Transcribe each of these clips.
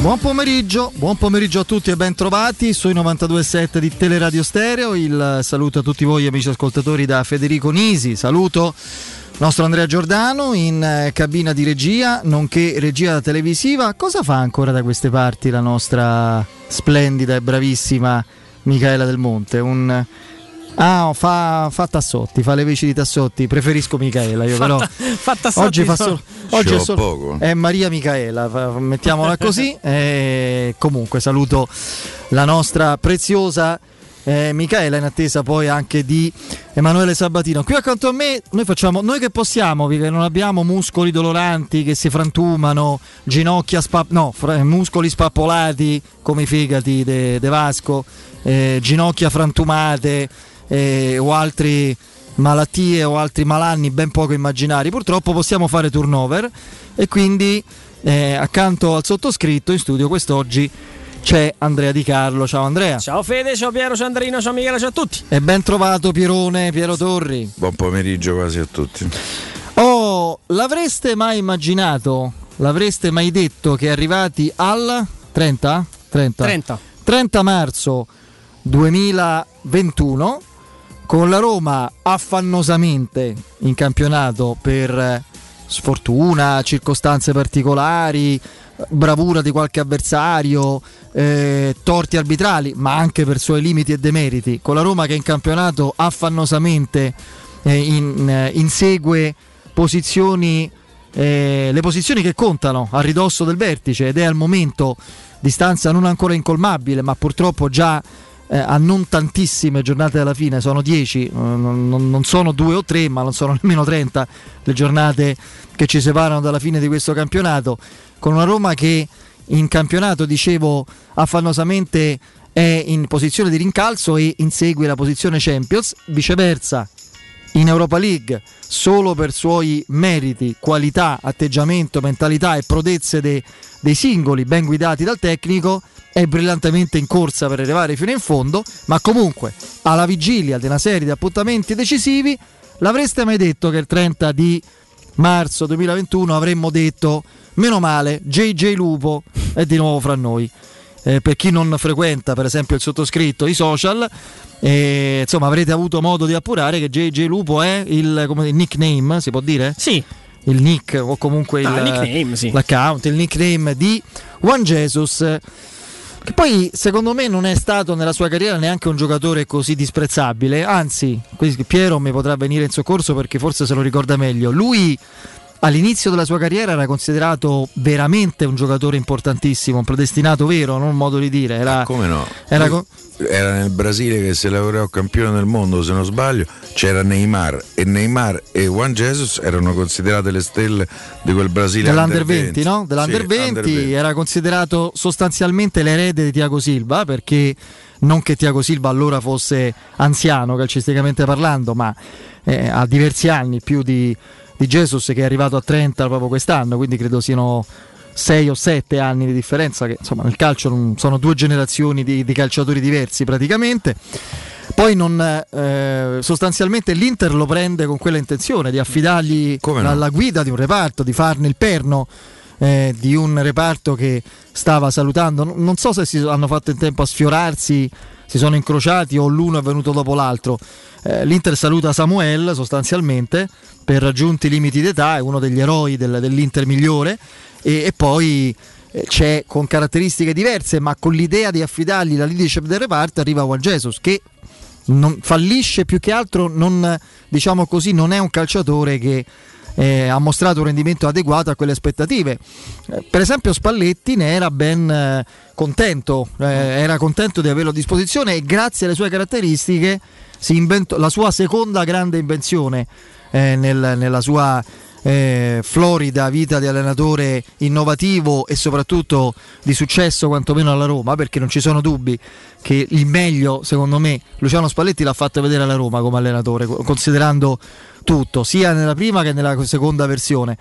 Buon pomeriggio, buon pomeriggio a tutti e ben trovati sui 92.7 di Teleradio Stereo. Il saluto a tutti voi amici ascoltatori da Federico Nisi. Saluto nostro Andrea Giordano in eh, cabina di regia, nonché regia televisiva. Cosa fa ancora da queste parti la nostra splendida e bravissima Michaela Del Monte? Un Ah, fa, fa, Tassotti, fa le veci di Tassotti. Preferisco Michaela. Io però fa Tassotti oggi fa solo. Oggi è, solo, è Maria Michaela, mettiamola così. e comunque saluto la nostra preziosa eh, Michaela in attesa poi anche di Emanuele Sabatino. Qui accanto a me noi facciamo, noi che possiamo, perché non abbiamo muscoli doloranti che si frantumano, ginocchia spa, no, fra, muscoli spappolati come i fegati di Vasco, eh, ginocchia frantumate eh, o altre malattie o altri malanni ben poco immaginari, purtroppo possiamo fare turnover e quindi eh, accanto al sottoscritto in studio quest'oggi c'è Andrea Di Carlo. Ciao Andrea. Ciao Fede, ciao Piero, ciao Andrino, ciao Michele, ciao a tutti. E ben trovato Pierone, Piero Torri. Buon pomeriggio quasi a tutti. Oh, l'avreste mai immaginato, l'avreste mai detto che arrivati al 30? 30. 30. 30 marzo 2021 con la Roma affannosamente in campionato per sfortuna, circostanze particolari, bravura di qualche avversario, eh, torti arbitrali, ma anche per suoi limiti e demeriti, con la Roma che in campionato affannosamente eh, in, eh, insegue posizioni, eh, le posizioni che contano a ridosso del vertice ed è al momento distanza non ancora incolmabile, ma purtroppo già eh, a non tantissime giornate alla fine, sono 10, eh, non, non, sono 2 o 3, ma non sono nemmeno 30 le giornate che ci separano dalla fine di questo campionato, con una Roma che in campionato, dicevo, affannosamente è in posizione di rincalzo e insegue la posizione Champions, viceversa in Europa League solo per suoi meriti, qualità, atteggiamento, mentalità e prodezze de, dei singoli ben guidati dal tecnico è brillantemente in corsa per arrivare fino in fondo, ma comunque alla vigilia di una serie di appuntamenti decisivi, l'avreste mai detto che il 30 di marzo 2021 avremmo detto meno male, JJ Lupo è di nuovo fra noi. Eh, per chi non frequenta per esempio il sottoscritto i social eh, insomma avrete avuto modo di appurare che JJ Lupo è il, come, il nickname si può dire? Sì il nick o comunque ah, il, nickname, sì. l'account, il nickname di Juan Jesus che poi secondo me non è stato nella sua carriera neanche un giocatore così disprezzabile, anzi, Piero mi potrà venire in soccorso perché forse se lo ricorda meglio. Lui all'inizio della sua carriera era considerato veramente un giocatore importantissimo, un predestinato vero, non un modo di dire. Era, come no? Era, era nel Brasile che si laureò campione del mondo, se non sbaglio, c'era Neymar e Neymar e Juan Jesus erano considerate le stelle di quel Brasile dell'Under 20, 20 no? Dell'Under, sì, 20, 20 era considerato sostanzialmente l'erede di Tiago Silva perché non che Tiago Silva allora fosse anziano calcisticamente parlando, ma eh, ha diversi anni più di, di Jesus che è arrivato a 30 proprio quest'anno, quindi credo siano 6 o 7 anni di differenza, che insomma nel calcio sono due generazioni di, di calciatori diversi praticamente. Poi non, eh, sostanzialmente l'Inter lo prende con quella intenzione di affidargli no? alla guida di un reparto, di farne il perno eh, di un reparto che stava salutando. Non so se si hanno fatto in tempo a sfiorarsi, si sono incrociati o l'uno è venuto dopo l'altro. Eh, L'Inter saluta Samuel sostanzialmente per raggiunti limiti d'età, è uno degli eroi del, dell'Inter migliore e, e poi eh, c'è con caratteristiche diverse, ma con l'idea di affidargli la leadership del reparto arriva Juan Jesus che non, fallisce più che altro, non, diciamo così, non è un calciatore che eh, ha mostrato un rendimento adeguato a quelle aspettative. Eh, per esempio Spalletti ne era ben eh, contento, eh, era contento di averlo a disposizione e grazie alle sue caratteristiche inventò la sua seconda grande invenzione eh, nel, nella sua eh, florida vita di allenatore innovativo e soprattutto di successo quantomeno alla Roma perché non ci sono dubbi che il meglio secondo me Luciano Spalletti l'ha fatto vedere alla Roma come allenatore considerando tutto sia nella prima che nella seconda versione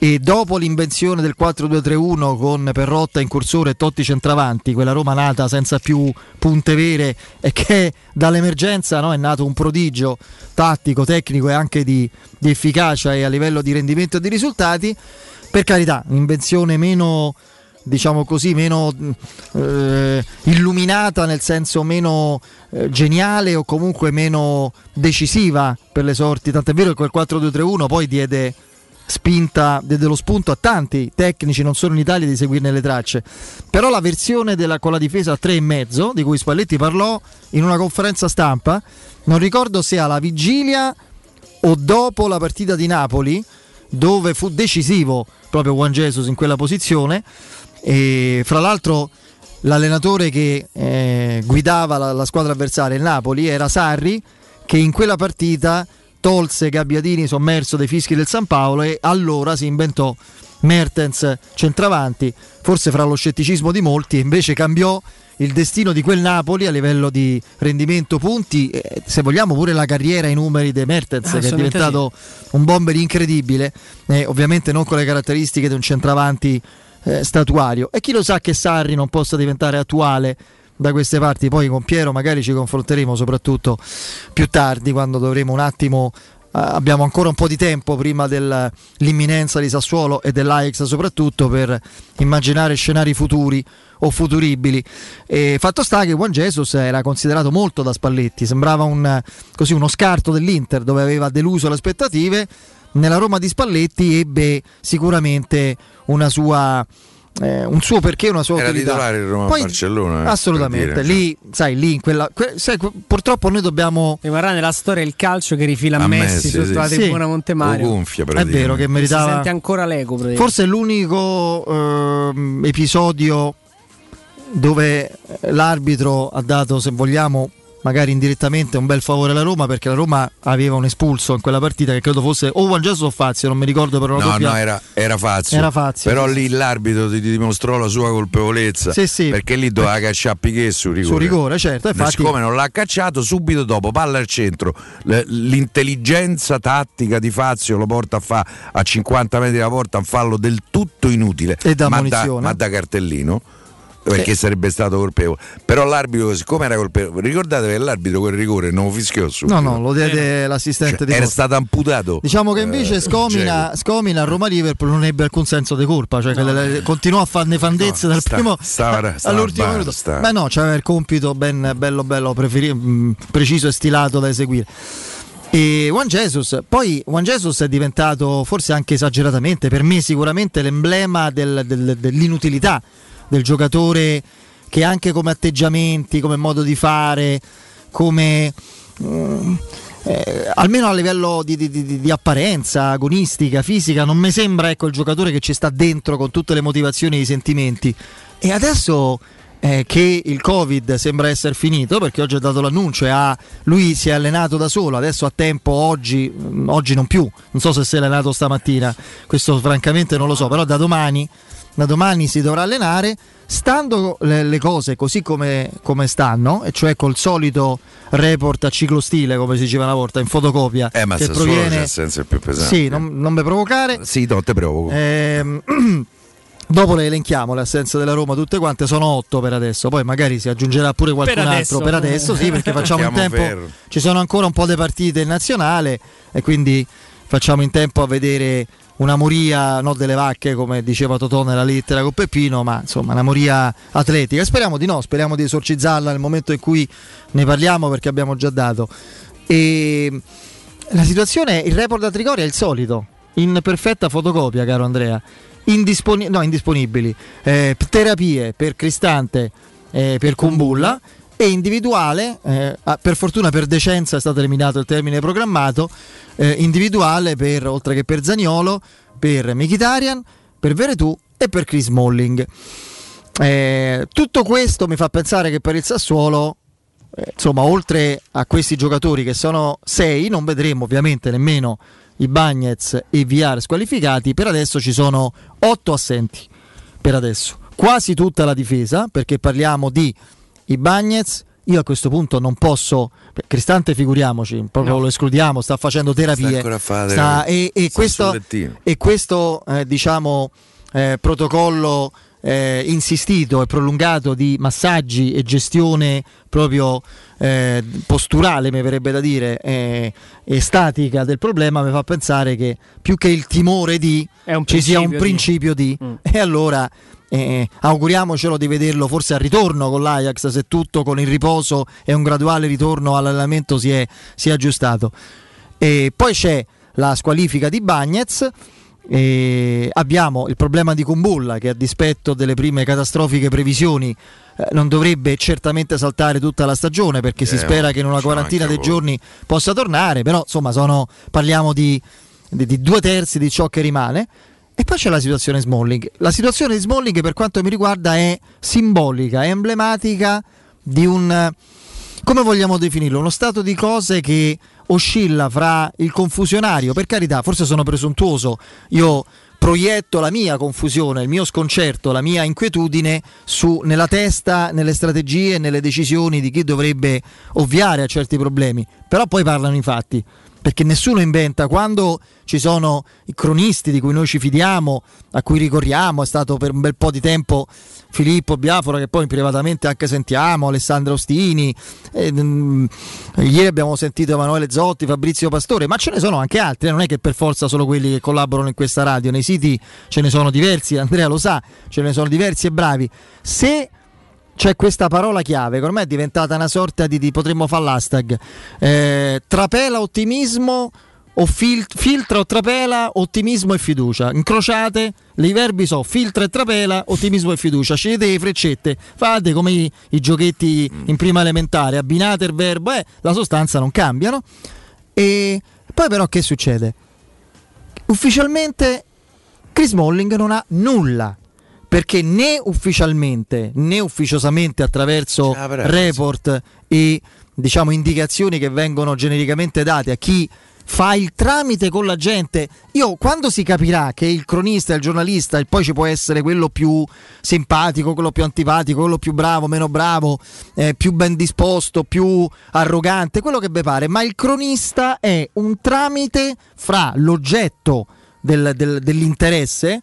e dopo l'invenzione del 4-2-3-1 con Perrotta in cursore e Totti centravanti, quella Roma nata senza più punte vere e che dall'emergenza no, è nato un prodigio tattico, tecnico e anche di, di, efficacia e a livello di rendimento e di risultati, per carità, un'invenzione meno diciamo così, meno eh, illuminata, nel senso meno eh, geniale o comunque meno decisiva per le sorti. Tant'è vero che quel 4-2-3-1 poi diede spinta, diede lo spunto a tanti tecnici, non solo in Italia, di seguirne le tracce. Però la versione della, con la difesa a 3,5, di cui Spalletti parlò in una conferenza stampa, non ricordo se alla vigilia o dopo la partita di Napoli, dove fu decisivo proprio Juan Jesus in quella posizione e fra l'altro l'allenatore che eh, guidava la, la, squadra avversaria, il Napoli, era Sarri, che in quella partita tolse Gabbiadini sommerso dai fischi del San Paolo e allora si inventò Mertens centravanti, forse fra lo scetticismo di molti, invece cambiò il destino di quel Napoli a livello di rendimento punti, eh, se vogliamo pure la carriera i numeri di Mertens che è diventato sì. un bomber incredibile, eh, ovviamente non con le caratteristiche di un centravanti eh, statuario. E chi lo sa che Sarri non possa diventare attuale da queste parti, poi con Piero magari ci confronteremo soprattutto più tardi quando dovremo un attimo Uh, abbiamo ancora un po' di tempo prima dell'imminenza di Sassuolo e dell'Ajax soprattutto per immaginare scenari futuri o futuribili. E fatto sta che Juan Jesus era considerato molto da Spalletti, sembrava un, così, uno scarto dell'Inter dove aveva deluso le aspettative. Nella Roma di Spalletti ebbe sicuramente una sua eh, un suo perché, una sua Era utilità. titolare il Roma Poi, Barcellona. Eh, assolutamente, lì, sai, lì in quella. Que, sai, purtroppo noi dobbiamo. Rimarrà nella storia il calcio che rifila a Messi, Messi sotto sì. la tribuna sì. Montemario. Gonfia, è vero che meritava. Si sente ancora l'eco. Forse è l'unico eh, episodio dove l'arbitro ha dato, se vogliamo, magari indirettamente un bel favore alla Roma perché la Roma aveva un espulso in quella partita che credo fosse o Juan Jesus o Fazio, non mi ricordo però no, doppia... no, era, era, Fazio. era Fazio però lì l'arbitro ti, dimostrò la sua colpevolezza sì, sì. perché lì doveva cacciare Piquet su rigore, su rigore certo, infatti... siccome non l'ha cacciato subito dopo palla al centro. L'intelligenza tattica di Fazio lo porta a fare a 50 metri da porta un fallo del tutto inutile. E da ma, da, ma da cartellino perché sì. sarebbe stato colpevole. Però l'arbitro, siccome era colpevole, ricordate che l'arbitro quel rigore non fischiò su. No, no, lo diede eh. l'assistente cioè, di Era stato amputato. Diciamo che invece eh, Scomina, Scomina, a Roma Liverpool non ebbe alcun senso di colpa, cioè no. le, continuò a fare nefandezze no, dal sta, primo stava, stava all'ultimo minuto. Beh no, c'aveva il compito ben bello bello preferi- mm, preciso e stilato da eseguire. E Juan Jesus, poi Juan Jesus è diventato forse anche esageratamente, per me sicuramente l'emblema del, del, dell'inutilità del giocatore che anche come atteggiamenti, come modo di fare, come... Mm, eh, almeno a livello di, di, di, di, apparenza agonistica, fisica, non mi sembra ecco, il giocatore che ci sta dentro con tutte le motivazioni e i sentimenti. E adesso eh, che il Covid sembra essere finito, perché oggi ha dato l'annuncio e ha, lui si è allenato da solo, adesso ha tempo oggi, mm, oggi non più, non so se si è allenato stamattina, questo francamente non lo so, però da domani da domani si dovrà allenare, stando le, le cose così come, come, stanno, e cioè col solito report a ciclo stile, come si diceva una volta, in fotocopia. Eh, ma che se proviene... c'è senso più pesante. Sì, non, non mi provocare. Sì, no, te provoco. Ehm, Dopo le elenchiamo le assenze della Roma tutte quante, sono otto per adesso, poi magari si aggiungerà pure qualcun per altro per adesso, sì, perché facciamo in tempo, ferro. ci sono ancora un po' di partite in nazionale e quindi facciamo in tempo a vedere una moria non delle vacche come diceva Totò nella lettera con Peppino ma insomma una moria atletica. Speriamo di no speriamo di esorcizzarla nel momento in cui ne parliamo perché abbiamo già dato. E la situazione il report da Trigoria è il solito. In perfetta fotocopia caro Andrea. Indisponi- no, indisponibili. Eh, terapie per Cristante eh, per Kumbulla e individuale, eh, per fortuna per decenza è stato eliminato il termine programmato, eh, individuale per, oltre che per Zagnolo, per Mkhitaryan, per Veretù e per Chris Molling. Eh, tutto questo mi fa pensare che per il Sassuolo, eh, insomma, oltre a questi giocatori che sono sei, non vedremo ovviamente nemmeno i Bagnets e i VR squalificati, per adesso ci sono otto assenti, per adesso. Quasi tutta la difesa, perché parliamo di i Bagnets, io a questo punto non posso. Cristante, figuriamoci, proprio no. lo escludiamo, sta facendo terapie. Sta sta, e, e, questo, e, questo, eh, diciamo, eh, protocollo eh, insistito e prolungato di massaggi e gestione proprio eh, posturale, mi verrebbe da dire, e statica del problema, mi fa pensare che più che il timore di ci sia un principio di. di. Mm. E allora eh, auguriamocelo di vederlo forse al ritorno con l'Ajax se tutto con il riposo e un graduale ritorno all'allenamento si è, si è aggiustato. E poi c'è la squalifica di Bagnez. E abbiamo il problema di Kumbulla che a dispetto delle prime catastrofiche previsioni eh, non dovrebbe certamente saltare tutta la stagione perché eh, si spera che in una quarantina di giorni possa tornare, però insomma sono, parliamo di, di, di due terzi di ciò che rimane. E poi c'è la situazione Smalling. La situazione di Smalling per quanto mi riguarda è simbolica, è emblematica di un... come vogliamo definirlo? Uno stato di cose che oscilla fra il confusionario, per carità, forse sono presuntuoso, io proietto la mia confusione, il mio sconcerto, la mia inquietudine su, nella testa, nelle strategie, nelle decisioni di chi dovrebbe ovviare a certi problemi, però poi parlano i fatti perché nessuno inventa quando ci sono i cronisti di cui noi ci fidiamo, a cui ricorriamo, è stato per un bel po' di tempo Filippo Biafora che poi privatamente anche sentiamo, Alessandro Ostini, eh, ieri abbiamo sentito Emanuele Zotti, Fabrizio Pastore, ma ce ne sono anche altri, eh, non è che per forza solo quelli che collaborano in questa radio, nei siti ce ne sono diversi, Andrea lo sa, ce ne sono diversi e bravi. Se c'è questa parola chiave che ormai è diventata una sorta di, di potremmo fare l'hashtag. Eh, trapela ottimismo o fil- filtra o trapela ottimismo e fiducia. Incrociate i verbi sono filtra e trapela ottimismo e fiducia. Scegliete le freccette fate come i, i giochetti in prima elementare abbinate il verbo eh, la sostanza non cambiano e poi però che succede? Ufficialmente Chris Molling non ha nulla perché né ufficialmente né ufficiosamente attraverso ah, report e diciamo indicazioni che vengono genericamente date a chi fa il tramite con la gente. Io quando si capirà che il cronista, il giornalista, e poi ci può essere quello più simpatico, quello più antipatico, quello più bravo, meno bravo, eh, più ben disposto, più arrogante, quello che vi pare, ma il cronista è un tramite fra l'oggetto del, del, dell'interesse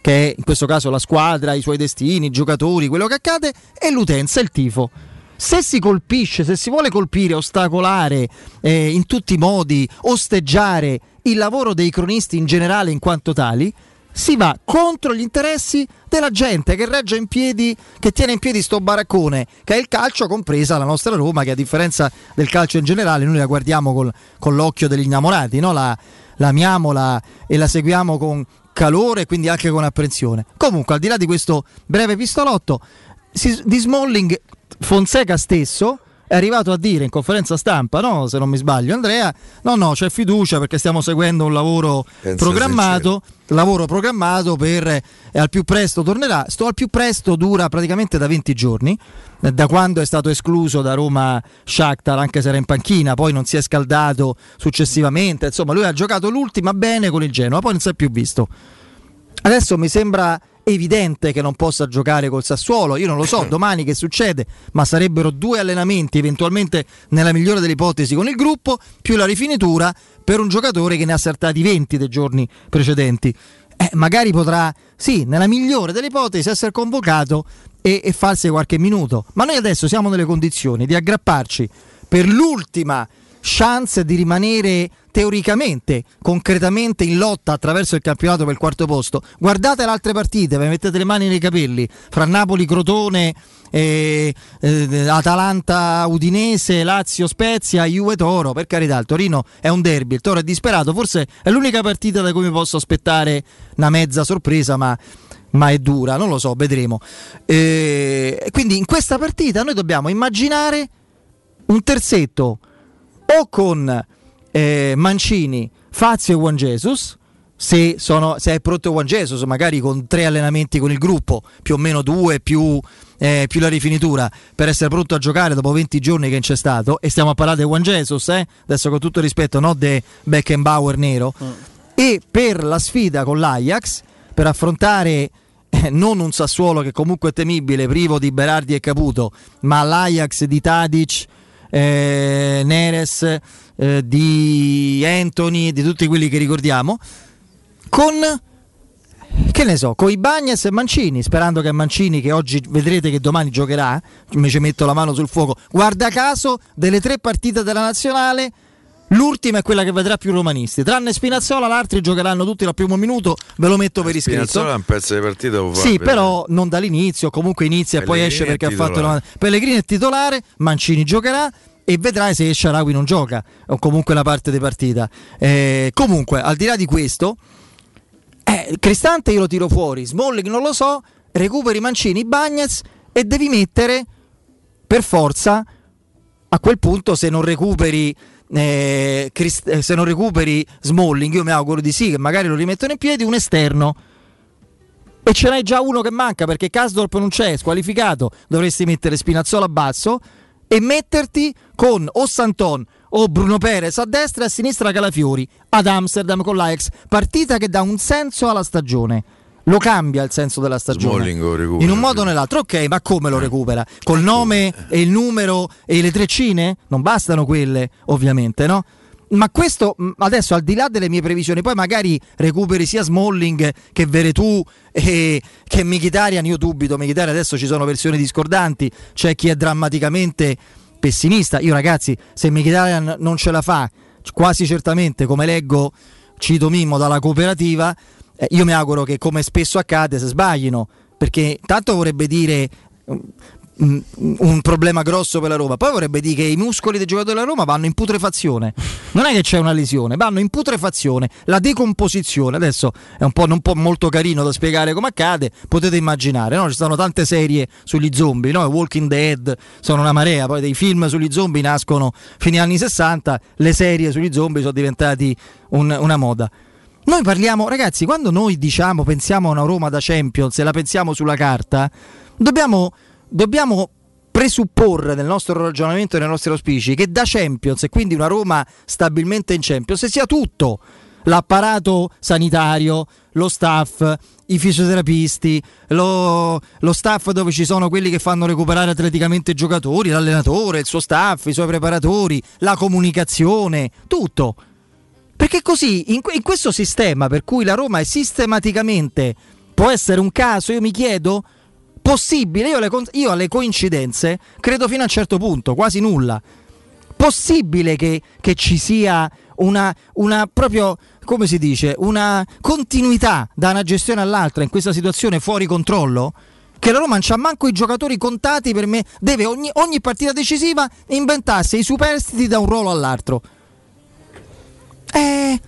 che è in questo caso la squadra, i suoi destini, i giocatori, quello che accade, e l'utenza, il tifo. Se si colpisce, se si vuole colpire, ostacolare eh, in tutti i modi, osteggiare il lavoro dei cronisti in generale in quanto tali, si va contro gli interessi della gente che regge in piedi, che tiene in piedi sto baraccone, che è il calcio, compresa la nostra Roma, che a differenza del calcio in generale, noi la guardiamo col, con l'occhio degli innamorati, no? la, la amiamo la, e la seguiamo con, calore e quindi anche con apprensione. Comunque, al di là di questo breve pistolotto, di Smalling, Fonseca stesso è arrivato a dire in conferenza stampa, no, se non mi sbaglio Andrea, no no c'è fiducia perché stiamo seguendo un lavoro Penso programmato, lavoro programmato per eh, al più presto tornerà, sto al più presto dura praticamente da 20 giorni, da quando è stato escluso da Roma Shakhtar anche se era in panchina, poi non si è scaldato successivamente, insomma lui ha giocato l'ultima bene con il Genoa, poi non si è più visto. Adesso mi sembra evidente che non possa giocare col Sassuolo. Io non lo so domani che succede, ma sarebbero due allenamenti, eventualmente nella migliore delle ipotesi con il gruppo, più la rifinitura per un giocatore che ne ha saltati 20 dei giorni precedenti. Eh, magari potrà, sì, nella migliore delle ipotesi, essere convocato e, e farsi qualche minuto. Ma noi adesso siamo nelle condizioni di aggrapparci per l'ultima chance di rimanere teoricamente, concretamente in lotta attraverso il campionato per il quarto posto. Guardate le altre partite, vi mettete le mani nei capelli, fra Napoli, Crotone, eh, eh, Atalanta, Udinese, Lazio, Spezia, Juve, Toro, per carità, il Torino è un derby, il Toro è disperato, forse è l'unica partita da cui mi posso aspettare una mezza sorpresa, ma ma è dura, non lo so, vedremo. Eh, quindi in questa partita noi dobbiamo immaginare un terzetto o con eh, Mancini, Fazio e Juan Jesus. Se, sono, se, è pronto Juan Jesus, magari con tre allenamenti con il gruppo, più o meno due, più, eh, più la rifinitura, per essere pronto a giocare dopo 20 giorni che c'è stato, e stiamo a parlare di Juan Jesus, eh? adesso con tutto il rispetto, no de Beckenbauer nero, mm. e per la sfida con l'Ajax, per affrontare eh, non un Sassuolo che comunque è temibile, privo di Berardi e Caputo, ma l'Ajax di Tadic, eh, Neres, eh, di Anthony, di tutti quelli che ricordiamo, con che ne so, con i Bagnes e Mancini, sperando che Mancini, che oggi vedrete che domani giocherà, invece metto la mano sul fuoco, guarda caso, delle tre partite della nazionale, L'ultima è quella che vedrà più romanisti. Tranne Spinazzola, gli altri giocheranno tutti al primo minuto. Ve lo metto per iscritto. Spinazzola è un pezzo di partita. Sì, però non dall'inizio. Comunque inizia e poi esce perché ha fatto una. Pellegrini è titolare. Mancini giocherà e vedrai se Sharawi non gioca o comunque la parte di partita. Eh, comunque, al di là di questo, eh, Cristante io lo tiro fuori, Smalling non lo so, recuperi Mancini, Bagnez e devi mettere per forza a quel punto se non recuperi eh, eh, se non recuperi Smalling, io mi auguro di sì, che magari lo rimettono in piedi, un esterno. E ce n'hai già uno che manca perché Kasdorp non c'è, squalificato. Dovresti mettere Spinazzola a basso e metterti con o Santon o Bruno Perez a destra e a sinistra Calafiori ad Amsterdam con l'Ajax. Partita che dà un senso alla stagione lo cambia il senso della stagione in un modo o nell'altro. Ok, ma come lo eh. recupera? Col nome e il numero e le treccine? Non bastano quelle, ovviamente, no? Ma questo adesso al di là delle mie previsioni, poi magari recuperi sia Smalling che Veretù e che Michitarian. Io dubito, Michitarian adesso ci sono versioni discordanti, c'è chi è drammaticamente pessimista. Io ragazzi, se Michitarian non ce la fa, quasi certamente, come leggo, cito Mimmo dalla cooperativa, eh, io mi auguro che come spesso accade si sbaglino, perché tanto vorrebbe dire mm, un problema grosso per la Roma. Poi vorrebbe dire che i muscoli dei giocatori della Roma vanno in putrefazione. Non è che c'è una lesione, vanno in putrefazione. La decomposizione, adesso è un po', un po molto carino da spiegare come accade, potete immaginare, no? ci sono tante serie sugli zombie, no? Walking Dead sono una marea, poi dei film sugli zombie nascono agli anni 60, le serie sugli zombie sono diventati un, una moda. Noi parliamo, ragazzi, quando noi diciamo pensiamo a una Roma da Champions e la pensiamo sulla carta, dobbiamo, dobbiamo presupporre nel nostro ragionamento e nei nostri auspici che da Champions e quindi una Roma stabilmente in Champions sia tutto l'apparato sanitario, lo staff, i fisioterapisti, lo, lo, staff dove ci sono quelli che fanno recuperare atleticamente i giocatori, l'allenatore, il suo staff, i suoi preparatori, la comunicazione, tutto. Perché così, in, in questo sistema per cui la Roma è sistematicamente, può essere un caso, io mi chiedo, possibile, io alle, io alle coincidenze credo fino a un certo punto, quasi nulla. Possibile che, che ci sia una, una, proprio, come si dice, una continuità da una gestione all'altra in questa situazione fuori controllo? Che la Roma non c'ha manco i giocatori contati per me, deve ogni, ogni partita decisiva inventarsi i superstiti da un ruolo all'altro. Eh,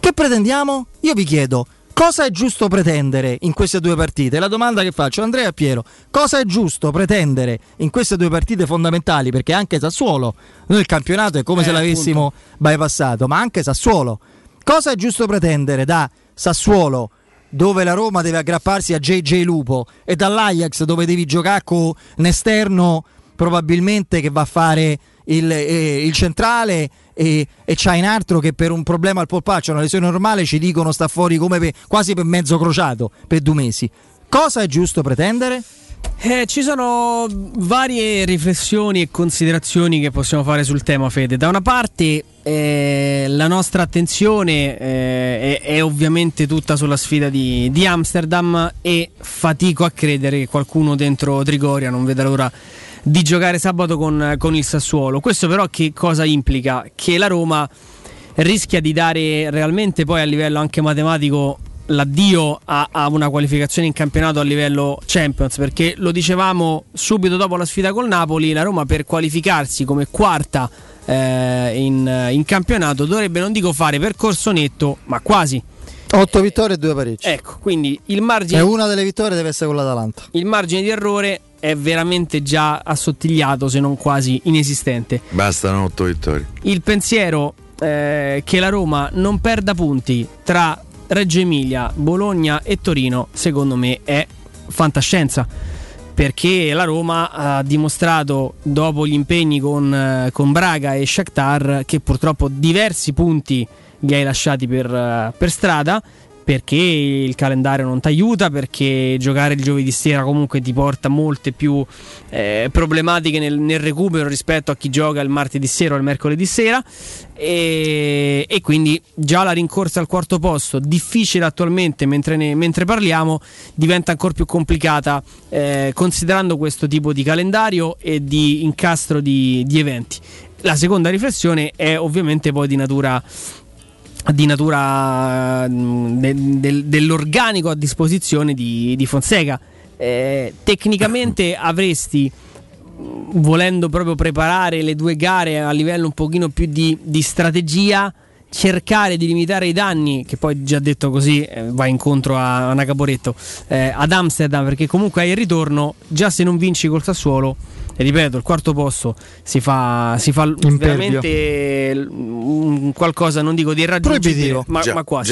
che pretendiamo? Io vi chiedo, cosa è giusto pretendere in queste due partite? La domanda che faccio Andrea Piero, cosa è giusto pretendere in queste due partite fondamentali? Perché anche Sassuolo, noi il campionato è come eh, se l'avessimo appunto. bypassato, ma anche Sassuolo. Cosa è giusto pretendere da Sassuolo? dove la Roma deve aggrapparsi a JJ Lupo e dall'Ajax dove devi giocare con un esterno probabilmente che va a fare il, eh, il centrale e, e c'ha in altro che per un problema al polpaccio, una lesione normale, ci dicono sta fuori come per, quasi per mezzo crociato per due mesi. Cosa è giusto pretendere? Eh, ci sono varie riflessioni e considerazioni che possiamo fare sul tema, Fede. Da una parte eh, la nostra attenzione eh, è, è, ovviamente tutta sulla sfida di, di, Amsterdam e fatico a credere che qualcuno dentro Trigoria non veda l'ora di giocare sabato con, con il Sassuolo. Questo però che cosa implica? Che la Roma rischia di dare realmente poi a livello anche matematico l'addio a, a, una qualificazione in campionato a livello Champions perché lo dicevamo subito dopo la sfida col Napoli la Roma per qualificarsi come quarta eh, in, in, campionato dovrebbe non dico fare percorso netto ma quasi 8 vittorie e 2 pareggi ecco quindi il margine e una delle vittorie deve essere con l'Atalanta il margine di errore è veramente già assottigliato, se non quasi inesistente. Bastano 8 vittorie. Il pensiero eh, che la Roma non perda punti tra Reggio Emilia, Bologna e Torino, secondo me è fantascienza. Perché la Roma ha dimostrato dopo gli impegni con, eh, con Braga e Shakhtar che purtroppo diversi punti li hai lasciati per, eh, per strada perché il calendario non ti aiuta, perché giocare il giovedì sera comunque ti porta molte più eh, problematiche nel, nel, recupero rispetto a chi gioca il martedì sera o il mercoledì sera e, e quindi già la rincorsa al quarto posto, difficile attualmente mentre, ne, mentre parliamo, diventa ancora più complicata eh, considerando questo tipo di calendario e di incastro di, di eventi. la seconda riflessione è ovviamente poi di natura di natura de, de, dell'organico a disposizione di, di Fonseca. Eh, tecnicamente avresti volendo proprio preparare le due gare a livello un pochino più di, di strategia cercare di limitare i danni, che poi già detto così eh, va incontro a, a Caporetto, eh, ad Amsterdam, perché comunque hai il ritorno, già se non vinci col Sassuolo, e ripeto, il quarto posto si fa, si fa veramente un qualcosa, non dico di irraggiungibile, ma, già, ma quasi.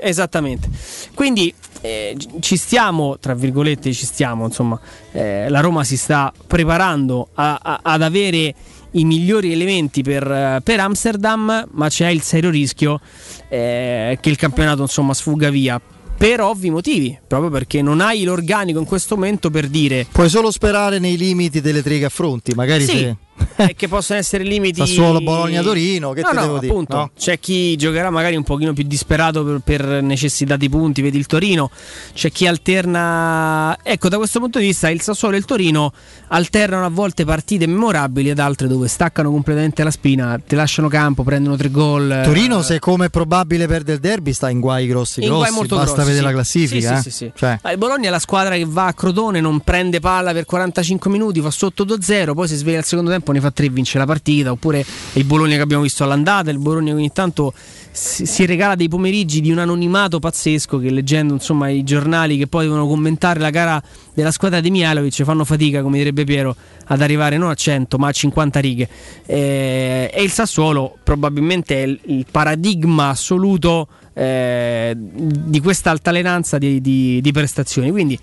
Esattamente. Quindi eh, ci stiamo, tra virgolette, ci stiamo, insomma, eh, la Roma si sta preparando a, a, ad avere i migliori elementi per, per, Amsterdam, ma c'è il serio rischio eh, che il campionato insomma sfugga via per ovvi motivi, proprio perché non hai l'organico in questo momento per dire. Puoi solo sperare nei limiti delle tre che affronti, magari sì, se e che possono essere limiti Sassuolo, Bologna, Torino che no, no, devo appunto, dire no? c'è chi giocherà magari un pochino più disperato per, per, necessità di punti vedi il Torino c'è chi alterna ecco da questo punto di vista il Sassuolo e il Torino alternano a volte partite memorabili ad altre dove staccano completamente la spina ti lasciano campo prendono tre gol Torino se come è probabile perde il derby sta in guai grossi in grossi guai basta grossi, vedere sì. la classifica sì, eh? sì, cioè. il Bologna è la squadra che va a Crotone non prende palla per 45 minuti fa sotto 2-0 poi si sveglia al secondo tempo ne fa 3 vince la partita, oppure il Bologna che abbiamo visto all'andata, il Bologna ogni tanto si, si regala dei pomeriggi di un anonimato pazzesco che leggendo insomma i giornali che poi devono commentare la gara della squadra di Mialovic fanno fatica, come direbbe Piero, ad arrivare non a 100 ma a 50 righe. Eh, e il Sassuolo probabilmente è il, il paradigma assoluto eh, di questa altalenanza di, di, di prestazioni. Quindi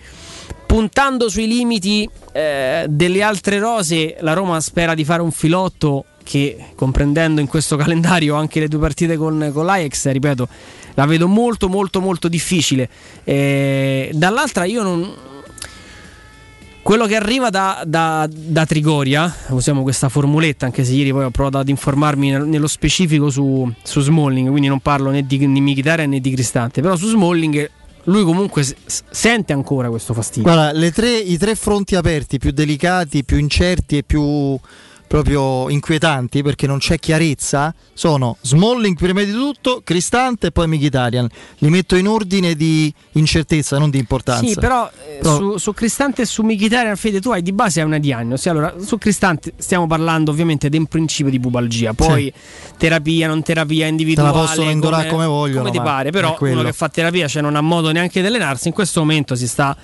puntando sui limiti eh, delle altre rose, la Roma spera di fare un filotto che comprendendo in questo calendario anche le due partite con, con l'Ajax, ripeto, la vedo molto molto molto difficile. Eh, dall'altra io non... Quello che arriva da, da, da, Trigoria, usiamo questa formuletta, anche se ieri poi ho provato ad informarmi nello specifico su, su Smalling, quindi non parlo né di, di Mkhitaryan né di Cristante, però su Smalling lui comunque sente ancora questo fastidio. Guarda, tre, i tre fronti aperti più delicati, più incerti e più proprio inquietanti perché non c'è chiarezza sono Smalling prima di tutto, Cristante e poi Mkhitaryan. Li metto in ordine di incertezza, non di importanza. Sì, però, eh, però... Su, su, Cristante e su Mkhitaryan, Fede, tu hai di base una diagnosi. Allora, su Cristante stiamo parlando ovviamente di un principio di pubalgia, poi sì. terapia, non terapia individuale. Te la possono indorare come, come vogliono. Come ti pare, però uno che fa terapia cioè non ha modo neanche di allenarsi, in questo momento si sta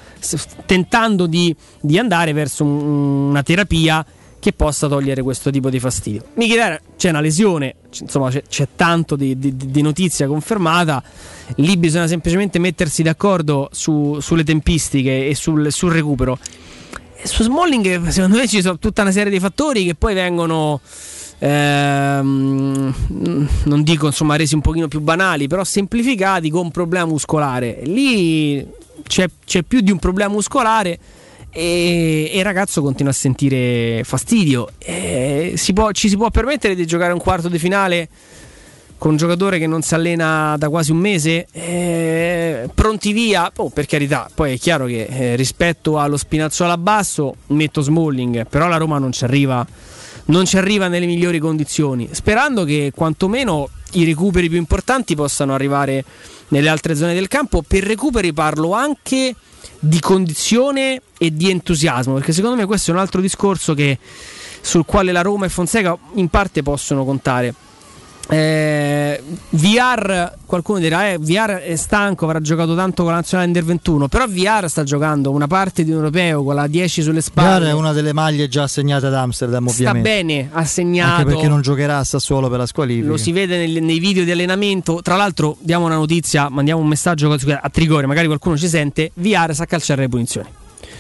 tentando di, di andare verso un, una terapia che possa togliere questo tipo di fastidio. Michele c'è una lesione, insomma c'è, c'è tanto di, di, di, notizia confermata, lì bisogna semplicemente mettersi d'accordo su, sulle tempistiche e sul, sul, recupero. E su Smalling secondo me ci sono tutta una serie di fattori che poi vengono... Ehm, non dico insomma resi un pochino più banali, però semplificati con un problema muscolare. Lì c'è, c'è più di un problema muscolare e, e, il ragazzo continua a sentire fastidio. Si può, ci si può permettere di giocare un quarto di finale con un giocatore che non si allena da quasi un mese? Eh, pronti via? Oh, per carità, poi è chiaro che eh, rispetto allo Spinazzola basso metto Smalling, però la Roma non ci arriva. Non ci arriva nelle migliori condizioni, sperando che quantomeno i recuperi più importanti possano arrivare nelle altre zone del campo. Per recuperi parlo anche di condizione e di entusiasmo, perché secondo me questo è un altro discorso che, sul quale la Roma e Fonseca in parte possono contare. Eh, VR, qualcuno dirà, eh, VR è stanco, avrà giocato tanto con la nazionale Under 21, però VR sta giocando una parte di un europeo con la 10 sulle spalle. VR è una delle maglie già assegnate ad Amsterdam, ovviamente. Sta bene, assegnato. Anche perché non giocherà a Sassuolo per la squalifica. Lo si vede nei, nei video di allenamento. Tra l'altro, diamo una notizia, mandiamo un messaggio a Trigore, magari qualcuno ci sente. VR sa calciare le punizioni.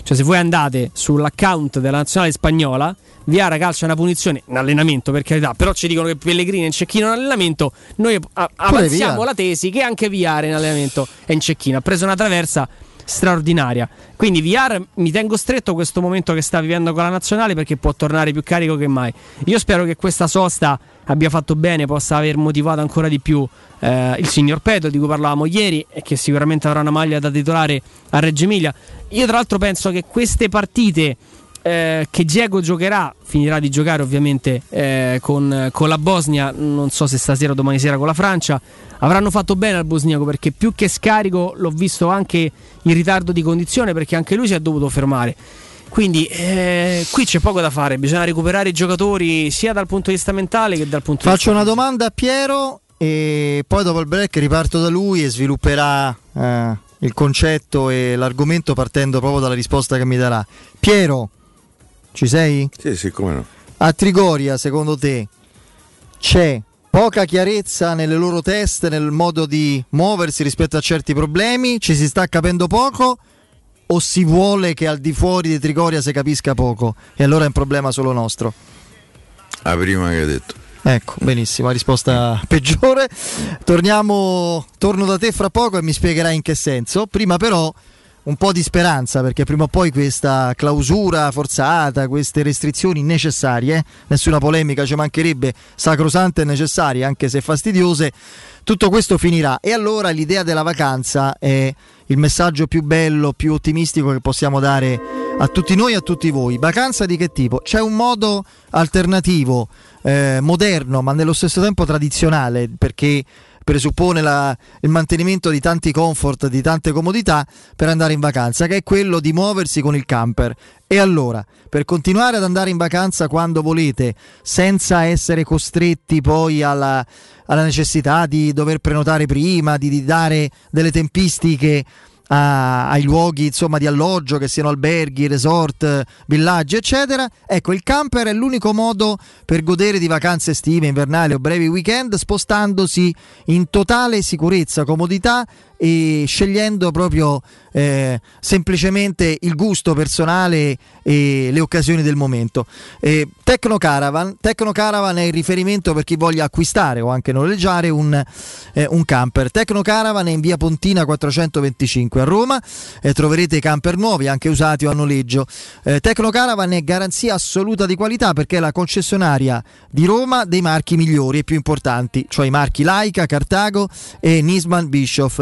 Cioè, se voi andate sull'account della nazionale spagnola Viara calcia una punizione in allenamento per carità, però ci dicono che Pellegrini è in cecchino in allenamento, noi avanziamo la tesi che anche Viara in allenamento è in cecchino, ha preso una traversa straordinaria. Quindi VR mi tengo stretto questo momento che sta vivendo con la nazionale perché può tornare più carico che mai. Io spero che questa sosta abbia fatto bene, possa aver motivato ancora di più eh, il signor Peto di cui parlavamo ieri e che sicuramente avrà una maglia da titolare a Reggio Emilia. Io tra l'altro penso che queste partite eh, che Diego giocherà, finirà di giocare ovviamente eh, con, con, la Bosnia, non so se stasera o domani sera con la Francia, avranno fatto bene al bosniaco perché più che scarico l'ho visto anche in ritardo di condizione perché anche lui si è dovuto fermare. Quindi eh, qui c'è poco da fare, bisogna recuperare i giocatori sia dal punto di vista mentale che dal punto di vista... Faccio una domanda a Piero e poi dopo il break riparto da lui e svilupperà eh, il concetto e l'argomento partendo proprio dalla risposta che mi darà. Piero, ci sei? Sì, sì, come no. A Trigoria, secondo te, c'è poca chiarezza nelle loro teste, nel modo di muoversi rispetto a certi problemi? Ci si sta capendo poco? O si vuole che al di fuori di Trigoria si capisca poco? E allora è un problema solo nostro? La prima che hai detto. Ecco, benissimo, la risposta peggiore. Torniamo, torno da te fra poco e mi spiegherai in che senso. Prima però un po' di speranza perché prima o poi questa clausura forzata, queste restrizioni necessarie, nessuna polemica ci mancherebbe, sacrosante e necessarie anche se fastidiose, tutto questo finirà e allora l'idea della vacanza è il messaggio più bello, più ottimistico che possiamo dare a tutti noi e a tutti voi. Vacanza di che tipo? C'è un modo alternativo, eh, moderno ma nello stesso tempo tradizionale perché presuppone la, il mantenimento di tanti comfort, di tante comodità per andare in vacanza, che è quello di muoversi con il camper. E allora, per continuare ad andare in vacanza quando volete, senza essere costretti poi alla, alla necessità di dover prenotare prima, di, di dare delle tempistiche a, ai luoghi insomma, di alloggio, che siano alberghi, resort, villaggi, eccetera. Ecco, il camper è l'unico modo per godere di vacanze estive, invernali o brevi weekend, spostandosi in totale sicurezza, comodità e scegliendo proprio eh, semplicemente il gusto personale e le occasioni del momento. Eh, Tecno Caravan, Tecno Caravan è il riferimento per chi voglia acquistare o anche noleggiare un, eh, un camper. Tecno Caravan è in via Pontina 425 a Roma, eh, troverete camper nuovi, anche usati o a noleggio. Eh, Tecno Caravan è garanzia assoluta di qualità perché è la concessionaria di Roma dei marchi migliori e più importanti, cioè i marchi Laika, Cartago e Nisman Bischoff.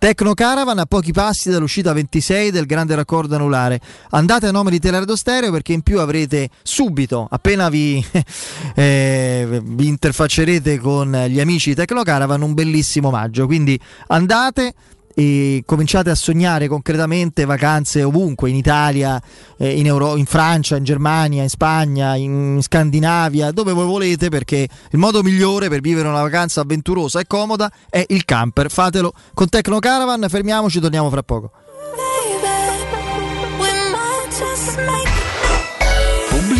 Tecno Caravan a pochi passi dall'uscita 26 del grande raccordo anulare. Andate a nome di Teleradio Stereo perché in più avrete subito, appena vi, eh, vi interfaccerete con gli amici di Tecno Caravan, un bellissimo omaggio. Quindi andate e cominciate a sognare concretamente vacanze ovunque, in Italia, eh, in, Euro- in, Francia, in Germania, in Spagna, in Scandinavia, dove voi volete, perché il modo migliore per vivere una vacanza avventurosa e comoda è il camper. Fatelo con Tecno Caravan, fermiamoci, torniamo fra poco.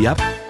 Yep.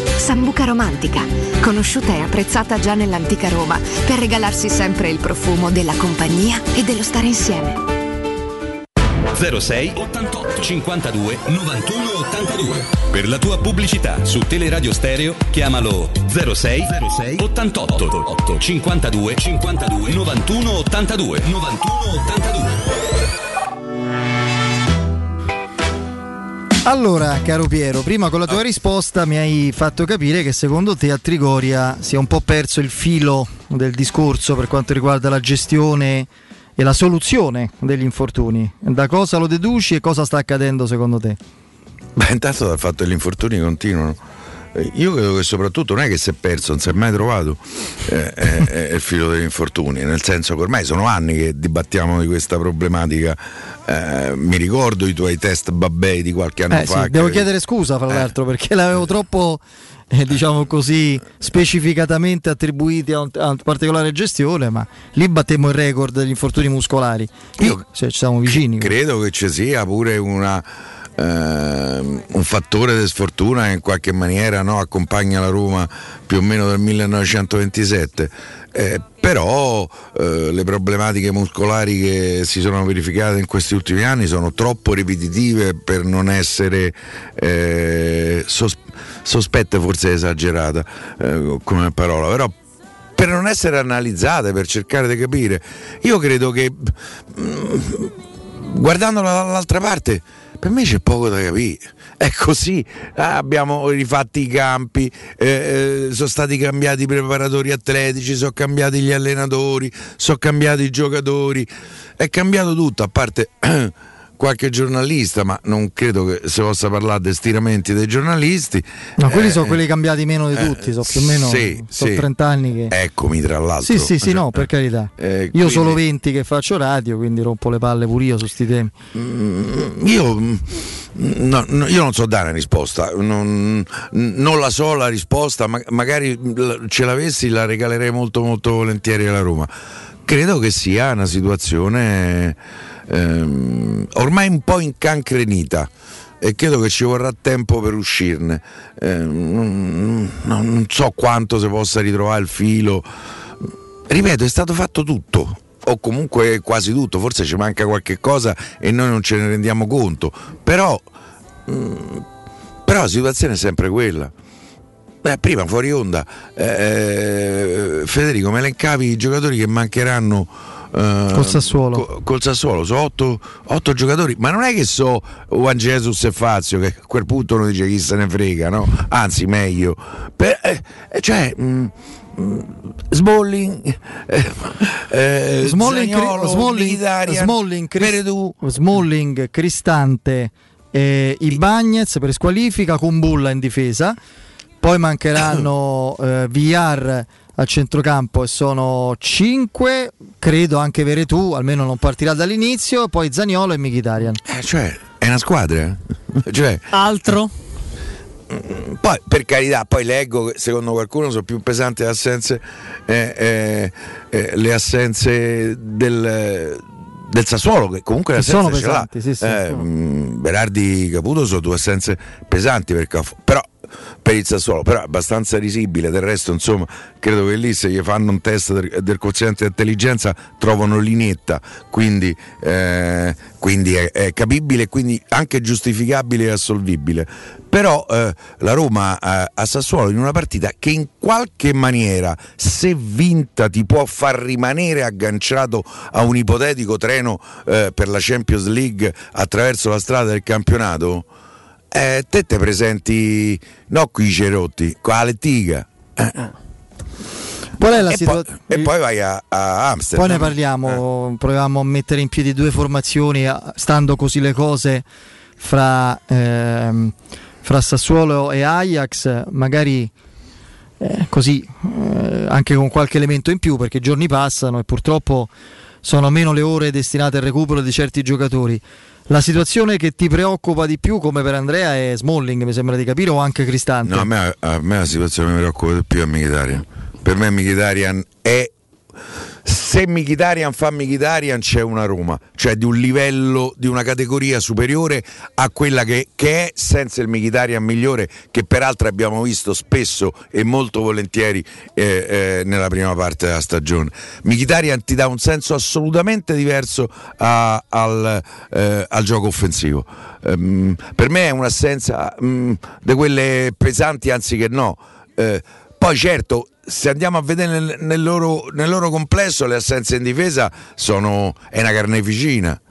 Sambuca romantica, conosciuta e apprezzata già nell'antica Roma per regalarsi sempre il profumo della compagnia e dello stare insieme. 06 88 52 91 82 Per la tua pubblicità su Teleradio Stereo chiamalo 06 06 88 52 52 91 82 91 82 Allora, caro Piero, prima con la tua risposta mi hai fatto capire che secondo te a Trigoria si è un po' perso il filo del discorso per quanto riguarda la gestione e la soluzione degli infortuni. Da cosa lo deduci e cosa sta accadendo secondo te? Beh, intanto dal fatto che gli infortuni continuano. Eh, Io credo che soprattutto non è che si è perso, non si è mai trovato eh, è, è il filo degli infortuni, nel senso che ormai sono anni che dibattiamo di questa problematica. Eh, mi ricordo i tuoi test babbei di qualche anno Eh, fa. sì, devo che- chiedere scusa fra l'altro perché l'avevo troppo, eh, diciamo così, specificatamente attribuiti a, un- a una particolare gestione, ma lì battemmo il record degli infortuni muscolari. Qui cioè, ci siamo vicini. Credo che ci sia pure una, un fattore di sfortuna che in qualche maniera no, accompagna la Roma più o meno dal 1927. Eh, però eh, le problematiche muscolari che si sono verificate in questi ultimi anni sono troppo ripetitive per non essere eh, sos- sospette, forse esagerata eh, come parola, però per non essere analizzate, per cercare di capire. Io credo che mm, guardandola dall'altra parte, per me c'è poco da capire. È così, Ah, abbiamo rifatti i campi, eh, eh, sono stati cambiati i preparatori atletici, sono cambiati gli allenatori, sono cambiati i giocatori, è cambiato tutto, a parte qualche giornalista, ma non credo che si possa parlare di stiramenti dei giornalisti. No, quelli sono Eh, quelli cambiati meno di eh, tutti, sono più o meno sì, sono sì. 30 anni che... Eccomi tra l'altro. Sì, sì, sì, no, per carità. Eh, Io quindi- solo 20 che faccio radio, quindi rompo le palle pure io su sti temi. Io, mm, no, no, io non so dare una risposta, non, non la so la risposta, ma magari ce l'avessi la regalerei molto molto volentieri alla Roma. Credo che sia una situazione ehm, ormai un po' incancrenita e credo che ci vorrà tempo per uscirne. Ehm, non, non- so quanto si possa ritrovare il filo. Ripeto, è stato fatto tutto. O comunque quasi tutto, forse ci manca qualche cosa e noi non ce ne rendiamo conto. Però, mm, però la situazione è sempre quella. Beh, prima fuori onda, eh, Federico, me elencavi i giocatori che mancheranno eh, Col Sassuolo. co- col Sassuolo, sono otto, otto giocatori, ma non è che so Juan Jesus e Fazio, che a quel punto uno dice chi se ne frega, no? Anzi, meglio. Per- eh, eh, cioè, mh, Smalling, eh, eh, Smalling, Zaniolo, Smalling, Smalling. Smalling, Cristante, eh, Ibagnez per squalifica, Kumbulla in difesa. Poi mancheranno eh, VR a centrocampo e sono 5, credo anche Veretù, almeno non partirà dall'inizio, poi Zaniolo e Mkhitaryan. Eh, cioè, è una squadra. cioè, Altro? poi per carità, poi leggo che secondo qualcuno sono più pesanti le assenze, eh, eh, eh, le assenze del, del Sassuolo, che comunque le Che sono assenze ce l'ha. pesanti, sì, sì, Eh, mh, Berardi Caputo sono due assenze pesanti per Cafu- però per il Sassuolo, però è abbastanza risibile. Del resto, insomma, credo che lì se gli fanno un test del, del quoziente di intelligenza trovano linetta, quindi, eh, quindi è, è capibile quindi anche giustificabile e assolvibile. Però eh, la Roma eh, a Sassuolo in una partita che in qualche maniera, se vinta, ti può far rimanere agganciato a un ipotetico treno eh, per la Champions League attraverso la strada del campionato, eh, te te presenti no qui i cerotti, con la lettiga. Eh. Qual è la situazione? e poi vai a, a Amsterdam. Poi ne parliamo, proviamo a mettere in piedi due formazioni, a- stando così le cose fra, ehm, fra Sassuolo e Ajax, magari eh, così eh, anche con qualche elemento in più, perché i giorni passano e purtroppo sono meno le ore destinate al recupero di certi giocatori. La situazione che ti preoccupa di più, come per Andrea, è Smalling, mi sembra di capire, o anche Cristante? No, a me, a me la situazione che mi preoccupa di più è Mkhitaryan. Per me Mkhitaryan è se Mkhitaryan fa Mkhitaryan c'è una Roma, cioè di un livello, di una categoria superiore a quella che, che è senza il Mkhitaryan migliore, che peraltro abbiamo visto spesso e molto volentieri eh, eh, nella prima parte della stagione. Mkhitaryan ti dà un senso assolutamente diverso a- al, eh, al gioco offensivo. Ehm, per me è un'assenza mm, di quelle pesanti, anzi che no. Eh, poi certo, se andiamo a vedere nel, nel loro, nel loro complesso le assenze in difesa sono, è una carneficina.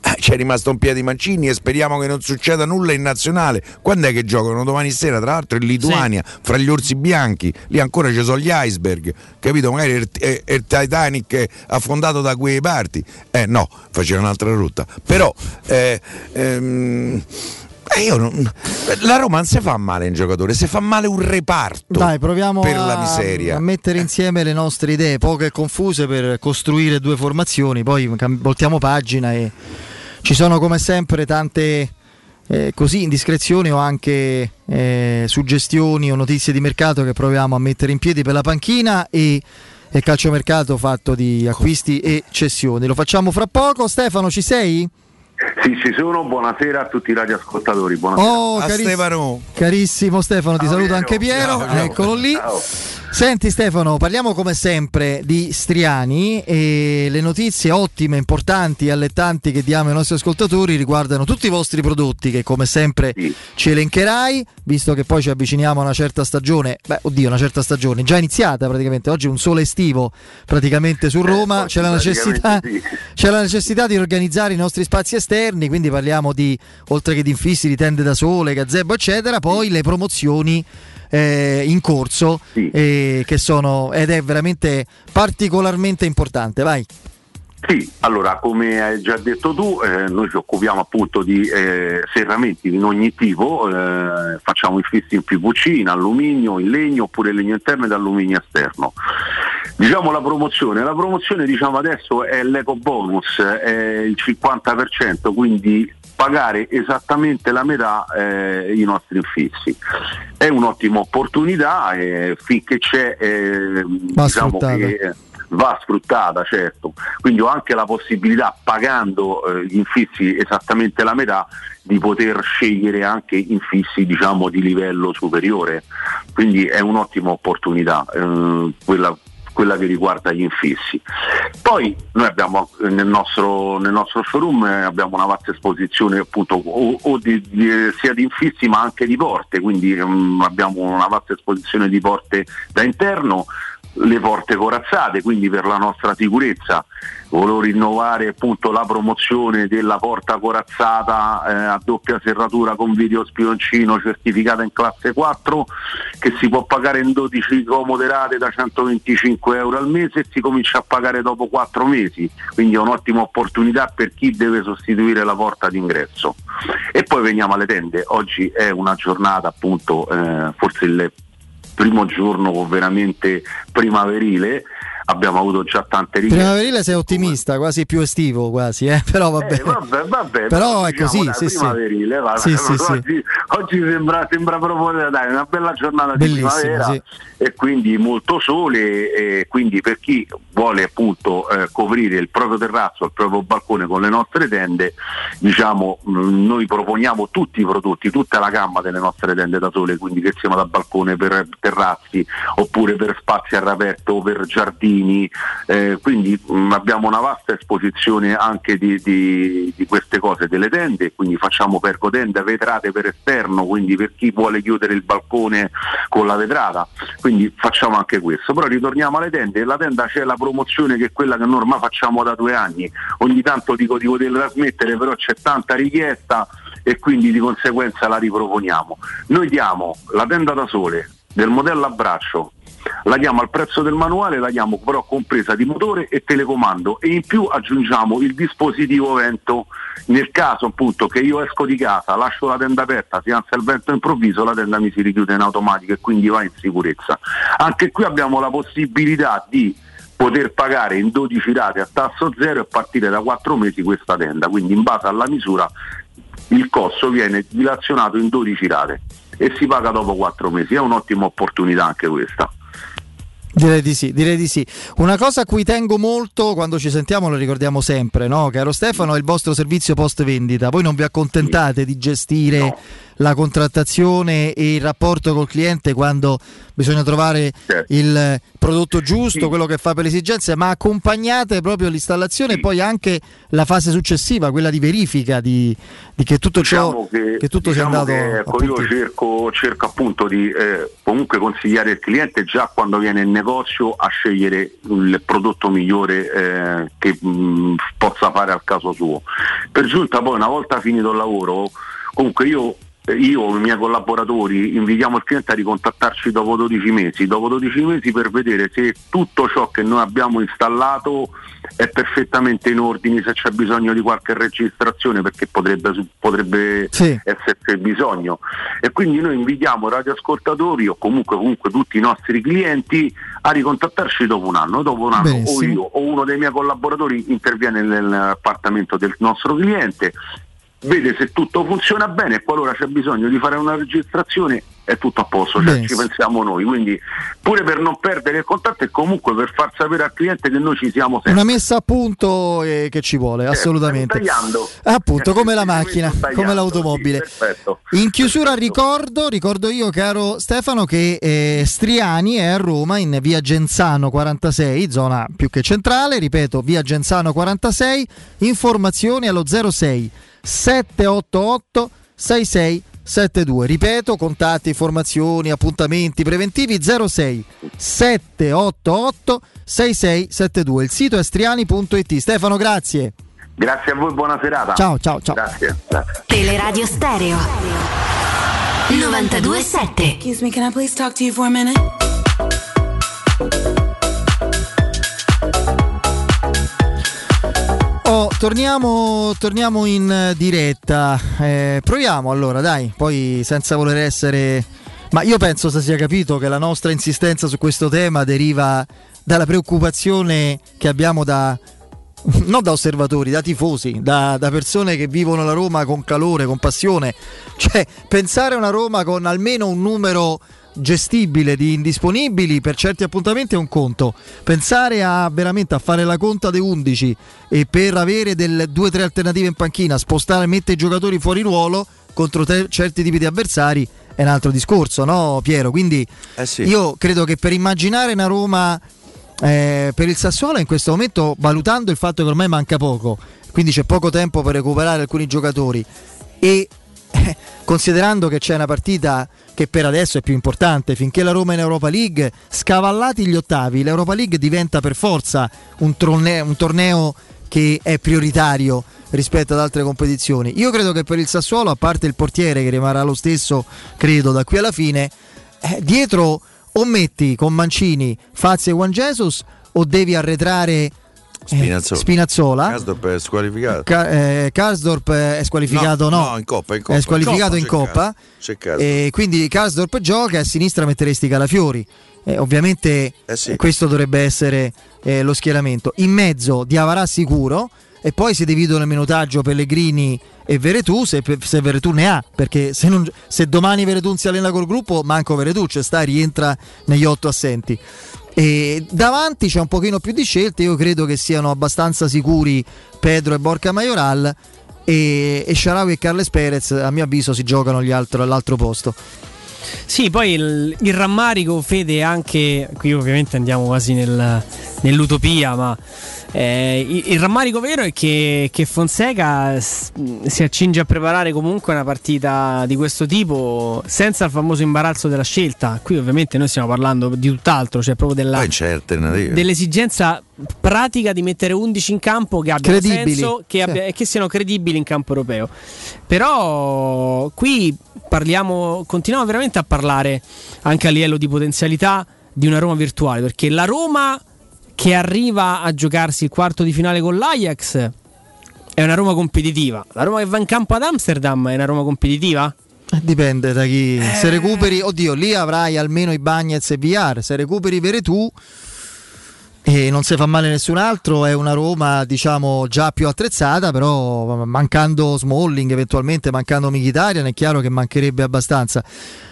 Eh, C'è rimasto un piede Mancini e speriamo che non succeda nulla in nazionale. Quando è che giocano? Domani sera, tra l'altro in Lituania, fra gli orsi bianchi. Lì ancora ci sono gli iceberg, capito? Magari il, il Titanic è affondato da quei parti. Eh no, faceva un'altra rotta. Però eh, ehm, eh, non- la Roma non si fa male in giocatore, si fa male un reparto Dai, proviamo per a, la miseria. a mettere insieme le nostre idee, poche e confuse, per costruire due formazioni. Poi voltiamo pagina e ci sono come sempre tante eh, così indiscrezioni o anche eh, suggestioni o notizie di mercato che proviamo a mettere in piedi per la panchina e e calciomercato fatto di acquisti e cessioni. Lo facciamo fra poco. Stefano, ci sei? Sì, ci sono, buonasera a tutti i radioascoltatori. Buonasera. Oh, cariss- carissimo Stefano, ti saluta anche Piero, Ciao, ciao. eccolo lì. Senti Stefano, parliamo come sempre di Striani e le notizie ottime, importanti e allettanti che diamo ai nostri ascoltatori riguardano tutti i vostri prodotti che come sempre ci elencherai, visto che poi ci avviciniamo a una certa stagione, beh oddio una certa stagione, già iniziata praticamente, oggi è un sole estivo praticamente su Roma, c'è, la necessità, sì. c'è la necessità di organizzare i nostri spazi esterni, quindi parliamo di, oltre che di infissi, di tende da sole, gazebo eccetera, poi le promozioni eh, in corso eh, che sono ed è veramente particolarmente importante. Vai. Sì, allora come hai già detto tu, eh, noi ci occupiamo appunto di eh, serramenti in ogni tipo, eh, facciamo infissi in PVC, in alluminio, in legno oppure legno interno ed alluminio esterno. Diciamo la promozione, la promozione diciamo adesso è l'eco bonus, è il 50%, quindi pagare esattamente la metà eh, i nostri infissi. È un'ottima opportunità eh, finché c'è eh, Va diciamo sfruttata. che va sfruttata, certo. Quindi ho anche la possibilità, pagando eh, gli infissi esattamente la metà, di poter scegliere anche infissi diciamo di livello superiore. Quindi è un'ottima opportunità eh, quella quella che riguarda gli infissi. Poi noi abbiamo eh, nel nostro, nel nostro showroom eh, abbiamo una vasta esposizione appunto o, o di- di- sia di infissi ma anche di porte, quindi mm, abbiamo una vasta esposizione di porte da interno, le porte corazzate, quindi per la nostra sicurezza volevo rinnovare appunto la promozione della porta corazzata eh, a doppia serratura con video spioncino certificata in classe 4 che si può pagare in 12 comode rate da 125 euro al mese e si comincia a pagare dopo 4 mesi, quindi è un'ottima opportunità per chi deve sostituire la porta d'ingresso. E poi veniamo alle tende, oggi è una giornata appunto eh, forse il primo giorno veramente primaverile abbiamo avuto già tante richieste. Primaverile sei ottimista, quasi più estivo, quasi, eh? però vabbè. Eh, vabbè, vabbè però è diciamo, così, sì, primaverile, Sì, sì, sì. oggi, oggi sembra, sembra proprio dai, una bella giornata Bellissimo, di primavera e quindi molto sole e quindi per chi vuole appunto eh, coprire il proprio terrazzo, il proprio balcone con le nostre tende, diciamo mh, noi proponiamo tutti i prodotti, tutta la gamma delle nostre tende da sole, quindi che siano da balcone per terrazzi oppure per spazi all'aperto, per giardini, eh, quindi mh, abbiamo una vasta esposizione anche di, di- di queste cose delle tende, quindi facciamo pergotende vetrate per esterno, quindi per chi vuole chiudere il balcone con la vetrata, quindi facciamo anche questo. Però ritorniamo alle tende, la tenda c'è la promozione che è quella che noi ormai facciamo da due anni, ogni tanto dico di poterla smettere, però c'è tanta richiesta e quindi di conseguenza la riproponiamo. Noi diamo la tenda da sole del modello a braccio la diamo al prezzo del manuale, la diamo però compresa di motore e telecomando e in più aggiungiamo il dispositivo vento. Nel caso appunto che io esco di casa, lascio la tenda aperta, si alza il vento improvviso, la tenda mi si richiude in automatico e quindi va in sicurezza. Anche qui abbiamo la possibilità di poter pagare in 12 rate a tasso zero e partire da 4 mesi questa tenda, quindi in base alla misura il costo viene dilazionato in 12 rate e si paga dopo 4 mesi, è un'ottima opportunità anche questa. Direi di sì, direi di sì. Una cosa a cui tengo molto quando ci sentiamo, lo ricordiamo sempre, no? caro Stefano, è il vostro servizio post vendita. Voi non vi accontentate di gestire la contrattazione e il rapporto col cliente quando bisogna trovare il prodotto giusto, quello che fa per le esigenze, ma accompagnate proprio l'installazione e poi anche la fase successiva, quella di verifica di, di che tutto ciò Diciamo che, che tutto diciamo sia andato che, io cerco, cerco appunto di eh, comunque consigliare il cliente già quando viene in negozio a scegliere il prodotto migliore eh, che mh, possa fare al caso suo. Per giunta poi una volta finito il lavoro, comunque io io e i miei collaboratori invitiamo il cliente a ricontattarci dopo 12 mesi, dopo 12 mesi per vedere se tutto ciò che noi abbiamo installato è perfettamente in ordine, se c'è bisogno di qualche registrazione perché potrebbe, potrebbe esserci bisogno. E quindi noi invitiamo i radioascoltatori o comunque, comunque tutti i nostri clienti a ricontattarci dopo un anno. Dopo un anno o Benissimo. io o uno dei miei collaboratori interviene nell'appartamento del nostro cliente vede se tutto funziona bene e qualora c'è bisogno di fare una registrazione è tutto a posto, cioè ci pensiamo noi, quindi pure per non perdere il contatto e comunque per far sapere al cliente che noi ci siamo sempre. Una messa a punto eh, che ci vuole, assolutamente. tagliando. Appunto, come la macchina, tagliando, come l'automobile. Perfetto. In chiusura ricordo, ricordo io caro Stefano che eh, Striani è a Roma in via Genzano 46, zona più che centrale, ripeto, via Genzano 46, informazioni allo 06 788 6672. Ripeto, contatti, informazioni, appuntamenti preventivi 06 788 6672. Il sito è striani.it. Stefano, grazie. Grazie a voi, buona serata. Ciao, ciao, ciao. Grazie. grazie. Teleradio Stereo 927. Excuse me, can I please talk to you for a minute? Torniamo, torniamo in diretta. Eh, proviamo allora, dai, poi senza voler essere. Ma io penso si sia capito che la nostra insistenza su questo tema deriva dalla preoccupazione che abbiamo da. Non da osservatori, da tifosi, da, da persone che vivono la Roma con calore, con passione. Cioè, pensare a una Roma con almeno un numero gestibile di indisponibili per certi appuntamenti è un conto. Pensare a veramente a fare la conta dei 11 e per avere o tre alternative in panchina, spostare, mettere i giocatori fuori ruolo contro te- certi tipi di avversari è un altro discorso, no Piero? Quindi io credo che per immaginare una Roma eh, per il Sassuolo in questo momento, valutando il fatto che ormai manca poco, quindi c'è poco tempo per recuperare alcuni giocatori e considerando che c'è una partita che per adesso è più importante, finché la Roma è in Europa League, scavallati gli ottavi, l'Europa League diventa per forza un torneo, un torneo che è prioritario rispetto ad altre competizioni. Io credo che per il Sassuolo, a parte il portiere che rimarrà lo stesso, credo da qui alla fine, eh, dietro o metti con Mancini, Fazio e Juan Jesus o devi arretrare Spinazzola. Eh, Spinazzola. Karsdorp è squalificato. Ca- eh, Karsdorp è squalificato, no, no, in Coppa, in Coppa. È squalificato in Coppa, Coppa. C'è Karsdorp. E quindi Karsdorp gioca e a sinistra metteresti Calafiori. Eh, ovviamente Eh sì. questo dovrebbe essere eh, lo schieramento. In mezzo Diavarà sicuro e poi si dividono il minutaggio Pellegrini e Veretù se, se Veretù ne ha, perché se, non- se domani Veretù non si allena col gruppo manco Veretù, cioè sta rientra negli otto assenti. E davanti c'è un pochino più di scelte, io credo che siano abbastanza sicuri Pedro e Borca Majoral e, e Sharawi e Carles Perez a mio avviso si giocano altro- all'altro posto. Sì, poi il, il rammarico, Fede, anche qui ovviamente andiamo quasi nel- nell'utopia, ma eh, il, il rammarico vero è che, che Fonseca si accinge a preparare comunque una partita di questo tipo senza il famoso imbarazzo della scelta. Qui ovviamente noi stiamo parlando di tutt'altro, cioè proprio della, dell'esigenza pratica di mettere 11 in campo che abbiano senso che Sì. abbia- e che siano credibili in campo europeo. Però qui parliamo, continuiamo veramente a parlare anche a livello di potenzialità di una Roma virtuale, perché la Roma che arriva a giocarsi il quarto di finale con l'Ajax è una Roma competitiva. La Roma che va in campo ad Amsterdam è una Roma competitiva? Eh, Dipende da chi. Eh. Se recuperi, oddio, lì avrai almeno i Bagnets e VR. Se recuperi Veretù e non si fa male nessun altro, è una Roma, diciamo, già più attrezzata, però mancando Smalling, eventualmente mancando Mkhitaryan, è chiaro che mancherebbe abbastanza.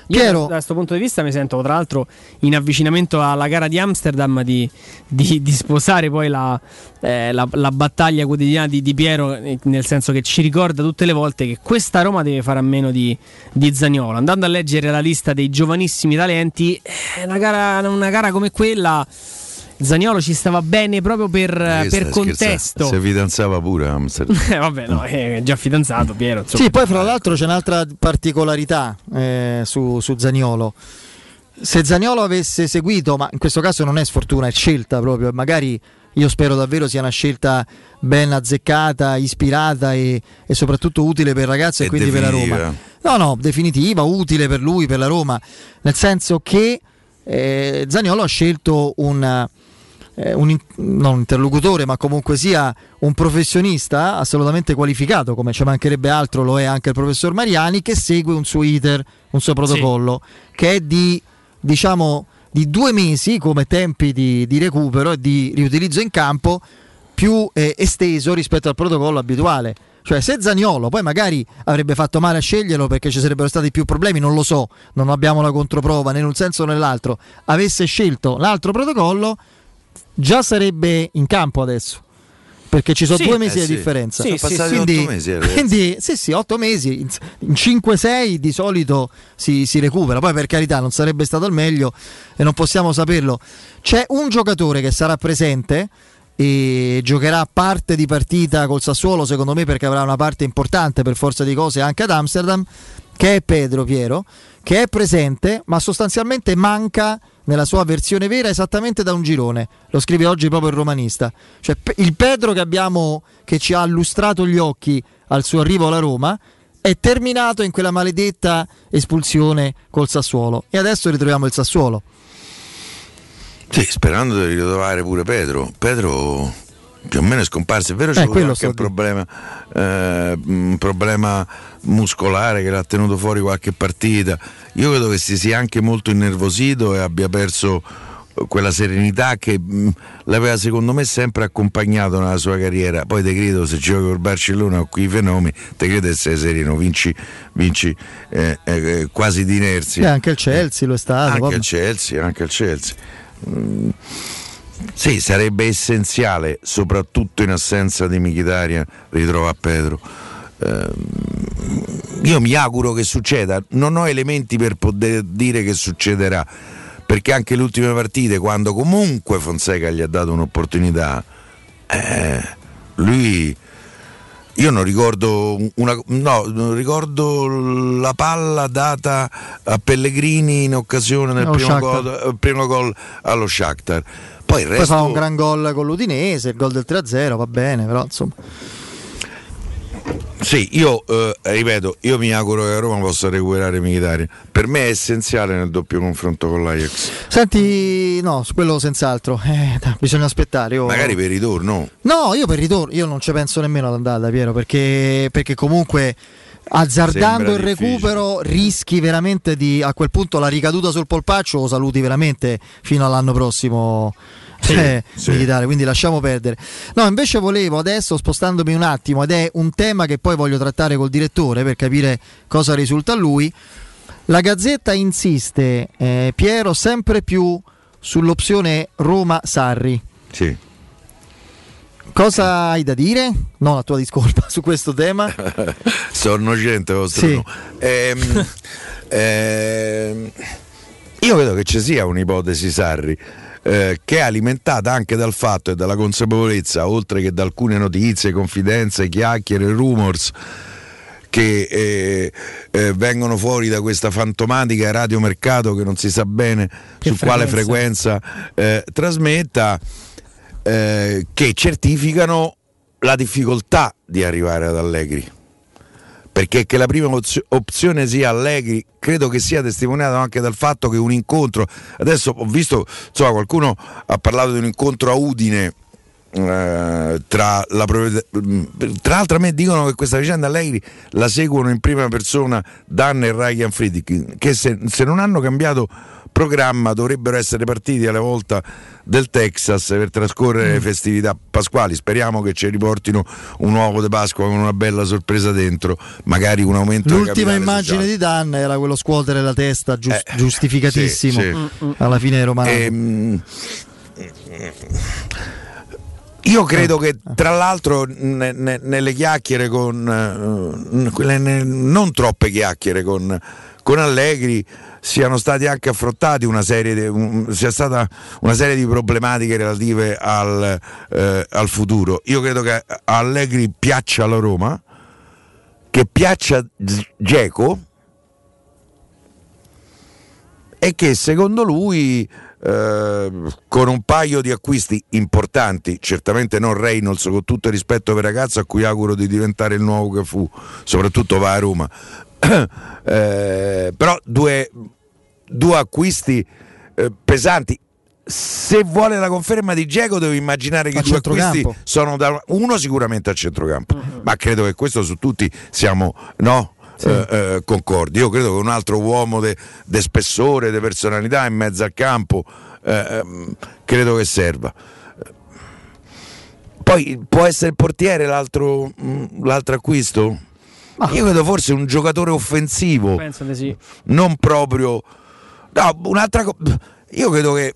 Io Piero, da questo punto di vista mi sento tra l'altro in avvicinamento alla gara di Amsterdam di, di- di sposare poi la, eh, la- la battaglia quotidiana di, di Piero, eh, nel senso che ci ricorda tutte le volte che questa Roma deve fare a meno di, di Zaniolo. Andando a leggere la lista dei giovanissimi talenti, eh, una gara, una gara come quella... Zaniolo ci stava bene proprio per, Eh, per contesto. Si fidanzava pure a Amsterdam. Eh, vabbè, no, è già fidanzato Piero. insomma. Sì, poi fra l'altro c'è un'altra particolarità eh, su, su Zaniolo. Se Zaniolo avesse seguito, ma in questo caso non è sfortuna, è scelta proprio, e magari io spero davvero sia una scelta ben azzeccata, ispirata e, e soprattutto utile per il ragazzo e, E quindi per la definitiva. Roma. No, no, definitiva, utile per lui, per la Roma, nel senso che eh, Zaniolo ha scelto un, eh, un non interlocutore, ma comunque sia un professionista assolutamente qualificato, come ci mancherebbe altro, lo è anche il professor Mariani, che segue un suo iter, un suo protocollo, che è di, diciamo, di due mesi come tempi di, di recupero e di riutilizzo in campo più eh, esteso rispetto al protocollo abituale. Cioè, se Zaniolo poi magari avrebbe fatto male a sceglierlo perché ci sarebbero stati più problemi, non lo so, non abbiamo la controprova né in un senso né nell'altro, avesse scelto l'altro protocollo, già sarebbe in campo adesso. Perché ci sono Sì, due mesi eh di sì. differenza. Sono passati quindi, otto mesi, quindi, sì, sì, otto mesi. In, in 5-6 di solito si, si recupera. Poi, per carità, non sarebbe stato il meglio e non possiamo saperlo. C'è un giocatore che sarà presente e giocherà parte di partita col Sassuolo, secondo me, perché avrà una parte importante per forza di cose anche ad Amsterdam, che è Pedro Piero, che è presente, ma sostanzialmente manca nella sua versione vera esattamente da un girone. Lo scrive oggi proprio il romanista. Cioè, il Pedro che abbiamo che ci ha illustrato gli occhi al suo arrivo alla Roma è terminato in quella maledetta espulsione col Sassuolo e adesso ritroviamo il Sassuolo. Sì, sperando di ritrovare pure Pedro. Pedro più o meno è scomparso. È vero, c'è Eh, quello anche un sto problema, eh, un problema muscolare che l'ha tenuto fuori qualche partita. Io credo che si sia anche molto innervosito e abbia perso eh, quella serenità che mh, l'aveva secondo me sempre accompagnato nella sua carriera. Poi te credo se giochi col Barcellona o qui i fenomeni, te credo essere sereno, vinci, vinci eh, eh, quasi di inerzia. E anche il Chelsea lo è stato. Anche vabbè. il Chelsea, anche il Chelsea. Mm, sì, sarebbe essenziale, soprattutto in assenza di Michitaria, ritrovare Pedro. Ehm, io mi auguro che succeda, non ho elementi per poter dire che succederà, perché anche le ultime partite, quando comunque Fonseca gli ha dato un'opportunità, eh, lui io non ricordo una, no, non ricordo la palla data a Pellegrini in occasione del primo gol, eh, primo gol allo Shakhtar. Poi il Poi resto fa un gran gol con l'Udinese, il gol del 3-0, va bene, però insomma. Sì, io eh, ripeto, io mi auguro che la Roma possa recuperare Mkhitaryan. Per me è essenziale nel doppio confronto con l'Ajax. Senti, no, su quello senz'altro, eh, bisogna aspettare. Io... Magari per ritorno. No, io per ritorno, io non ci penso nemmeno ad andata, Piero, perché, perché comunque azzardando il recupero rischi veramente di a quel punto la ricaduta sul polpaccio lo saluti veramente fino all'anno prossimo. eh, sì. militare, quindi lasciamo perdere. No, invece volevo adesso spostandomi un attimo ed è un tema che poi voglio trattare col direttore per capire cosa risulta a lui. La Gazzetta insiste, eh, Piero, sempre più sull'opzione Roma-Sarri. Sì. Cosa hai da dire? No, la tua discolpa su questo tema. Sono innocente vostro Sì. Ehm, ehm, io credo che ci sia un'ipotesi Sarri eh, che è alimentata anche dal fatto e dalla consapevolezza, oltre che da alcune notizie, confidenze, chiacchiere, rumors che eh, eh, vengono fuori da questa fantomatica radiomercato che non si sa bene Che su quale frequenza eh, trasmetta, eh, che certificano la difficoltà di arrivare ad Allegri. Perché che la prima opzio- opzione sia Allegri credo che sia testimoniato anche dal fatto che un incontro adesso ho visto insomma qualcuno ha parlato di un incontro a Udine eh, tra la proprietà- mm, tra l'altro a me dicono che questa vicenda Allegri la seguono in prima persona Dan e Ryan Friedrich che se, se non hanno cambiato programma dovrebbero essere partiti alla volta del Texas per trascorrere le festività pasquali speriamo che ci riportino un uovo di Pasqua con una bella sorpresa dentro magari un aumento L'ultima immagine sociale. di Dan era quello scuotere la testa, gius- Eh, giustificatissimo. sì, sì. Alla fine Romano. Ehm, io credo che tra l'altro ne- ne- nelle chiacchiere con eh, ne- non troppe chiacchiere con, con Allegri siano stati anche affrontati una serie di, un- sia stata una serie di problematiche relative al, eh, al futuro. Io credo che a Allegri piaccia la Roma, che piaccia Geco e che secondo lui eh, con un paio di acquisti importanti, certamente non Reynolds con tutto il rispetto per il ragazzo a cui auguro di diventare il nuovo che fu, soprattutto va a Roma, Eh, però due, due acquisti eh, pesanti. Se vuole la conferma di Geco devo immaginare che A i due acquisti sono da uno sicuramente a centrocampo, ma credo che questo su tutti siamo no? Eh, eh, concordi. Io credo che un altro uomo di spessore, di personalità in mezzo al campo, eh, ehm, credo che serva. Poi può essere il portiere l'altro, mh, l'altro acquisto? Io vedo forse un giocatore offensivo, sì. non proprio. No, un'altra cosa. Io credo che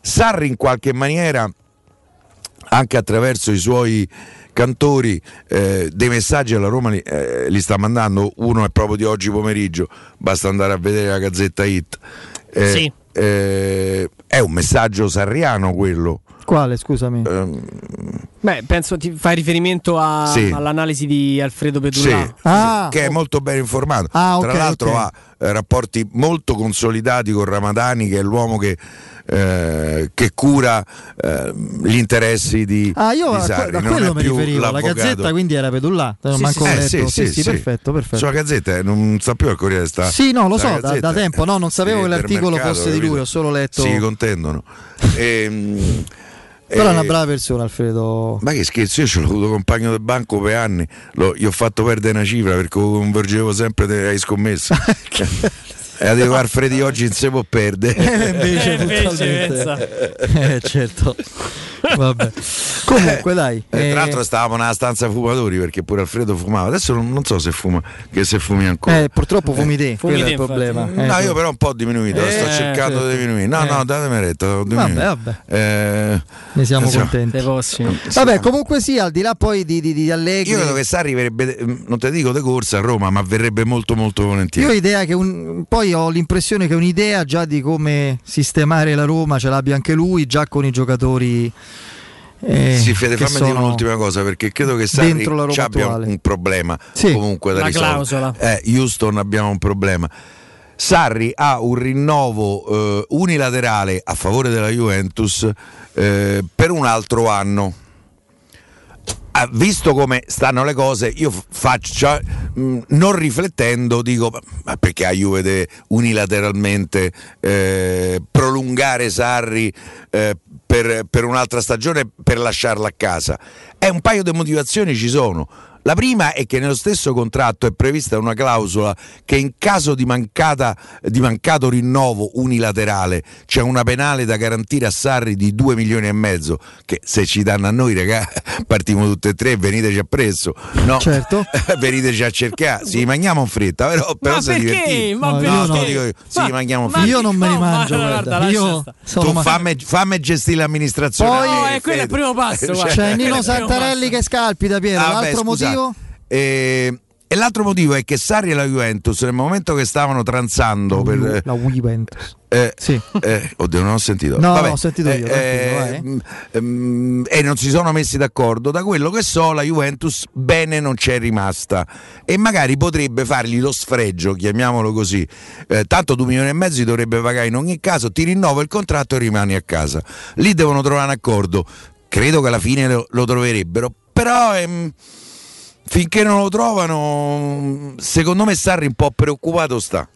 Sarri in qualche maniera, anche attraverso i suoi cantori, eh, dei messaggi alla Roma li, eh, li sta mandando. Uno è proprio di oggi pomeriggio, basta andare a vedere la Gazzetta Hit. Eh, Sì. eh, è un messaggio sarriano quello. Quale, scusami? Ehm, Beh, penso ti fai riferimento a- Sì. all'analisi di Alfredo Sì, Pedulla. Ah, che è molto ben informato. Ah, Tra l'altro ok. ha eh, rapporti molto consolidati con Ramadani, che è l'uomo che, eh, che cura eh, gli interessi di, Ah, io di a, Sarri. a non quello mi riferivo. La l'avvocato. gazzetta quindi era Pedullà. Non Sì, manco sì, ho Eh, letto. sì, sì, sì. perfetto, perfetto. Sulla gazzetta eh, non sta più al Corriere sta. Sì, no, lo so, da, da tempo. No, non sapevo che l'articolo fosse di lui, ho solo letto. Si contendono. Ehm, Però è una eh, brava persona, Alfredo. Ma che scherzo, io ce l'ho avuto compagno del banco per anni, gli ho fatto perdere una cifra perché convergevo sempre ai scommesse. e devo Alfredi oggi non si può perdere. Eh, invece, Eh, invece, puntualmente. eh, certo. Vabbè. Comunque, dai. Eh, eh, tra l'altro stavamo nella stanza fumatori perché pure Alfredo fumava. Adesso non, non so se fuma, che se fumi ancora. eh, purtroppo fumi te, Fumi quello è te, il problema. Eh, no, io però un po' ho diminuito, Eh, sto cercando certo. di diminuire. No, Eh. no, datemi retta. Vabbè, vabbè. Eh, Ne siamo insomma, contenti. Te posso. Vabbè, comunque sì, al di là poi di, di, di Allegri. Io credo che Sarri verrebbe, non te dico de corsa a Roma, ma verrebbe molto molto volentieri. Io ho idea che un, poi ho l'impressione che un'idea già di come sistemare la Roma ce l'abbia anche lui, già con i giocatori eh, Sì, Fede, fammi dire un'ultima cosa perché credo che Sarri ci abbia attuale. un problema Sì. comunque da La risolvere. clausola. Eh, Houston abbiamo un problema. Sarri ha un rinnovo eh, unilaterale a favore della Juventus eh, per un altro anno. Ah, visto come stanno le cose, io faccio, mh, non riflettendo, dico ma- perché a Juve deve unilateralmente eh, prolungare Sarri eh, per, per un'altra stagione per lasciarla a casa? È un paio di motivazioni ci sono. La prima è che nello stesso contratto è prevista una clausola che in caso di, mancata, di mancato rinnovo unilaterale c'è una penale da garantire a Sarri di 2 milioni e mezzo, che se ci danno a noi, raga, partiamo tutte e tre, veniteci appresso. No, Certo. veniteci a cercare, si mangiamo in fretta, però, però Ma se perché? divertiti. Ma no, perché? no, dico io, sì, Ma- mangiamo in ma fretta. Io non me li No, mangio, ma guarda. guarda, Io Tu ma- fammi, fammi gestire l'amministrazione. Poi- No, eh, è quello è il Fede. primo passo, Cioè, guarda. C'è Nino il Santarelli che scalpita, Piero. Ah, L'altro beh, scusa. Motivo? Eh, e l'altro motivo è che Sarri e la Juventus nel momento che stavano transando per, La Juventus. eh, Sì. eh, oddio, non ho sentito. No, Vabbè, no, ho sentito io, eh, vai. mm, mm, e non si sono messi d'accordo. Da quello che so, la Juventus bene non c'è rimasta e magari potrebbe fargli lo sfregio, chiamiamolo così. Eh, tanto 2 milioni e mezzo dovrebbe pagare in ogni caso, ti rinnovo il contratto e rimani a casa. Lì devono trovare un accordo. Credo che alla fine lo, lo troverebbero, però ehm, finché non lo trovano, secondo me Sarri un po' preoccupato sta.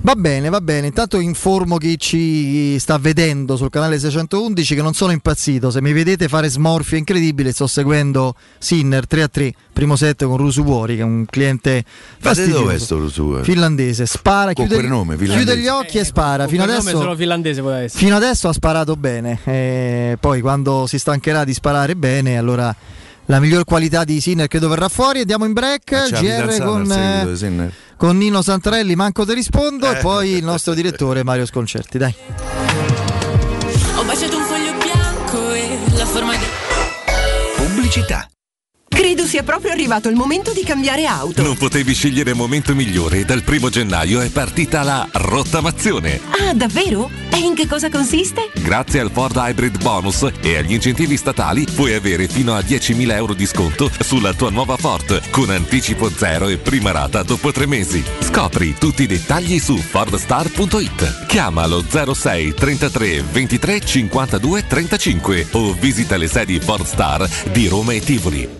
Va bene, va bene. Intanto informo chi ci sta vedendo sul canale 611 che non sono impazzito. Se mi vedete fare smorfie incredibili, sto seguendo Sinner 3 a 3, primo set con Rusuori, che è un cliente fastidioso. dove è sto Rusuori? Finlandese, spara, Con chiude, nome, chiude finlandese. gli occhi e spara. Fino adesso, fino adesso ha sparato bene. Eh, poi quando si stancherà di sparare bene, allora la miglior qualità di Sinner credo verrà fuori. Andiamo in break. La GR con, eh, con Nino Santarelli, manco ti rispondo. E Eh. poi il nostro direttore Mario Sconcerti. Dai. Ho baciato un foglio bianco e la forma di... Pubblicità. Credo sia proprio arrivato il momento di cambiare auto. Non potevi scegliere momento migliore. Dal primo gennaio è partita la rottamazione. Ah, davvero? E in che cosa consiste? Grazie al Ford Hybrid Bonus e agli incentivi statali puoi avere fino a 10.000 euro di sconto sulla tua nuova Ford con anticipo zero e prima rata dopo tre mesi. Scopri tutti i dettagli su fordstar.it. Chiamalo 06 33 23 52 35 o visita le sedi Ford Star di Roma e Tivoli.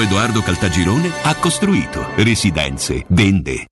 Edoardo Caltagirone ha costruito residenze, vende.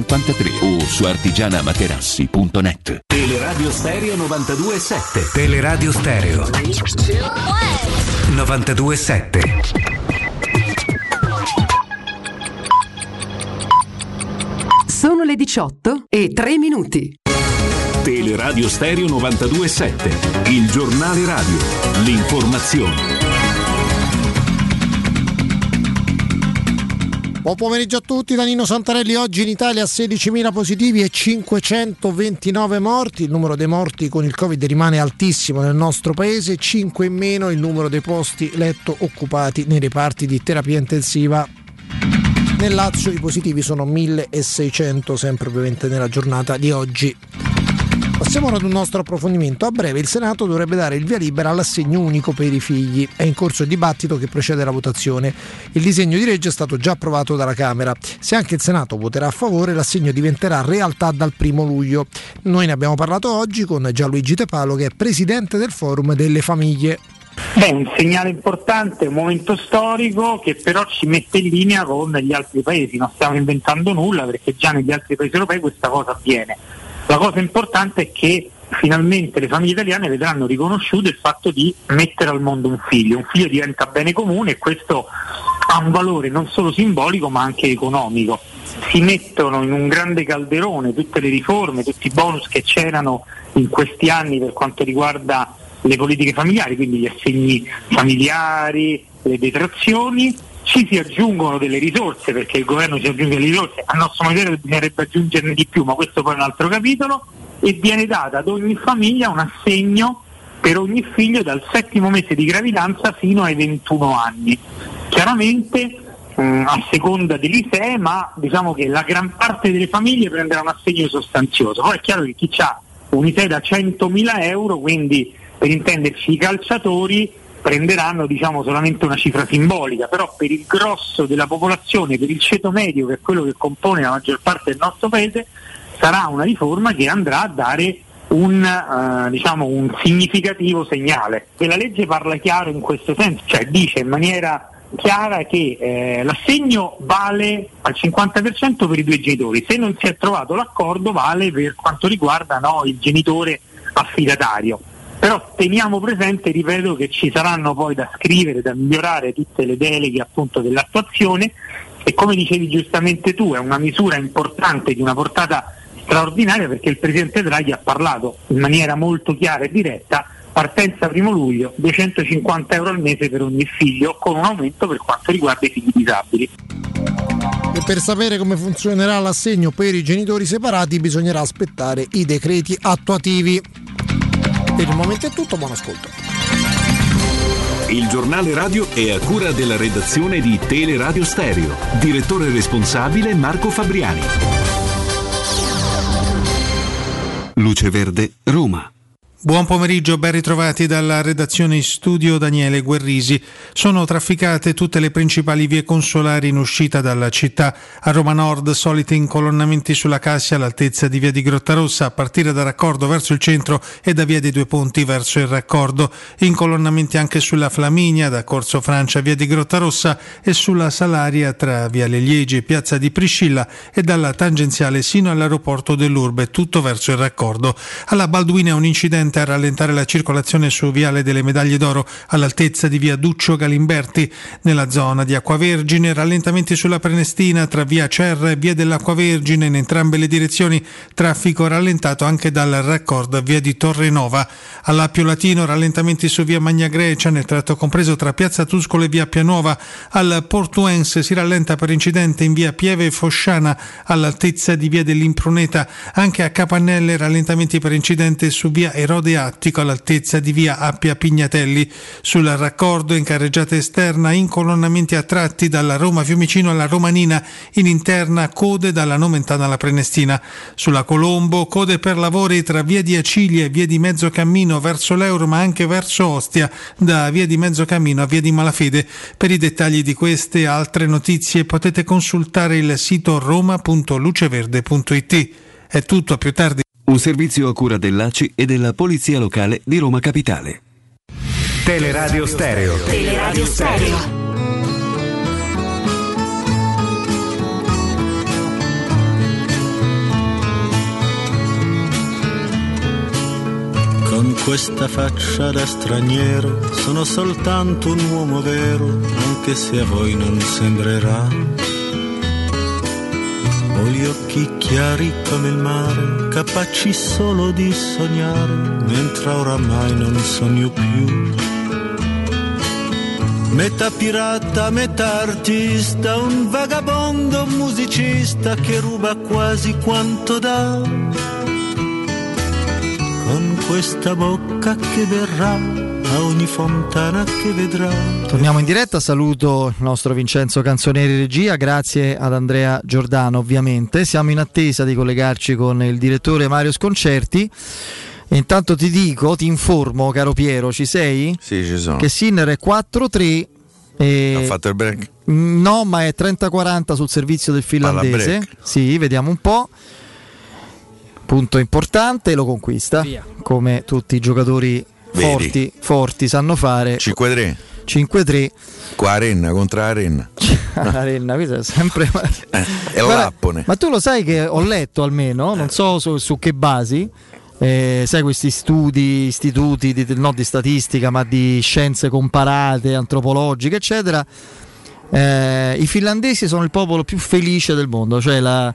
53 o su artigianamaterassi.net. Teleradio Stereo 92.7 Teleradio Stereo 92.7 Sono le 18 e 3 minuti. Teleradio Stereo 92.7 Il giornale radio. L'informazione Buon pomeriggio a tutti da Nino Santarelli. Oggi in Italia 16.000 positivi e 529 morti. Il numero dei morti con il Covid rimane altissimo nel nostro paese, 5 in meno il numero dei posti letto occupati nei reparti di terapia intensiva. Nel Lazio i positivi sono 1.600, sempre ovviamente nella giornata di oggi. Passiamo ora ad un nostro approfondimento. A breve il Senato dovrebbe dare il via libera all'assegno unico per i figli. È in corso il dibattito che precede la votazione. Il disegno di legge è stato già approvato dalla Camera. Se anche il Senato voterà a favore, l'assegno diventerà realtà dal primo luglio. Noi ne abbiamo parlato oggi con Gianluigi Tepalo, che è presidente del Forum delle Famiglie. Beh, un segnale importante, un momento storico che però ci mette in linea con gli altri paesi. Non stiamo inventando nulla perché già negli altri paesi europei questa cosa avviene. La cosa importante è che finalmente le famiglie italiane vedranno riconosciuto il fatto di mettere al mondo un figlio. Un figlio diventa bene comune e questo ha un valore non solo simbolico ma anche economico. Si mettono in un grande calderone tutte le riforme, tutti i bonus che c'erano in questi anni per quanto riguarda le politiche familiari, quindi gli assegni familiari, le detrazioni, ci si aggiungono delle risorse perché il governo ci aggiunge delle risorse, a nostro vedere bisognerebbe aggiungerne di più, ma questo poi è un altro capitolo, e viene data ad ogni famiglia un assegno per ogni figlio dal settimo mese di gravidanza fino ai 21 anni. Chiaramente mh, a seconda dell'ISEE, ma diciamo che la gran parte delle famiglie prenderà un assegno sostanzioso. Poi è chiaro che chi ha un ISEE da 100.000 euro, quindi per intenderci i calciatori, prenderanno diciamo, solamente una cifra simbolica, però per il grosso della popolazione, per il ceto medio, che è quello che compone la maggior parte del nostro paese, sarà una riforma che andrà a dare un, eh, diciamo, un significativo segnale. E la legge parla chiaro in questo senso, cioè dice in maniera chiara che eh, l'assegno vale al 50% per i due genitori, se non si è trovato l'accordo vale per quanto riguarda no, il genitore affidatario però teniamo presente, ripeto, che ci saranno poi da scrivere, da migliorare tutte le deleghe appunto dell'attuazione e come dicevi giustamente tu è una misura importante di una portata straordinaria perché il Presidente Draghi ha parlato in maniera molto chiara e diretta partenza primo luglio 250 euro al mese per ogni figlio con un aumento per quanto riguarda i figli disabili. E per sapere come funzionerà l'assegno per i genitori separati bisognerà aspettare i decreti attuativi. Per il momento è tutto, buon ascolto. Il giornale radio è a cura della redazione di Teleradio Stereo. Direttore responsabile Marco Fabriani. Luce Verde, Roma. Buon pomeriggio, ben ritrovati dalla redazione studio Daniele Guerrisi. Sono trafficate tutte le principali vie consolari in uscita dalla città. A Roma Nord soliti incolonnamenti sulla Cassia all'altezza di via di Grottarossa a partire da raccordo verso il centro e da via dei Due Ponti verso il raccordo. Incolonnamenti anche sulla Flaminia da Corso Francia a via di Grottarossa e sulla Salaria tra via Le Liegi e piazza di Priscilla e dalla tangenziale sino all'aeroporto dell'Urbe, tutto verso il raccordo. Alla Balduina un incidente a rallentare la circolazione su Viale delle Medaglie d'Oro all'altezza di via Duccio Galimberti. Nella zona di Acquavergine rallentamenti sulla Prenestina tra via Cerra e via dell'Acquavergine in entrambe le direzioni. Traffico rallentato anche dal raccordo via di Torrenova. All'Appio Latino rallentamenti su via Magna Grecia nel tratto compreso tra piazza Tuscolo e via Pianuova. Al Portuense si rallenta per incidente in via Pieve Fosciana all'altezza di via dell'Impruneta. Anche a Capannelle rallentamenti per incidente su via Erode Attico all'altezza di via Appia Pignatelli. Sul raccordo in carreggiata esterna incolonnamenti a tratti dalla Roma Fiumicino alla Romanina, in interna code dalla Nomentana alla Prenestina. Sulla Colombo code per lavori tra via di Acilia e via di Mezzocammino verso l'Euro ma anche verso Ostia, da via di Mezzocammino a via di Malafede. Per i dettagli di queste e altre notizie potete consultare il sito roma.luceverde.it. È tutto, a più tardi. Un servizio a cura dell'ACI e della Polizia Locale di Roma Capitale. Teleradio Stereo. Teleradio Stereo. Con questa faccia da straniero sono soltanto un uomo vero, anche se a voi non sembrerà. Ho gli occhi chiari come il mare, capaci solo di sognare, mentre oramai non sogno più. Metà pirata, metà artista, un vagabondo musicista che ruba quasi quanto dà. Con questa bocca che verrà a ogni fontana che vedrà. Torniamo in diretta, saluto il nostro Vincenzo Canzonieri regia, grazie ad Andrea Giordano ovviamente. Siamo in attesa di collegarci con il direttore Mario Sconcerti. E intanto ti dico, ti informo, caro Piero, ci sei? Sì, ci sono. Che Sinner è 4-3. E... Ha fatto il break? No, ma è 30-40 sul servizio del finlandese. Sì, vediamo un po'. Punto importante, lo conquista. Via. Come tutti i giocatori Vedi. forti, forti sanno fare. 5-3. 5-3. Qua a Renna contro la Renna. La Renna, questo è sempre. Eh, è l'appone. Ma tu lo sai che ho letto almeno, non so su, su che basi, eh, sai questi studi, istituti di, no, di statistica, ma di scienze comparate, antropologiche, eccetera. eh, I finlandesi sono il popolo più felice del mondo, cioè la,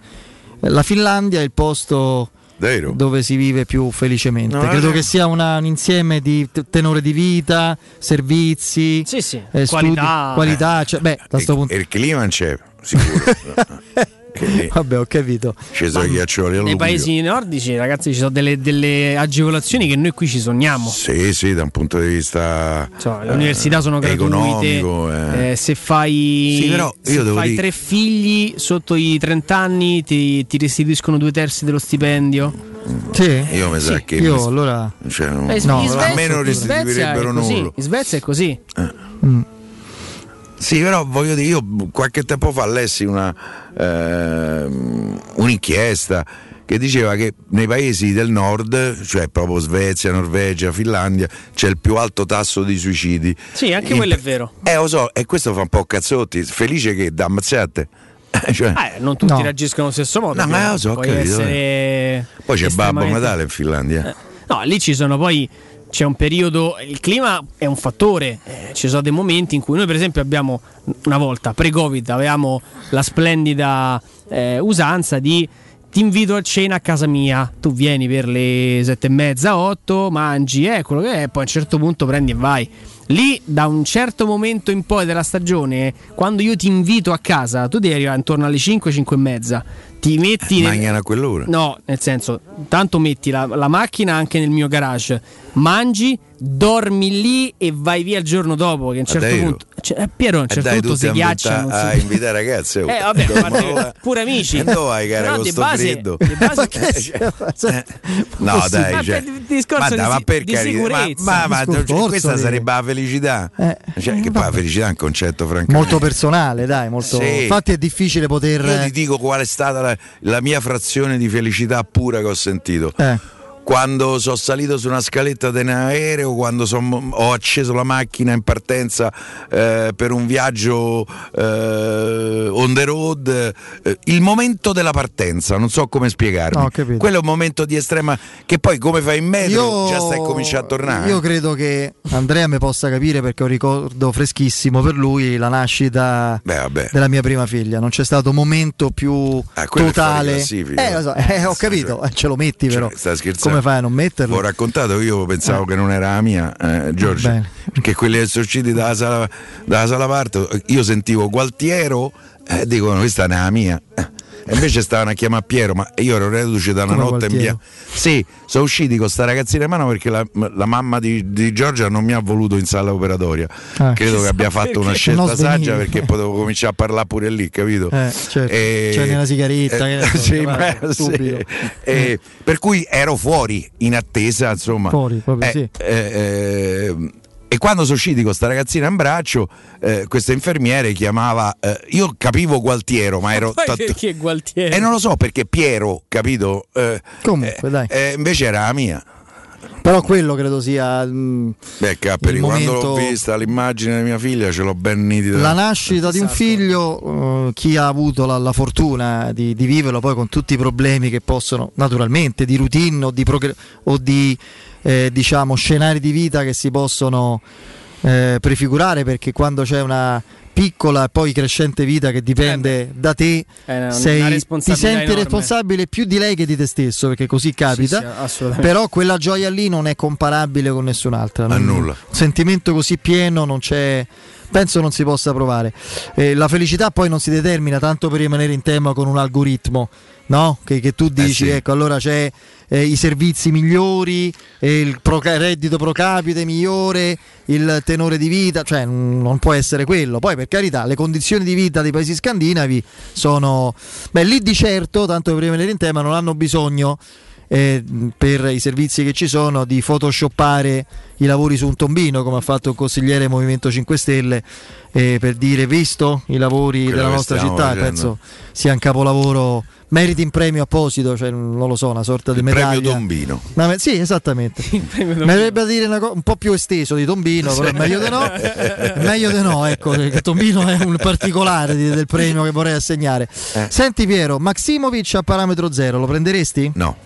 la Finlandia è il posto Vero? dove si vive più felicemente. No, Credo no. che sia una- un insieme di tenore di vita, servizi, Sì, sì, eh, studi, qualità. qualità, cioè, beh, da sto punto E il clima c'è, sicuro. Vabbè, ho capito. ci sono i ghiaccioli Nei paesi nordici, ragazzi, ci sono delle, delle agevolazioni che noi qui ci sogniamo. Sì, sì, da un punto di vista Cioè, le università sono gratuite. economico. eh. eh, se fai, Sì, però se fai dire- tre figli sotto i 30 anni ti, ti restituiscono due terzi dello stipendio. Sì. Io mi sa Sì, che io mi- allora cioè, non- Eh, No, in a Svezia- me non Svezia restituirebbero nulla. In Svezia è così. Mm. Sì, però voglio dire, io qualche tempo fa lessi una, ehm, un'inchiesta che diceva che nei paesi del nord, cioè proprio Svezia, Norvegia, Finlandia, c'è il più alto tasso di suicidi. Sì, anche In- quello è vero. Eh, lo so, e questo fa un po' cazzotti. Felice che da ammazzate. cioè, Eh, non tutti No. reagiscono allo stesso modo. No, ma lo so, capito, essere poi c'è Babbo Natale in Finlandia. No, lì ci sono poi. C'è un periodo, il clima è un fattore, eh, ci sono dei momenti in cui noi per esempio abbiamo una volta, pre-Covid, avevamo la splendida eh, usanza di ti invito a cena a casa mia, tu vieni per le sette e mezza, otto, mangi, eh, quello che è, poi a un certo punto prendi e vai. Lì da un certo momento in poi della stagione, quando io ti invito a casa, tu devi arrivare intorno alle 5, 5 e mezza, ti metti... nel- Mangiano a quell'ora. No, nel senso, tanto metti la, la macchina anche nel mio garage, mangi, dormi lì e vai via il giorno dopo. Che a un certo Davvero? punto, cioè, Piero a un Eh, certo dai, punto si ti ghiaccia. a si- invitare ragazze. oh. Eh, vabbè, ma pure amici. Dove vai, cara, Però con di sto base- freddo? base- Eh, No, dai, Ma cioè, ma, dai, di ma per di carità, ma, sicurezza. ma, ma- cioè, questa di- sarebbe la felicità. Eh, Cioè, che poi la felicità è un concetto, francamente. Molto personale, dai, molto... Sì. infatti è difficile poter... Io ti dico qual è stata la, la mia frazione di felicità pura che ho sentito. Eh. Quando sono salito su una scaletta di un aereo, quando son- ho acceso la macchina in partenza eh, per un viaggio eh, on the road, eh, il momento della partenza, non so come spiegarmi. No. Quello è un momento di estrema che poi come fai in metro Io- già stai cominciando a tornare. Io credo che Andrea mi possa capire perché ho un ricordo freschissimo per lui la nascita Beh, della mia prima figlia. Non c'è stato momento più fuori totale. Eh, so, eh, ho capito, ce lo metti però. Cioè, stai scherzando? Come fai a non metterlo? Ho raccontato io pensavo Eh. che non era la mia, eh, Giorgio, Bene. che quelli che sono usciti dalla sala, dalla sala parto, io sentivo Gualtiero, eh, dicono questa non è la mia. Eh, E invece stavano a chiamare Piero, ma io ero reduce da una Come notte in via. Sì, sono usciti con sta ragazzina in mano perché la, la mamma di, di Giorgia non mi ha voluto in sala operatoria. Ah. Credo che abbia fatto una scelta saggia perché potevo cominciare a parlare pure lì, capito? Eh, certo. E- C'è una sigaretta, che sì, che va, beh, sì. E per cui ero fuori in attesa, insomma. Fuori, proprio Eh, sì. eh, e quando sono usciti con sta ragazzina in braccio, eh, questa infermiere chiamava. eh, io capivo Gualtiero, ma ero. Poi tanto- perché Gualtieri? E non lo so perché Piero, capito? Eh, Comunque, dai. eh, invece era la mia. Però quello credo sia mm, Beh, Capperi, quando l'ho momento- vista l'immagine di mia figlia ce l'ho ben nitida. la nascita di un figlio, eh, chi ha avuto la, la fortuna di, di viverlo poi con tutti i problemi che possono, naturalmente, di routine o di, progre- o di eh, diciamo, scenari di vita che si possono eh, prefigurare perché quando c'è una piccola e poi crescente vita che dipende da te, una- sei- ti senti enorme. responsabile più di lei che di te stesso perché così capita. Sì, sì, però quella gioia lì non è comparabile con nessun'altra. Non- nulla. Un sentimento così pieno non c'è. Penso non si possa provare. Eh, la felicità poi non si determina tanto per rimanere in tema con un algoritmo, no? Che, che tu dici, sì. ecco, allora c'è eh, i servizi migliori, eh, il pro- reddito pro capite migliore, il tenore di vita, cioè non può essere quello. Poi per carità, le condizioni di vita dei paesi scandinavi sono... Beh, lì di certo, tanto per rimanere in tema, non hanno bisogno eh, per i servizi che ci sono di photoshoppare i lavori su un tombino come ha fatto il consigliere Movimento 5 Stelle eh, per dire visto i lavori Quello della nostra città facendo. penso sia un capolavoro meriti un premio apposito cioè non lo so una sorta di Il medaglia premio Tombino. No, ma- sì esattamente mi avrebbe da dire una co- un po' più esteso di Tombino però meglio di no meglio di no ecco Tombino è un particolare di- del premio che vorrei assegnare Eh. senti Piero Maximovic a parametro zero lo prenderesti? No.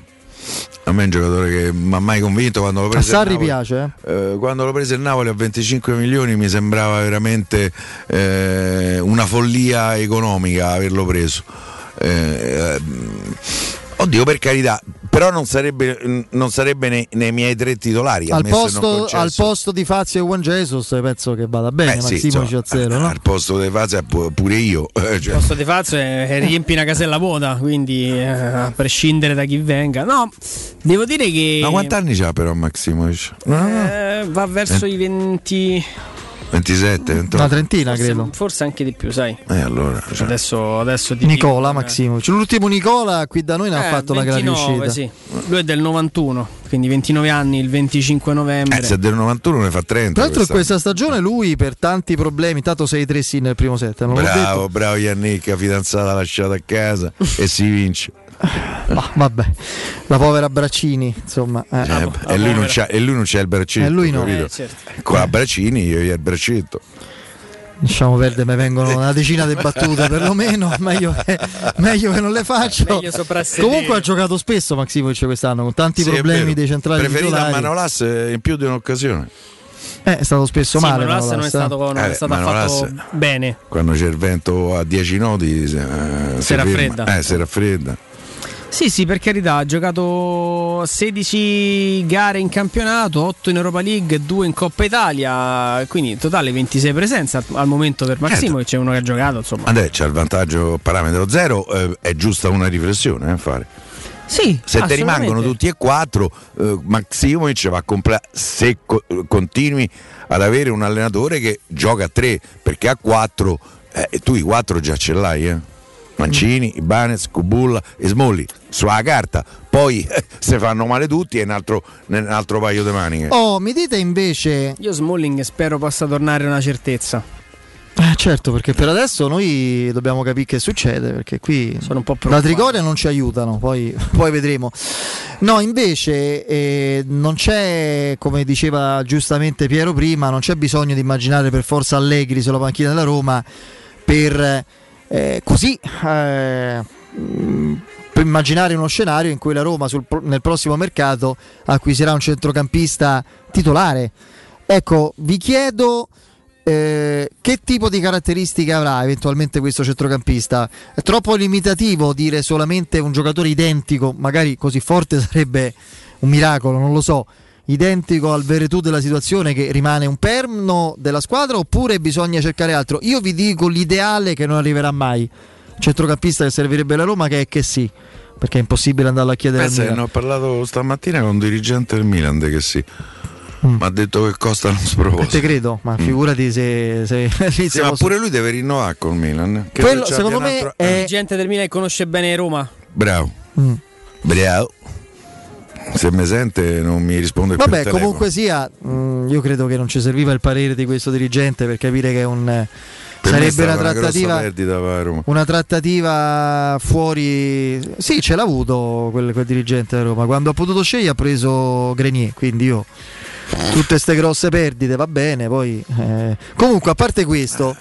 A me è un giocatore che mi ha mai convinto quando l'ho a preso. il Sarri Napoli. piace eh? Eh, quando l'ho preso il Napoli a 25 milioni mi sembrava veramente eh, una follia economica averlo preso. Eh, ehm, oddio, per carità, però non sarebbe, non sarebbe nei, nei miei tre titolari. al posto, al posto di Fazio e Juan Jesus penso che vada bene Eh, sì, Maximovic insomma, a zero no? Al posto di Fazio pu- pure io. eh, cioè. Il posto di Fazio è, è riempi una casella vuota, quindi eh, a prescindere da chi venga. No, devo dire che Ma quanti anni c'ha però Maximovic? eh, va verso i 20 27, 28. una trentina forse, credo forse anche di più, sai. Eh, allora, cioè, Adesso, adesso Nicola eh. Maximovic l'ultimo Nicola qui da noi ne ha Eh, fatto una gran 29, riuscita sì. Lui è del 91, quindi 29 anni il 25 novembre. eh, se è del 91 ne fa 30. tra l'altro in questa stagione lui per tanti problemi tanto 6-3 sì nel primo set Bravo, detto bravo Yannick, fidanzata lasciata a casa e si vince. Ma vabbè la povera Braccini insomma eh. Eh, e, lui non c'ha, e lui non c'ha il braccetto. E lui no. Eh, certo. Con la Braccini io gli il braccetto. lasciamo perdere mi vengono una decina di battute perlomeno meglio che, meglio che non le faccio comunque ha giocato spesso Maximovic quest'anno con tanti Sì, è problemi dei centrali Preferito a Manolas eh, in più di un'occasione. eh, è stato spesso Sì, male Manolas non è Manolas, eh. stato, non è Eh, stato Manolas- affatto bene. Quando c'è il vento a 10 nodi eh, si ferma. raffredda. Eh, si raffredda. Sì, sì, per carità, ha giocato 16 gare in campionato, 8 in Europa League, 2 in Coppa Italia, quindi in totale 26 presenze al- al momento per Maximovic, c'è uno che ha giocato, insomma. Andrea c'ha il vantaggio parametro zero, eh, è giusta una riflessione eh, fare. Sì, se te rimangono tutti e quattro, eh, Maximovic va a comprare se co- continui ad avere un allenatore che gioca a tre, perché a quattro, eh, e tu i quattro già ce l'hai, eh. Mancini, Ibanez, Kubulla e Smolli sulla carta, poi eh, se fanno male tutti è un altro, un altro paio di maniche. Oh, mi dite invece. Io Smalling spero possa tornare una certezza. Eh, certo, perché per adesso noi dobbiamo capire che succede, perché qui Sono un po' la. Trigoria non ci aiutano, poi, poi vedremo. No, invece eh, non c'è, come diceva giustamente Piero prima, non c'è bisogno di immaginare per forza Allegri sulla panchina della Roma per eh, così eh, per immaginare uno scenario in cui la Roma sul nel prossimo mercato acquisirà un centrocampista titolare. Ecco, vi chiedo eh, che tipo di caratteristiche avrà eventualmente questo centrocampista? È troppo limitativo dire solamente un giocatore identico, magari così forte sarebbe un miracolo, non lo so. Identico al veretù della situazione che rimane un perno della squadra oppure bisogna cercare altro? Io vi dico l'ideale che non arriverà mai. Centrocampista che servirebbe alla Roma che è che sì, perché è impossibile andarlo a chiedere al Pensa che Milan. ne ho parlato stamattina con un dirigente del Milan de che sì. Mm. Mi ha detto che costa non sproposto. Te credo, ma figurati se, se Sì, ma pure lui deve rinnovare col Milan. Che Quello, secondo me, altro- è- Gente del Milan che conosce bene Roma. Bravo. Mm. Bravo. Se mi sente non mi risponde più Vabbè, comunque sia, mh, io credo che non ci serviva il parere di questo dirigente per capire che è un, eh, Per sarebbe una trattativa, perdita per la Roma. una trattativa fuori. Sì, ce l'ha avuto quel, quel dirigente da Roma. Quando ha potuto scegliere ha preso Grenier, quindi io tutte queste grosse perdite va bene. Poi, eh, comunque, a parte questo,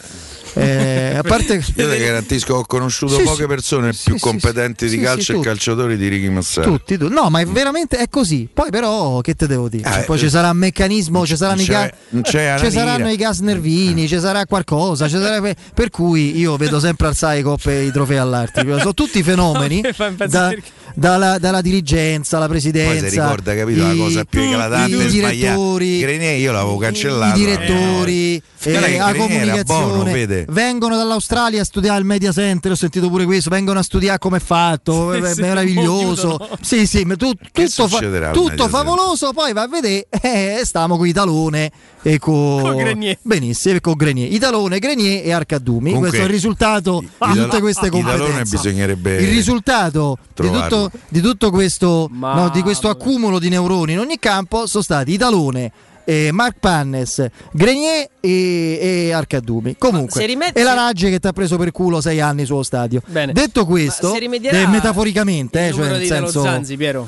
eh, a parte Io ti garantisco, ho conosciuto Sì, poche persone Sì, più sì, competenti sì, di sì, calcio sì, e tutti. calciatori di Ricky Massaro. tutti, tutti. No, ma è veramente è così. Poi, però, che te devo dire? Ah, poi eh, ci sarà un meccanismo, ci saranno, i, c'è- non c'è ci saranno i gas nervini, ci sarà qualcosa. ci sarà- Per cui io vedo sempre alzare i coppe e i trofei all'arte. Sono tutti fenomeni da- dalla, dalla dirigenza, la presidenza. Poi si ricorda, capito, la i- cosa più eclatante i direttori, Grenier io l'avevo cancellato. i direttori, Eh, guarda eh, che la era comunicazione buono, vede. Vengono dall'Australia a studiare il media center. Ho sentito pure questo. Vengono a studiare come è fatto, Sì, è sì, meraviglioso. aiutano. Sì, sì, ma tu- tutto, fa- tutto favoloso. Poi va a vedere, eh, stiamo con Italone e con, Con Grenier. benissimo, e con Grenier. Italone, Grenier e Arcadumi. Comunque, Questo è il risultato di tutte queste competenze. bisognerebbe Il risultato di tutto, di tutto questo, no, di questo accumulo di neuroni in ogni campo sono stati Italone. Eh, Mark Pannes, Grenier e, e Arcadumi. Comunque, rimetti- e la Ragge che ti ha preso per culo sei anni sullo stadio. Bene. Detto questo, eh, metaforicamente, eh, cioè nel senso. Zanzi, Piero.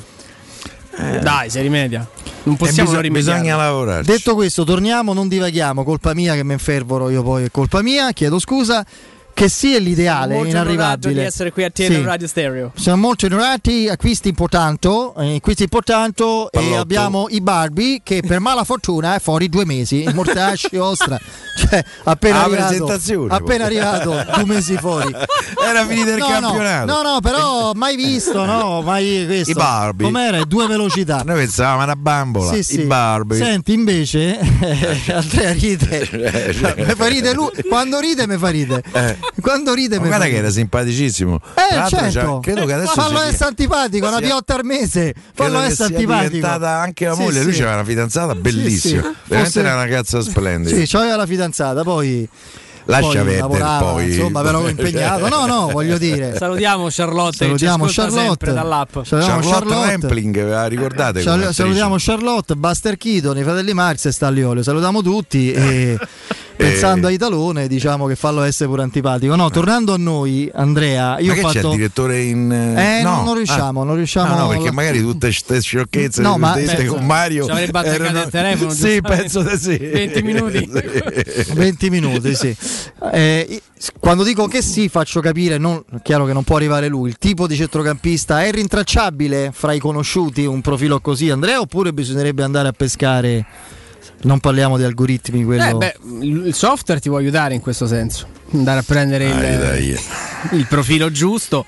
Dai, si rimedia. Non possiamo Eh, non bisog- rimediare. bisogna lavorare. Detto questo, torniamo, non divaghiamo, colpa mia che mi infervoro io poi, è colpa mia, chiedo scusa. Che sì è l'ideale, Molto onorato inarrivabile. di essere qui a Tele Sì. Radio Stereo. Siamo molto onorati, acquisti importante, eh, acquisti importante e abbiamo i Barbie che per mala fortuna è fuori due mesi, il mortacci ostra, cioè appena Ah, arrivato, presentazione, appena arrivato due mesi fuori. Era finito il No, campionato. No, no, però mai visto, no, mai questo. I Barbie. Com'era? Due velocità. Noi pensavamo una bambola. Sì, sì. I Barbie. Senti, invece, Andrea ride. mi fa ride lui. Quando ride, mi fa ride. Eh. Quando ride, Ma guarda che era simpaticissimo. Eh, certo. credo che adesso fallo essere antipatico, una piotta al mese. Fallo essere antipatico. diventata anche la Sì, moglie. Lui sì. c'aveva una fidanzata bellissima. sì. Veramente era una ragazza splendida. Sì, c'aveva la fidanzata, poi. Lascia poi perdere lavorava, poi. Insomma, però impegnato. No, no, voglio dire. Salutiamo Charlotte Salutiamo Charlotte. dall'app. Salutiamo Charlotte Charlotte. Rampling, ve la ricordate? Salutiamo Charlotte, Buster Keaton, i fratelli Marx e Stagliolo. Salutiamo tutti e pensando a Italone diciamo che fallo essere pure antipatico. No, tornando a noi, Andrea, io Ma ho che c'è fatto il direttore in. Eh, no. non- non riusciamo, Ah. non riusciamo- No, no, perché magari tutte queste sciocchezze No, che ma- dette beh, con Mario. ci avrebbe attaccato erano- il telefono, Sì, penso di sì. 20 minuti. Sì. 20 minuti, sì. Eh, quando dico che sì, faccio capire, non, chiaro che non può arrivare lui, il tipo di centrocampista è rintracciabile fra i conosciuti un profilo così, Andrea, oppure bisognerebbe andare a pescare? Non parliamo di algoritmi, quello... Eh, beh, il software ti può aiutare in questo senso. Andare a prendere il, Dai, dai. il profilo giusto,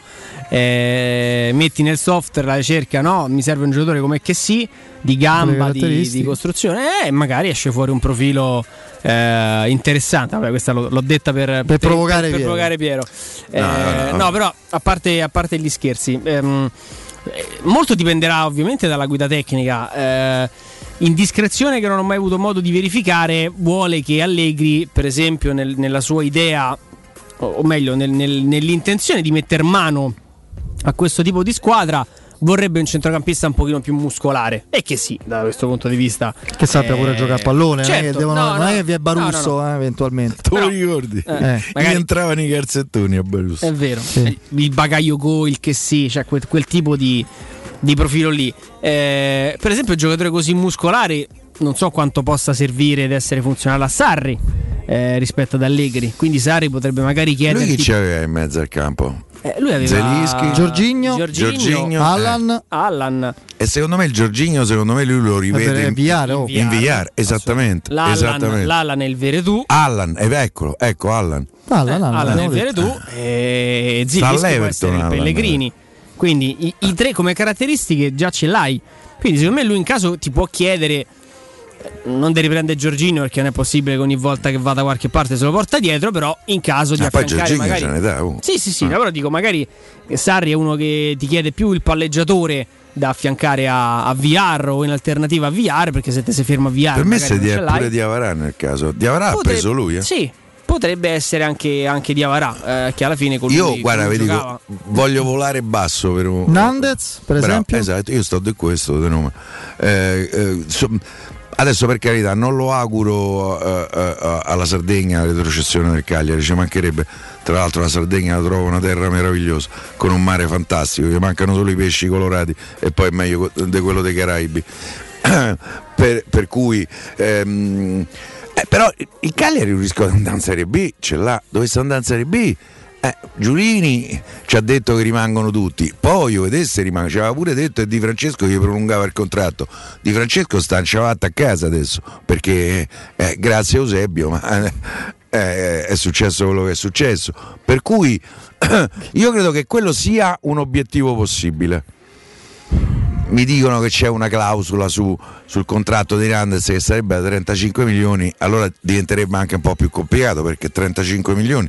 eh, metti nel software la ricerca, no? Mi serve un giocatore come che sì, di gamba, di, di costruzione, e magari esce fuori un profilo eh, interessante. Vabbè, questa l'ho, l'ho detta per, Per provocare per Piero. provocare Piero. Eh, No, no, no. no, però a parte, a parte gli scherzi. ehm, Eh, molto dipenderà ovviamente dalla guida tecnica. Eh, indiscrezione che non ho mai avuto modo di verificare vuole che Allegri, per esempio, nel- nella sua idea, o o meglio, nel- nel- nell'intenzione di mettere mano a questo tipo di squadra, vorrebbe un centrocampista un pochino più muscolare. E che sì, da questo punto di vista. Che sappia eh, pure giocare a pallone, non è che certo, devono- no, non è no, che vi è Barusso no, no, no. eh, eventualmente. Tu lo ricordi? eh, Gli magari- entravano i calzettoni a Barusso. È vero, Eh, il bagaglio go, il che sì, cioè quel, quel tipo di, di profilo lì. Eh, per esempio, un giocatore così muscolare, non so quanto possa servire ed essere funzionale a Sarri eh, rispetto ad Allegri. Quindi Sarri potrebbe magari Lui chiedergli. chi c'aveva in mezzo al campo? Eh, lui aveva Zelinski, Giorginio, Giorginio, Allan, Allan, E secondo me il Giorginio, secondo me lui lo rivede per in, Viare, oh. in VR, esattamente. l'Allan, esattamente. l'Allan e il Veretù. Allan, eh, eccolo, ecco Allan. Allan, Allan, Allan e il abbiamo detto. Veretù e Zilischi può essere il Allan, Pellegrini. Quindi i, i tre come caratteristiche già ce l'hai. Quindi secondo me lui in caso ti può chiedere non devi prendere Giorgino perché non è possibile che ogni volta che va da qualche parte se lo porta dietro, però in caso di Ah, affiancare magari... ce ne dà, oh. Sì, sì, sì, no, però dico magari Sarri è uno che ti chiede più il palleggiatore da affiancare a, a VR o in alternativa a VR perché se te si ferma a VR Per me se di pure Diavarà nel caso. Diavarà ha preso lui, eh? Sì, potrebbe essere anche, anche Diavarà eh, che alla fine con lui Io, guarda, lui vi dico, giocava. voglio volare basso per un. Nandez, per Bravo, esempio. Esatto, io sto di questo di nome. Eh, eh, so- adesso per carità non lo auguro eh, eh, alla Sardegna la retrocessione del Cagliari, ci mancherebbe. Tra l'altro la Sardegna la trovo una terra meravigliosa, con un mare fantastico, gli mancano solo i pesci colorati e poi è meglio di quello dei Caraibi. per, per cui ehm, eh, però il Cagliari un rischio di andare in Serie B ce l'ha, dovesse andare in Serie B eh, Giulini ci ha detto che rimangono tutti, poi io vedesse rimane, ci aveva pure detto che Di Francesco gli prolungava il contratto. Di Francesco sta in a casa adesso, perché eh, grazie a Eusebio, ma eh, è successo quello che è successo. Per cui io credo che quello sia un obiettivo possibile. Mi dicono che c'è una clausola su- sul contratto di Randes che sarebbe da 35 milioni, allora diventerebbe anche un po' più complicato perché 35 milioni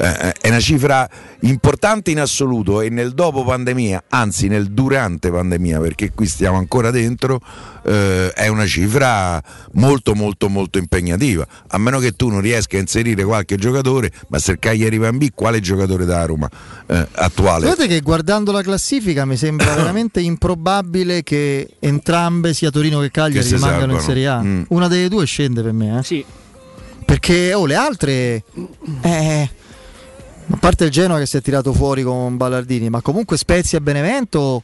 eh, è una cifra importante in assoluto e nel dopo pandemia, anzi nel durante pandemia, perché qui stiamo ancora dentro, eh, è una cifra molto molto molto impegnativa. A meno che tu non riesca a inserire qualche giocatore, ma se il Cagliari va in B, quale giocatore da Roma eh, attuale? Guardate che guardando la classifica mi sembra veramente improbabile che entrambe, sia Torino che Cagliari, Che rimangano in salvano. Serie A. Mm. Una delle due scende per me. Eh. Sì. Perché oh, le altre... eh, a parte il Genoa che si è tirato fuori con Ballardini, ma comunque Spezia e Benevento...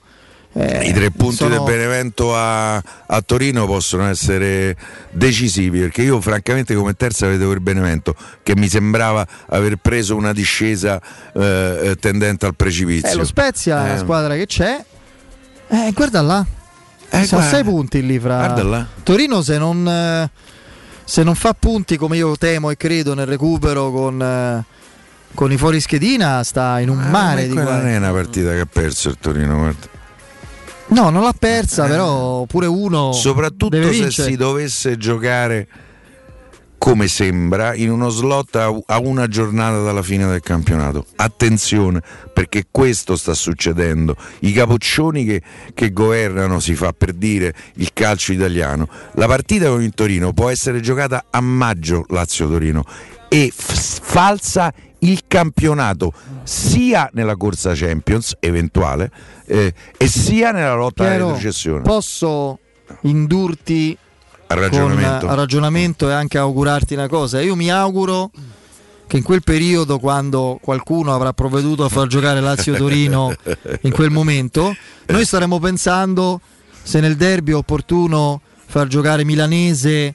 eh, I tre punti sono- del Benevento a, a Torino possono essere decisivi perché io francamente come terza vedevo il Benevento che mi sembrava aver preso una discesa eh, eh, tendente al precipizio. Eh, lo Spezia è Eh, la squadra che c'è. Eh, guarda là. Eh, Sono sei punti lì fra. Torino se non, eh, se non fa punti come io temo e credo nel recupero con, eh, con i fuori schedina sta in un Ah, mare ma di quella non guai. è una partita che ha perso il Torino, guarda. No, non l'ha persa, però pure uno Soprattutto se vincere. si dovesse giocare come sembra in uno slot a, a una giornata dalla fine del campionato. Attenzione perché questo sta succedendo. I capoccioni che, che governano, si fa per dire, il calcio italiano. La partita con il Torino può essere giocata a maggio Lazio-Torino e f- falsa il campionato sia nella corsa Champions eventuale eh, e sia nella lotta alla Piero, retrocessione. posso indurti Al con, ragionamento. a ragionamento e anche augurarti una cosa. Io mi auguro che in quel periodo, quando qualcuno avrà provveduto a far giocare Lazio-Torino in quel momento, noi staremo pensando se nel derby è opportuno far giocare Milanese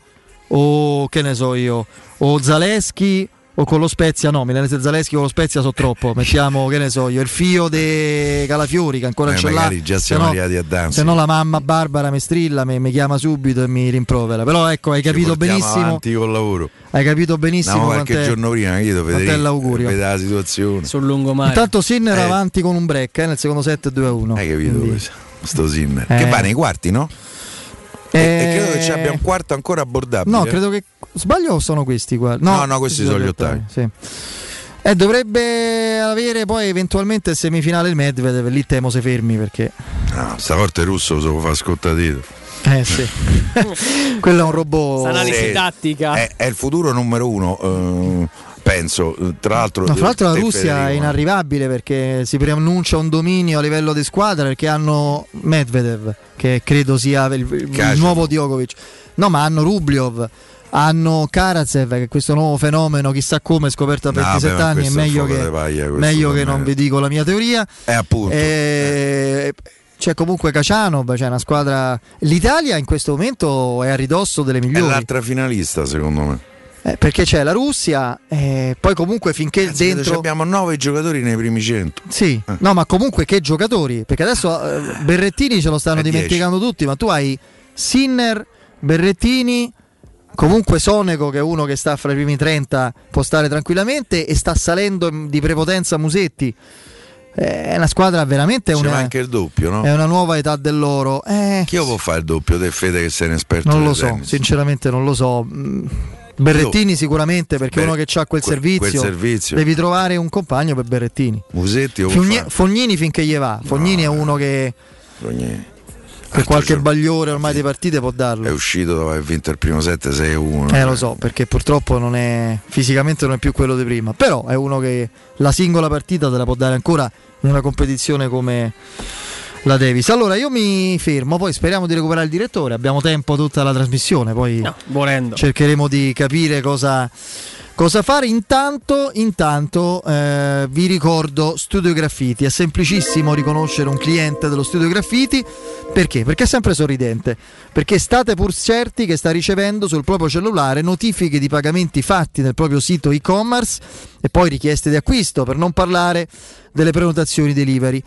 o che ne so io, o Zaleschi o con lo Spezia, no, Milanese Zaleschi con lo Spezia so troppo, mettiamo che ne so io, il fio de Calafiori che ancora Eh, ce l'ha, magari già se siamo no- arrivati a Danzi. se no la mamma Barbara mi strilla, mi, mi chiama subito e mi rimprovera. Però ecco, hai capito benissimo. avanti col lavoro. Hai capito benissimo Andiamo qualche quant'è- giorno prima, chiedo quant'è Federico, l'augurio. vede la situazione. Sul lungomare. Intanto Sinner Eh. avanti con un break eh, nel secondo set 2 a 1. Hai capito questo? Sto Sinner. Eh. Che va nei quarti, no? E, e credo che ci abbia un quarto ancora abbordabile. No, credo che. Sbaglio o sono questi qua? No, no, questi sono gli ottavi. sì. Eh, dovrebbe avere poi eventualmente semifinale il Medvedev, lì temo se fermi perché... No, stavolta il russo lo so fa scottadito. Eh sì, quello è un robot. Analisi Sì. tattica. È, è il futuro numero uno, eh, penso. Tra l'altro, No, fra l'altro la Russia Federico, è inarrivabile perché si preannuncia un dominio a livello di squadra perché hanno Medvedev, che credo sia il, il nuovo Djokovic. No, ma hanno Rubliov, hanno Karatsev, che è questo nuovo fenomeno, chissà come, scoperto a No, 27 vabbè, ma anni, è è meglio che, paglia, meglio che non vi dico la mia teoria. È appunto. Eh, c'è comunque Kacianov, c'è una squadra... L'Italia in questo momento è a ridosso delle È migliori. l'altra finalista, secondo me. Eh, perché c'è la Russia, eh, poi comunque finché Anzi, dentro... Abbiamo nove giocatori nei primi 100. Sì, Eh. no, ma comunque che giocatori? Perché adesso eh, Berrettini ce lo stanno È dimenticando tutti, ma tu hai Sinner, Berrettini, comunque Soneco che è uno che sta fra i primi 30, può stare tranquillamente e sta salendo di prepotenza Musetti. Eh, È una squadra veramente C'è una, anche il doppio, no? è una nuova età dell'oro. Eh, Chi lo può fare il doppio? Te Fede che sei un esperto non del lo so, tennis. sinceramente non lo so. Mm, Berrettini sicuramente perché Beh, uno che ha quel, quel- servizio, quel servizio. devi trovare un compagno per Berrettini. Musetti Fogni-. Fognini finché gli va. Fognini è uno che Fognini. Per qualche bagliore ormai di partite può darlo. È uscito dopo aver vinto il primo 7-6-1. Eh lo so, perché purtroppo non è fisicamente non è più quello di prima, però è uno che la singola partita te la può dare ancora in una competizione come la Davis. Allora io mi fermo, poi speriamo di recuperare il direttore, abbiamo tempo tutta la trasmissione, poi volendo. cercheremo di capire cosa, cosa fare. Intanto, intanto eh, vi ricordo Studio Graffiti, è semplicissimo riconoscere un cliente dello Studio Graffiti, perché? Perché è sempre sorridente, perché state pur certi che sta ricevendo sul proprio cellulare notifiche di pagamenti fatti nel proprio sito e-commerce e poi richieste di acquisto, per non parlare delle prenotazioni delivery.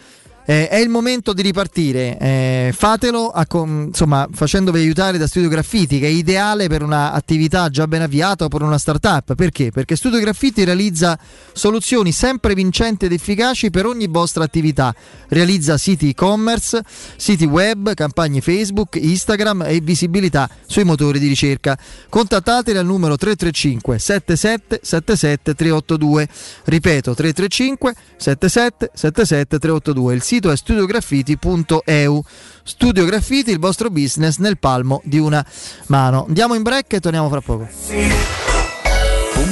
Eh, è il momento di ripartire, eh, fatelo a insomma, facendovi aiutare da Studio Graffiti, che è ideale per un'attività già ben avviata o per una startup. Perché? Perché Studio Graffiti realizza soluzioni sempre vincenti ed efficaci per ogni vostra attività. Realizza siti e-commerce, siti web, campagne Facebook, Instagram e visibilità sui motori di ricerca. Contattateli al numero 335 77 77 382. Ripeto 335 77 77 382. Il sito è studiograffiti.eu. Studio Graffiti, il vostro business nel palmo di una mano. Andiamo in break e torniamo fra poco.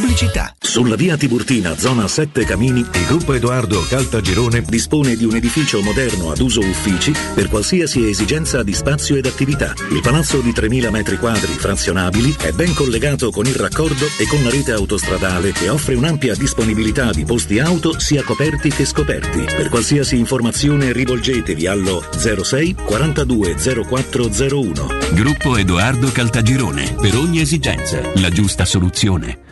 Pubblicità. Sulla via Tiburtina, zona 7 Camini, il gruppo Edoardo Caltagirone dispone di un edificio moderno ad uso uffici per qualsiasi esigenza di spazio ed attività. Il palazzo di 3.000 metri quadri frazionabili è ben collegato con il raccordo e con la rete autostradale e offre un'ampia disponibilità di posti auto sia coperti che scoperti. Per qualsiasi informazione rivolgetevi allo 06 42 0401. Gruppo Edoardo Caltagirone. Per ogni esigenza, la giusta soluzione.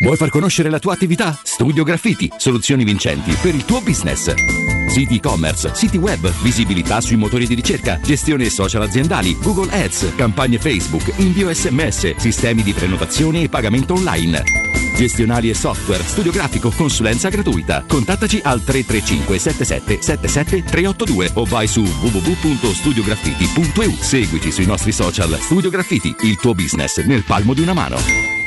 Vuoi far conoscere la tua attività? Studio Graffiti, soluzioni vincenti per il tuo business. Siti e-commerce, siti web, visibilità sui motori di ricerca, gestione social aziendali, Google Ads, campagne Facebook, invio sms, sistemi di prenotazione e pagamento online. Gestionali e software, studio grafico, consulenza gratuita. Contattaci al 335 77 77 382 o vai su www.studiograffiti.eu. Seguici sui nostri social. Studio Graffiti, il tuo business nel palmo di una mano.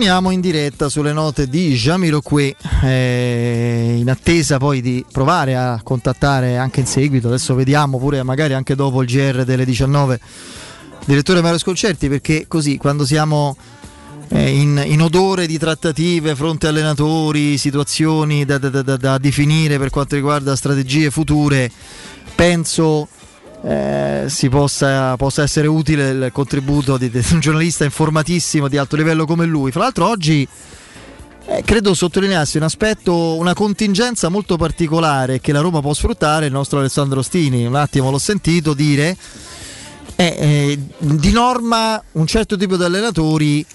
Torniamo in diretta sulle note di Jamiroquai, eh, in attesa poi di provare a contattare anche in seguito, adesso vediamo pure magari anche dopo il GR delle 19, il direttore Mario Sconcerti, perché così quando siamo eh, in, in, odore di trattative, fronte allenatori, situazioni da, da, da, da definire per quanto riguarda strategie future, penso eh, si possa, possa, essere utile il contributo di, di, un giornalista informatissimo di alto livello come lui. Fra l'altro oggi eh, credo sottolineassi un aspetto, una contingenza molto particolare che la Roma può sfruttare, il nostro Alessandro Stini, un attimo l'ho sentito dire, eh, eh di norma un certo tipo di allenatori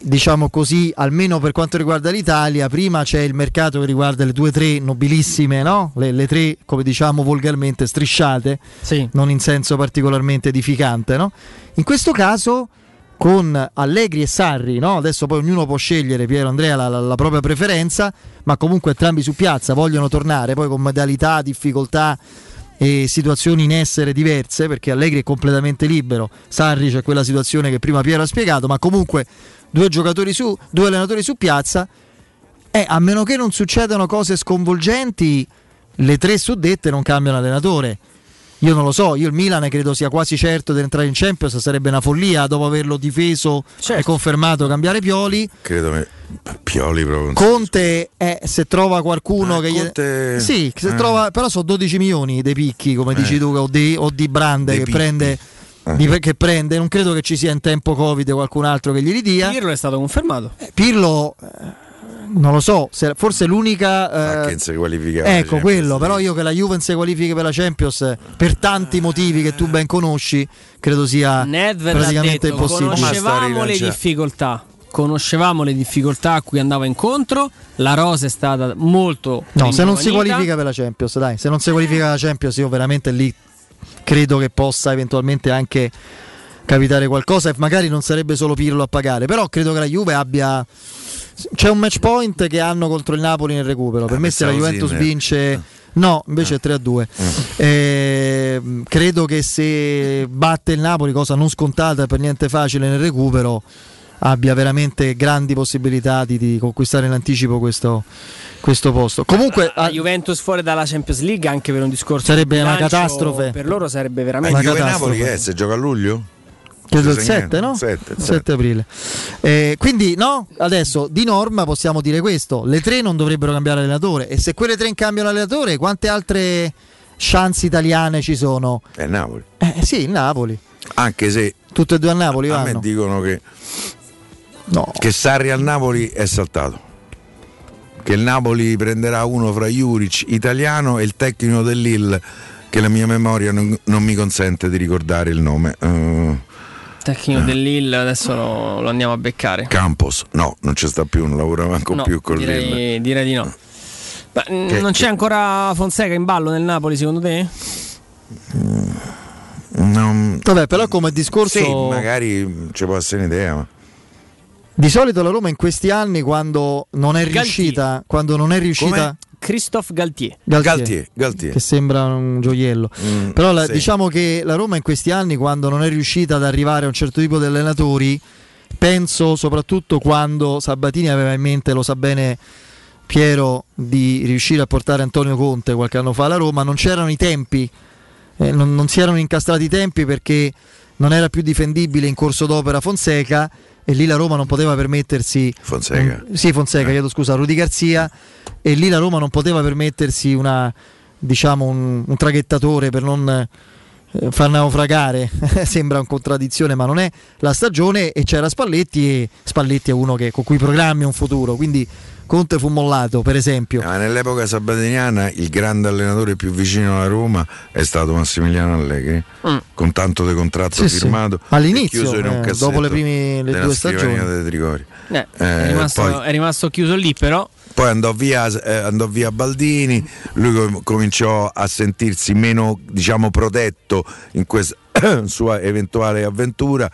diciamo così, almeno per quanto riguarda l'Italia, prima c'è il mercato che riguarda le due o tre nobilissime, no? le, le, tre, come diciamo volgarmente, strisciate, sì. non in senso particolarmente edificante. No? In questo caso, con Allegri e Sarri, no? adesso poi ognuno può scegliere, Piero Andrea, la, la, la, propria preferenza, ma comunque entrambi su piazza vogliono tornare, poi con modalità, difficoltà e situazioni in essere diverse, perché Allegri è completamente libero, Sarri c'è quella situazione che prima Piero ha spiegato, ma comunque due giocatori su, due allenatori su piazza, e a meno che non succedano cose sconvolgenti, le tre suddette non cambiano allenatore. Io non lo so, io il Milan credo sia quasi certo di entrare in Champions, sarebbe una follia dopo averlo difeso certo. e confermato cambiare Pioli. Credo che Pioli proprio. Conte eh, se trova qualcuno ah, che Conte... gli... Sì, se eh. trova... però sono 12 milioni dei picchi, come eh. dici tu, o di, o di Brande che picchi. prende di, che prende, non credo che ci sia in tempo Covid qualcun altro che glieli dia. Pirlo è stato confermato. Eh, Pirlo eh, non lo so, forse l'unica eh, che si qualifica ecco quello, però io che la Juve si qualifichi per la Champions per tanti motivi che tu ben conosci, credo sia Nedved praticamente detto, impossibile. Conoscevamo le difficoltà conoscevamo le difficoltà a cui andava incontro, la rosa è stata molto... No, se non si qualifica per la Champions, dai, se non si qualifica per la Champions io veramente lì credo che possa eventualmente anche capitare qualcosa e magari non sarebbe solo Pirlo a pagare, però credo che la Juve abbia C'è un match point che hanno contro il Napoli nel recupero. Per Ah, me se la Juventus Sinner. vince... No, invece è 3 a 2. Eh, credo che se batte il Napoli, cosa non scontata per niente facile nel recupero, abbia veramente grandi possibilità di, di conquistare in anticipo questo, questo posto. Comunque, La Juventus fuori dalla Champions League anche per un discorso Sarebbe di una catastrofe. Per loro sarebbe Ma veramente il Juve catastrofe. Napoli che è? Se gioca a luglio? Credo il Si segna- 7, no? Sette, Il 7 aprile. Eh, quindi, no, adesso di norma possiamo dire questo: le tre non dovrebbero cambiare allenatore. E se quelle tre cambiano allenatore, quante altre chance italiane ci sono? È Napoli. Eh sì, il Napoli. Anche se Tutte e due a Napoli a me vanno. dicono che, No. che Sarri al Napoli è saltato. Che il Napoli prenderà uno fra Juric, italiano, e il tecnico dell'Ill, che la mia memoria non, non mi consente di ricordare il nome. Eh, tecnico dell'Ill, adesso lo, lo andiamo a beccare. Campos, no, non ci sta più, non lavora manco No, più con l'Ill. direi, direi di no. Ma, mm, Che- non c'è ancora Fonseca in ballo nel Napoli secondo te? Non- Vabbè, però come discorso. Sì, magari ci può essere un'idea. Ma... Di solito la Roma in questi anni, quando non è Galtier. riuscita, quando non è riuscita. Christophe Galtier. Galtier, Galtier. che sembra un gioiello. Mm, Però la- sì. diciamo che la Roma in questi anni, quando non è riuscita ad arrivare a un certo tipo di allenatori, penso soprattutto quando Sabatini aveva in mente, lo sa bene Piero, di riuscire a portare Antonio Conte qualche anno fa alla Roma, non c'erano i tempi, eh, non, non si erano incastrati i tempi perché non era più difendibile in corso d'opera Fonseca e lì la Roma non poteva permettersi Fonseca. un- sì, Fonseca, chiedo scusa, Rudy Garzia. E lì la Roma non poteva permettersi una, diciamo, un, un traghettatore per non eh, far naufragare, sembra una contraddizione ma non è la stagione. E c'era Spalletti e Spalletti è uno che, con cui programmi un futuro, quindi Conte fu mollato per esempio. Ma nell'epoca sabatiniana il grande allenatore più vicino alla Roma è stato Massimiliano Allegri, Mm. con tanto di contratto Sì, sì. firmato. All'inizio, in un eh, dopo le prime- le due stagioni. Eh, è, Eh, rimasto, poi- è rimasto chiuso lì però. Poi andò via, eh, andò via Baldini, lui com- cominciò a sentirsi meno diciamo, protetto in questa sua eventuale avventura.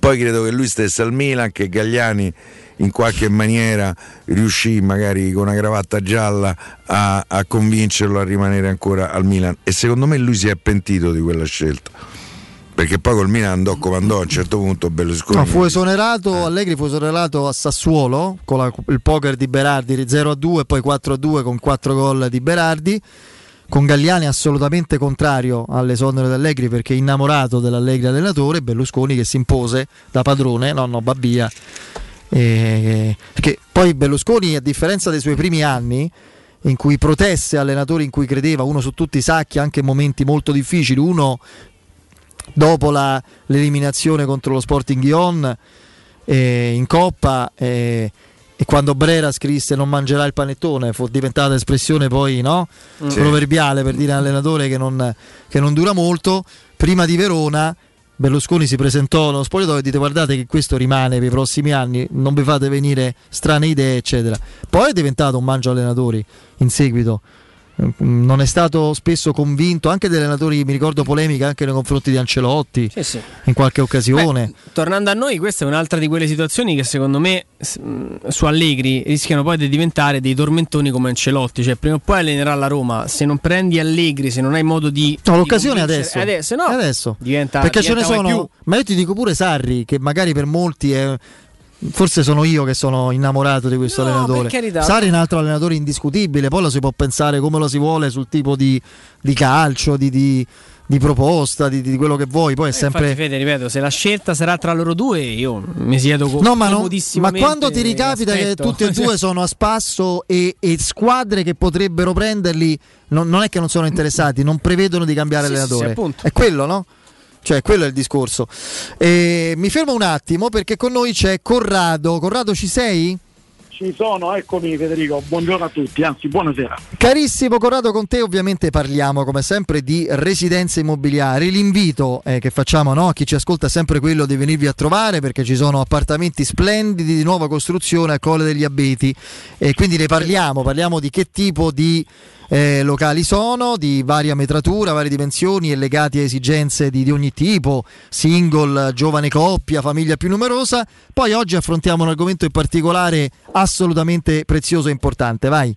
Poi credo che lui stesse al Milan, che Gagliani in qualche maniera riuscì magari con una cravatta gialla a, a convincerlo a rimanere ancora al Milan e secondo me lui si è pentito di quella scelta. Perché poi col Milan andò come andò a un certo punto Berlusconi. No, fu esonerato, Allegri fu esonerato a Sassuolo con la- il poker di Berardi 0 a 2 poi 4 a 2 con 4 gol di Berardi con Galliani assolutamente contrario all'esonero di Allegri perché innamorato dell'Allegri allenatore Berlusconi che si impose da padrone no no Babbia E- perché poi Berlusconi a differenza dei suoi primi anni in cui protesse allenatori in cui credeva uno su tutti Sacchi anche in momenti molto difficili uno dopo la- l'eliminazione contro lo Sporting Ghion eh, in Coppa eh, e quando Brera scrisse non mangerà il panettone fu diventata espressione poi no? Mm. Sì. proverbiale per dire a un allenatore che non, che non dura molto prima di Verona Berlusconi si presentò allo spogliatoio e dite guardate che questo rimane per i prossimi anni non vi fate venire strane idee eccetera. Poi è diventato un mangio allenatori in seguito non è stato spesso convinto anche degli allenatori mi ricordo polemica anche nei confronti di Ancelotti Sì, sì. in qualche occasione Tornando a noi, questa è un'altra di quelle situazioni che secondo me mh, su Allegri rischiano poi di diventare dei tormentoni come Ancelotti, cioè prima o poi allenerà la Roma, se non prendi Allegri, se non hai modo di... No, l'occasione adesso. adesso no, adesso. diventa... Perché ce ne diventa sono, più. ma io ti dico pure Sarri, che magari per molti è. Forse sono io che sono innamorato di questo No, allenatore. Sarri è un altro allenatore indiscutibile, poi lo si può pensare come lo si vuole sul tipo di, di calcio, di, di- di proposta, di, di quello che vuoi. Poi è Eh, sempre. Infatti, Fede, ripeto, se la scelta sarà tra loro due, io mi siedo con No, ma, non- ma quando ti ricapita che tutti e due sono a spasso e, e squadre che potrebbero prenderli, non, non è che non sono interessati, non prevedono di cambiare Sì, sì, allenatore. sì, appunto. è quello, no? Cioè, quello è il discorso. E mi fermo un attimo perché con noi c'è Corrado. Corrado, ci sei? Ci sono, eccomi Federico, buongiorno a tutti, anzi buonasera. Carissimo Corrado, con te ovviamente parliamo come sempre di residenze immobiliari. L'invito eh, che facciamo no, a chi ci ascolta è sempre quello di venirvi a trovare perché ci sono appartamenti splendidi di nuova costruzione a Colle degli Abeti e quindi ne parliamo, parliamo di che tipo di eh, locali sono, di varia metratura, varie dimensioni e legati a esigenze di, di ogni tipo, single, giovane coppia, famiglia più numerosa. Poi oggi affrontiamo un argomento in particolare assolutamente prezioso e importante. Vai.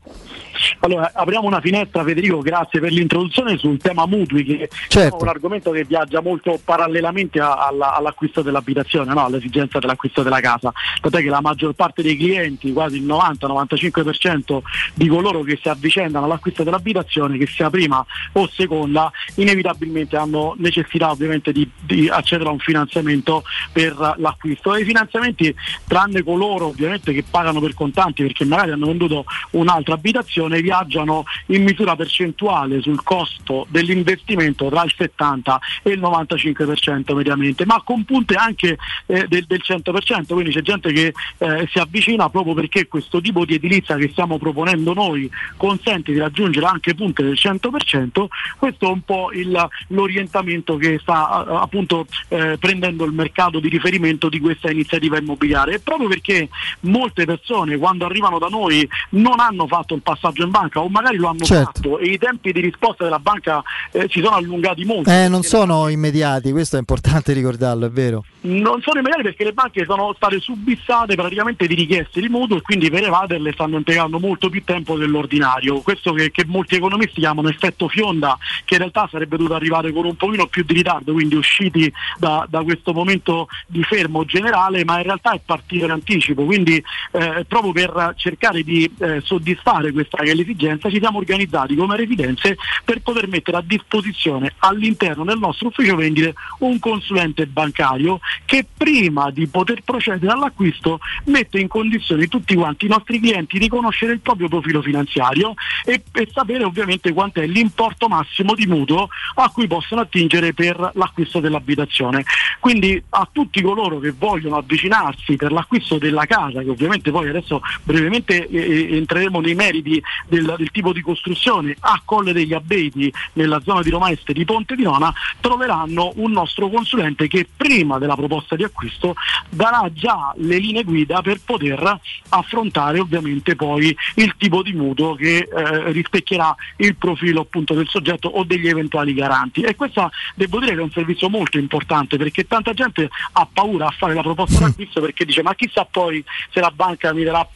Allora, apriamo una finestra, Federico, grazie per l'introduzione sul tema mutui, che certo. è un argomento che viaggia molto parallelamente alla, all'acquisto dell'abitazione, no? all'esigenza dell'acquisto della casa. Tant'è che la maggior parte dei clienti, quasi il 90-95% di coloro che si avvicendano all'acquisto dell'abitazione, che sia prima o seconda, inevitabilmente hanno necessità ovviamente di, di accedere a un finanziamento per l'acquisto. E i finanziamenti, tranne coloro ovviamente che pagano per contanti perché magari hanno venduto un'altra abitazione, viaggiano in misura percentuale sul costo dell'investimento tra il 70 e il 95% mediamente, ma con punte anche eh, del, del, 100%, quindi c'è gente che eh, si avvicina proprio perché questo tipo di edilizia che stiamo proponendo noi consente di raggiungere anche punte del 100%, questo è un po' il, l'orientamento che sta appunto eh, prendendo il mercato di riferimento di questa iniziativa immobiliare e proprio perché molte persone quando arrivano da noi non hanno fatto il passaggio in banca o magari lo hanno certo. fatto e i tempi di risposta della banca eh, si sono allungati molto. Eh, non sono immediati, questo è importante ricordarlo, è vero. Non sono immediati perché le banche sono state subissate praticamente di richieste di mutuo e quindi per evaderle stanno impiegando molto più tempo dell'ordinario. Questo che, che, molti economisti chiamano effetto fionda, che in realtà sarebbe dovuto arrivare con un pochino più di ritardo, quindi usciti da, da questo momento di fermo generale, ma in realtà è partito in anticipo. Quindi eh, proprio per cercare di eh, soddisfare questa che è l'esigenza, ci siamo organizzati come residenze per poter mettere a disposizione all'interno del nostro ufficio vendite un consulente bancario che prima di poter procedere all'acquisto mette in condizione tutti quanti i nostri clienti di conoscere il proprio profilo finanziario e, e sapere ovviamente quant'è l'importo massimo di mutuo a cui possono attingere per l'acquisto dell'abitazione. Quindi a tutti coloro che vogliono avvicinarsi per l'acquisto della casa, che ovviamente poi adesso brevemente eh, eh entreremo nei meriti del, del, tipo di costruzione a Colle degli Abeti nella zona di Roma Est di Ponte di Nona troveranno un nostro consulente che prima della proposta di acquisto darà già le linee guida per poter affrontare ovviamente poi il tipo di mutuo che eh, rispecchierà il profilo appunto del soggetto o degli eventuali garanti e questo devo dire che è un servizio molto importante perché tanta gente ha paura a fare la proposta d'acquisto perché dice ma chissà poi se la banca mi darà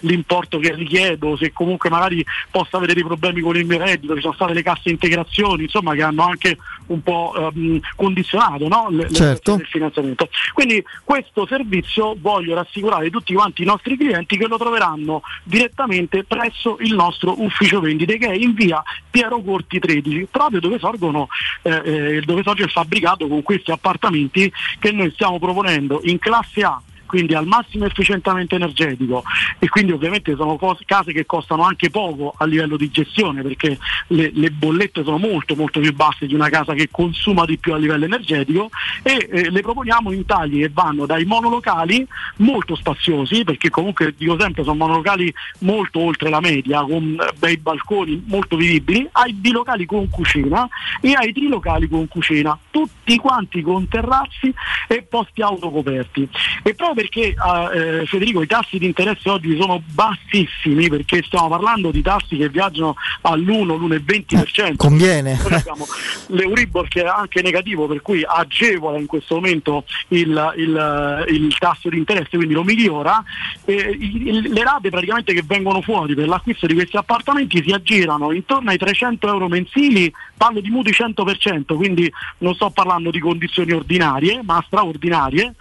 l'importo che richiedo se comunque magari possa avere dei problemi con il mio reddito, ci sono state le casse integrazioni, insomma che hanno anche un po' ehm, condizionato no? le, certo. le finanziamento. Quindi questo servizio voglio rassicurare tutti quanti i nostri clienti che lo troveranno direttamente presso il nostro ufficio vendite che è in via Piero Corti 13, proprio dove, sorgono, eh, eh, dove sorge il fabbricato con questi appartamenti che noi stiamo proponendo in classe A quindi al massimo efficientamento energetico. E quindi ovviamente sono cose, case che costano anche poco a livello di gestione perché le, le, bollette sono molto molto più basse di una casa che consuma di più a livello energetico. E eh, le proponiamo in tagli che vanno dai monolocali molto spaziosi perché comunque dico sempre sono monolocali molto oltre la media con bei balconi molto vivibili ai bilocali con cucina e ai trilocali con cucina tutti quanti con terrazzi e posti autocoperti. E proprio perché eh, Federico i tassi di interesse oggi sono bassissimi perché stiamo parlando di tassi che viaggiano all'1, l'1,20%. Eh, conviene. l'Euribor che è anche negativo per cui agevola in questo momento il, il, il tasso di interesse, quindi lo migliora. Eh, il, le rate praticamente che vengono fuori per l'acquisto di questi appartamenti si aggirano intorno ai 300 euro mensili, parlo di mutui 100%, quindi non sto parlando di condizioni ordinarie ma straordinarie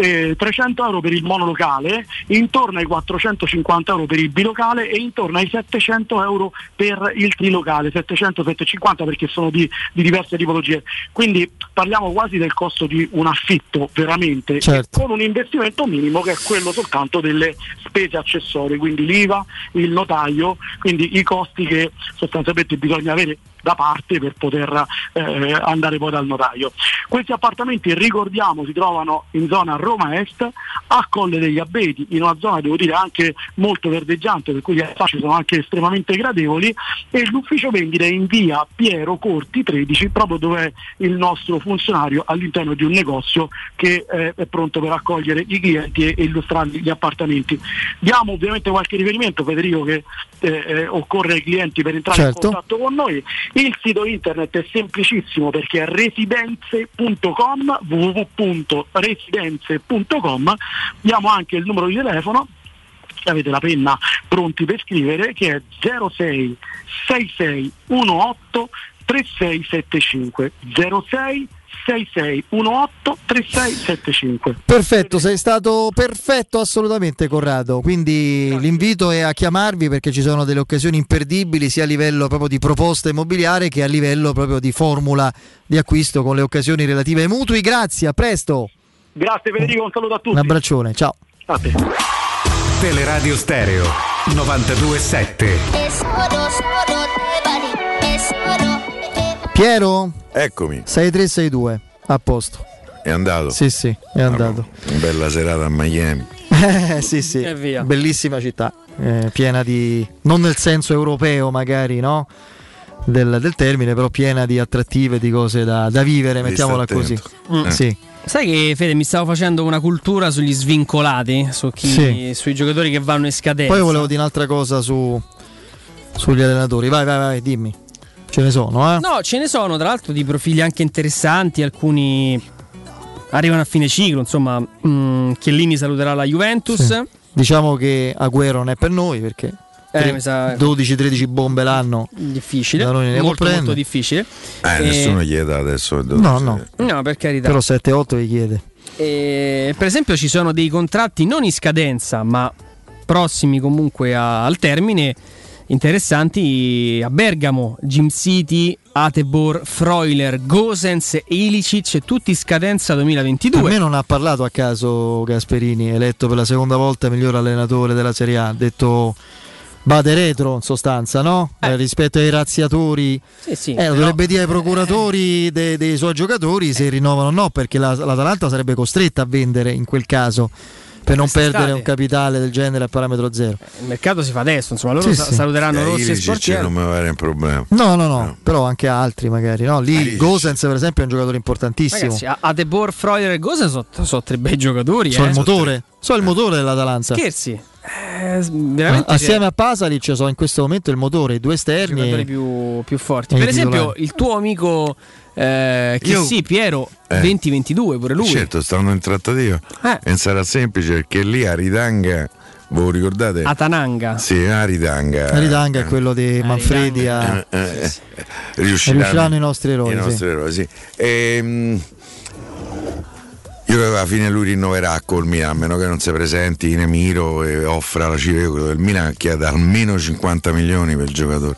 eh, 300 euro per il monolocale, intorno ai 450 euro per il bilocale e intorno ai 700 euro per il trilocale, 700-750 perché sono di, di, diverse tipologie. Quindi parliamo quasi del costo di un affitto veramente certo. con un investimento minimo che è quello soltanto delle spese accessorie, quindi l'IVA, il notaio, quindi i costi che sostanzialmente bisogna avere da parte per poter eh, andare poi dal notaio. Questi appartamenti, ricordiamo, si trovano in zona Roma Est, a Colle degli Abeti, in una zona devo dire anche molto verdeggiante, per cui gli affacci sono anche estremamente gradevoli e l'ufficio vendita è in via Piero Corti 13, proprio dove è il nostro funzionario all'interno di un negozio che eh, è pronto per accogliere i clienti e, e illustrargli gli appartamenti. Diamo ovviamente qualche riferimento, Federico, che eh, eh, occorre ai clienti per entrare Certo. in contatto con noi. Il sito internet è semplicissimo perché è residenze.com, www.residenze.com. Diamo anche il numero di telefono avete la penna pronti per scrivere che è 06 66 18 3675 06 66 18 3675 Perfetto, sei stato perfetto assolutamente Corrado, quindi l'invito è a chiamarvi perché ci sono delle occasioni imperdibili sia a livello proprio di proposta immobiliare che a livello proprio di formula di acquisto con le occasioni relative ai mutui. Grazie, a presto. Grazie Federico, un saluto a tutti. Un abbraccione, ciao. A te. Teleradio Stereo 927. Piero? Eccomi. 6362, a posto. È andato? Sì, sì, è andato. Una bella serata a Miami. Eh, sì, sì, E via. bellissima città, eh, piena di, non nel senso europeo magari, no? Del, del termine, però piena di attrattive, di cose da, da vivere, mettiamola così. attento. Eh. Sì. Sai che Fede mi stavo facendo una cultura sugli svincolati, su chi- Sì. sui giocatori che vanno in scadenza. Poi volevo dire un'altra cosa su, sugli allenatori, vai, vai, vai, dimmi. Ce ne sono, eh? No, ce ne sono tra l'altro di profili anche interessanti, alcuni arrivano a fine ciclo, insomma, mm, Chiellini saluterà la Juventus. Sì. Diciamo che Agüero non è per noi perché Eh, tre- mi sa- 12-13 bombe l'anno. Difficile, Da noi ne può molto, molto prendere. difficile. Eh, E- nessuno gli dà adesso. No, no. No, per carità. Però 7-8 vi chiede. E, per esempio ci sono dei contratti non in scadenza, ma prossimi comunque a- al termine, interessanti a Bergamo, Jim City, Atebor, Freuler, Gosens, Ilicic, tutti scadenza 2022. Per me non ha parlato a caso Gasperini, eletto per la seconda volta miglior allenatore della Serie A. Ha detto bade retro in sostanza, no? Eh, rispetto ai razziatori. Sì, sì, Eh, però- dovrebbe dire ai procuratori de- dei suoi giocatori se rinnovano o no, perché la- l'Atalanta sarebbe costretta a vendere in quel caso per non perdere un capitale del genere a parametro zero. Il mercato si fa adesso, insomma, loro Sì, sa- sì. saluteranno Eh, Rossi e Ilicic Sportiere. non mi pare un problema. No, no, no, però anche altri magari. No? Lì Gosens, per esempio, è un giocatore importantissimo. Ragazzi, A- Atebor, Freuler e Gosens sono, sono tre bei giocatori. so eh. il motore, so il motore dell'Atalanta. Scherzi. Eh, veramente Assieme a Pasalic so in questo momento il motore, i due esterni. giocatori e- più, più forti. Per i esempio, il tuo amico eh, che Io- sì, Piero Eh. 2022, pure lui. Certo, stanno in trattativa. Eh. E sarà semplice perché lì a Ridanga, voi lo ricordate? Atananga. Sì, a Ridanga. Aridanga è quello di Manfredi a... Eh, eh, riusciranno, Riusciranno i nostri eroi, i nostri sì. eroi, sì. Ehm, io alla fine lui rinnoverà col Milan, a meno che non si presenti in Emiro e offra la cifra. Il Milan chieda almeno 50 milioni per il giocatore.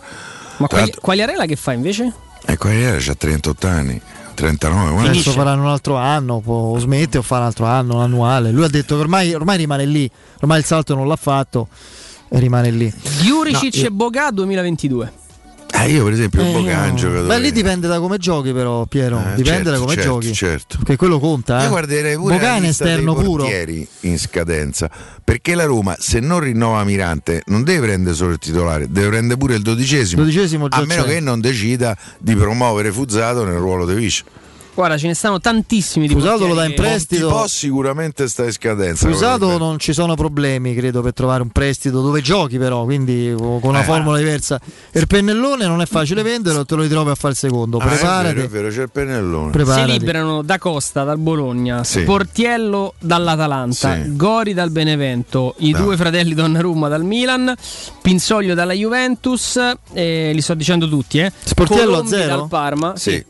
Ma Quagliarella che fa invece? E Quagliarella ha 38 anni, 39. guarda. Adesso faranno un altro anno, può, o smette o fa un altro anno, un annuale. Lui ha detto che ormai, ormai rimane lì, ormai il salto non l'ha fatto e rimane lì. Juricic No, io- e Boga 2022. Eh, io per esempio Eh, un Boca è un no. Beh, lì dipende da come giochi, però, Piero. Eh, dipende certo, da come certo, giochi. certo. Perché quello conta. Eh. Io guarderei pure lista esterno puro. in scadenza perché la Roma se non rinnova Mirante non deve prendere solo il titolare deve prendere pure il dodicesimo, Dodicesimo a meno c'è. che non decida di promuovere Fuzzato nel ruolo di vice Guarda, ce ne stanno tantissimi di Fusato lo dà in prestito. Monti Po sicuramente sta in scadenza Fusato non ci sono problemi, credo, per trovare un prestito dove giochi, però, quindi con una Eh. formula diversa. Il pennellone non è facile venderlo, te lo ritrovi a fare il secondo. Ah, è Preparati. vero, è vero, c'è il pennellone Si Preparati. liberano da Costa dal Bologna, Sì. Sportiello dall'Atalanta, Sì. Gori dal Benevento, i No. due fratelli Donnarumma dal Milan, Pinsoglio dalla Juventus, eh, li sto dicendo tutti, eh. Sportiello a Colombi zero? dal Parma, sì.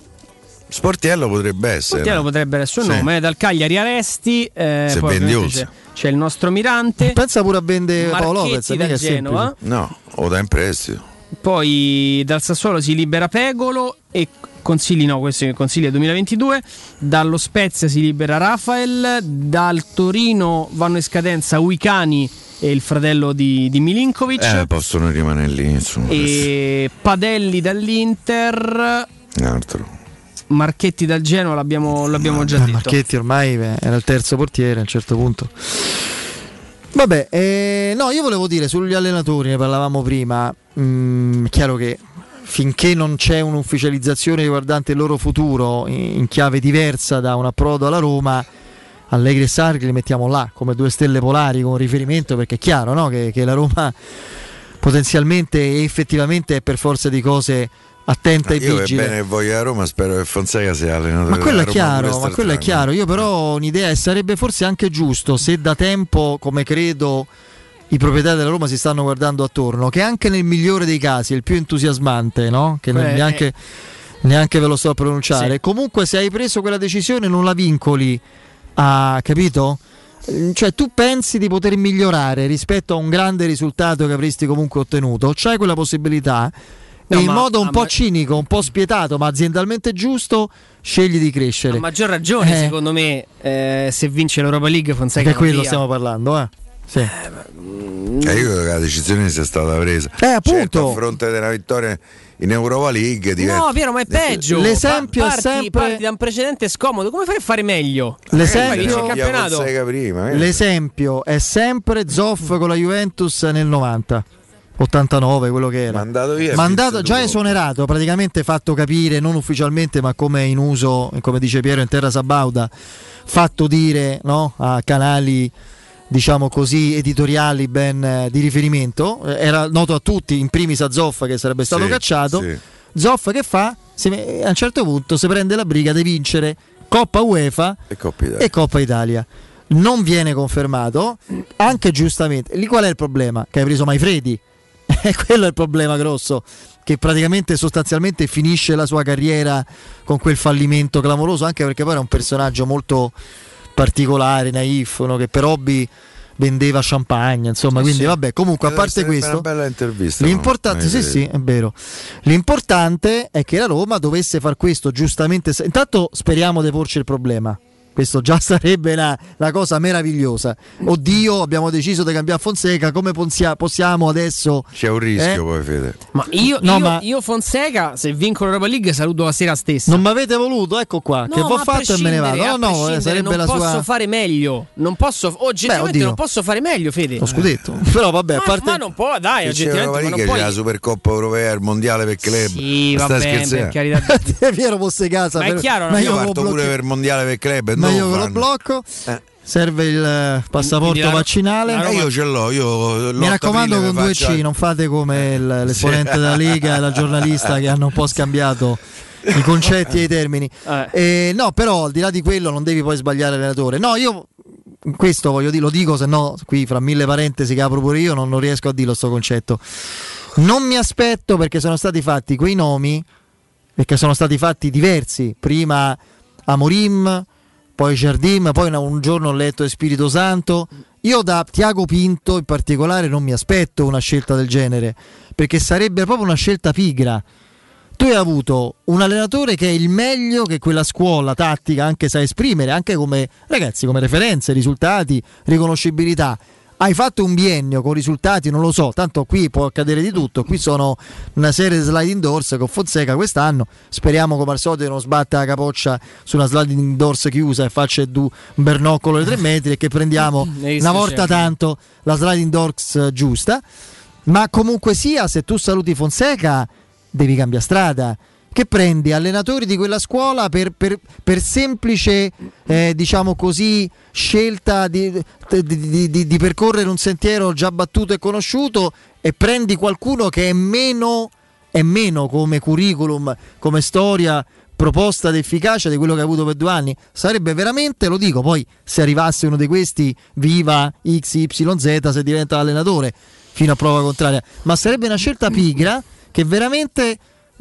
Sportiello potrebbe essere Sportiello potrebbe essere il suo Sì. nome, dal Cagliari Aresti, eh, Se vendi c'è, c'è il nostro Mirante, Pensa pure a vendere Paolo Lopez, da è Genova, semplice. no o da in prestito poi dal Sassuolo si libera Pegolo e Consigli no, questo è Consigli è 2022, dallo Spezia si libera Rafael, dal Torino vanno in scadenza Uicani e il fratello di, di Milinkovic. Eh, possono rimanere lì, insomma. E Padelli dall'Inter. Un altro. Marchetti dal Genoa l'abbiamo, l'abbiamo già detto. Marchetti ormai eh, era il terzo portiere a un certo punto. Vabbè, eh, no, io volevo dire sugli allenatori, ne parlavamo prima. Mm, è chiaro che finché non c'è un'ufficializzazione riguardante il loro futuro in, in chiave diversa da un approdo alla Roma, Allegri e Sarri li mettiamo là come due stelle polari con riferimento perché è chiaro no? che, che la Roma potenzialmente e effettivamente è per forza di cose attenta e Io è vigile. bene che voglia a Roma, spero che Fonseca sia allenatore. Ma quello è chiaro, ma quello è chiaro. Io però ho un'idea e sarebbe forse anche giusto se da tempo, come credo i proprietari della Roma si stanno guardando attorno, che anche nel migliore dei casi, il più entusiasmante, no? che non- Beh, neanche, neanche ve lo so a pronunciare, Sì. comunque se hai preso quella decisione non la vincoli a, capito? Eh, Cioè tu pensi di poter migliorare rispetto a un grande risultato che avresti comunque ottenuto, c'hai quella possibilità No, e in ma- modo un ma- po' cinico, un po' spietato, ma aziendalmente giusto, scegli di crescere. A maggior ragione, Eh. secondo me, eh, se vince l'Europa League, Fonseca Che quello via. stiamo parlando, eh. Sì. Eh, io credo che la decisione sia stata presa. Eh, appunto. Certo, a fronte della vittoria in Europa League diventa- No, Piero, ma è peggio. L'esempio è Pa- parti, sempre- parti da un precedente scomodo. Come fai a fare meglio? L'esempio- campionato. Fonseca prima, eh. L'esempio è sempre Zoff con la Juventus nel 90. 89, quello che era. Mandato via Mandato, già esonerato, praticamente fatto capire, non ufficialmente, ma come in uso, come dice Piero in terra Sabauda, fatto dire no, a canali diciamo così editoriali ben eh, di riferimento. Eh, Era noto a tutti, in primis a Zoff che sarebbe stato Sì, cacciato. sì. Zoff che fa? Si me- a un certo punto si prende la briga di vincere Coppa UEFA E Coppa Italia. e Coppa Italia. Non viene confermato, anche giustamente. Lì qual è il problema? Che hai preso Maifredi. E quello è il problema grosso, che praticamente sostanzialmente finisce la sua carriera con quel fallimento clamoroso, anche perché poi era un personaggio molto particolare, naif, no? che per hobby vendeva champagne, insomma, Sì, quindi sì. vabbè, comunque a Deve parte essere questo... L'importante, no? sì, Eh, sì, è vero. L'importante è che la Roma dovesse far questo giustamente. Intanto speriamo di porci il problema. Questo già sarebbe la, la cosa meravigliosa. Oddio, abbiamo deciso di cambiare Fonseca. Come ponzia- possiamo adesso. C'è un rischio Eh? poi, Fede. Ma io, No, io, ma- io Fonseca, se vinco l'Europa League, saluto la sera stessa. Non mi avete voluto? Ecco qua. No, che ho a fatto e me ne vado. No, a no, eh, sarebbe non la posso sua. fare meglio. Non posso, oggettivamente oddio. non posso fare meglio, Fede. Lo scudetto. Però vabbè, a Ma, parte. ma non può, dai, Che c'è l'Europa oggettivamente ma League, non c'è puoi. la Supercoppa Europea, il Mondiale per club. Sì, Ma va stai bene, scherzando? per carità. Piero fosse casa. Ma è chiaro, ma io parto pure per il Mondiale per club. Ma io ve lo blocco. Eh. Serve il eh, passaporto Quindi vaccinale. la Eh, io ce l'ho, io Mi raccomando con due C, non fate come il- l'esponente della Lega e la giornalista che hanno un po' scambiato i concetti e i termini. Eh. Eh, no, però al di là di quello non devi poi sbagliare l'allenatore. No, io questo voglio dire, lo dico, se no qui fra mille parentesi che apro pure io non, non riesco a dirlo sto concetto. Non mi aspetto perché sono stati fatti quei nomi, perché sono stati fatti diversi, prima Amorim, poi Jardim, poi un giorno ho letto Spirito Santo. Io da Tiago Pinto in particolare non mi aspetto una scelta del genere, perché sarebbe proprio una scelta pigra. Tu hai avuto un allenatore che è il meglio che quella scuola tattica anche sa esprimere, anche come ragazzi, come referenze, risultati, riconoscibilità. Hai fatto un biennio con risultati, non lo so, tanto qui può accadere di tutto. Qui sono una serie di sliding doors con Fonseca quest'anno. Speriamo come al solito non sbatta la capoccia su una sliding doors chiusa e faccia du- un bernoccolo di tre metri e che prendiamo una volta tanto la sliding doors eh, giusta. Ma comunque sia, se tu saluti Fonseca, devi cambiare strada. Che prendi allenatori di quella scuola per, per- per semplice, eh, diciamo così, scelta di, di- di- di- percorrere un sentiero già battuto e conosciuto e prendi qualcuno che è meno, è meno come curriculum, come storia, proposta ed efficacia di quello che hai avuto per due anni. Sarebbe veramente, lo dico, poi se arrivasse uno di questi, viva XYZ se diventa allenatore fino a prova contraria, ma sarebbe una scelta pigra che veramente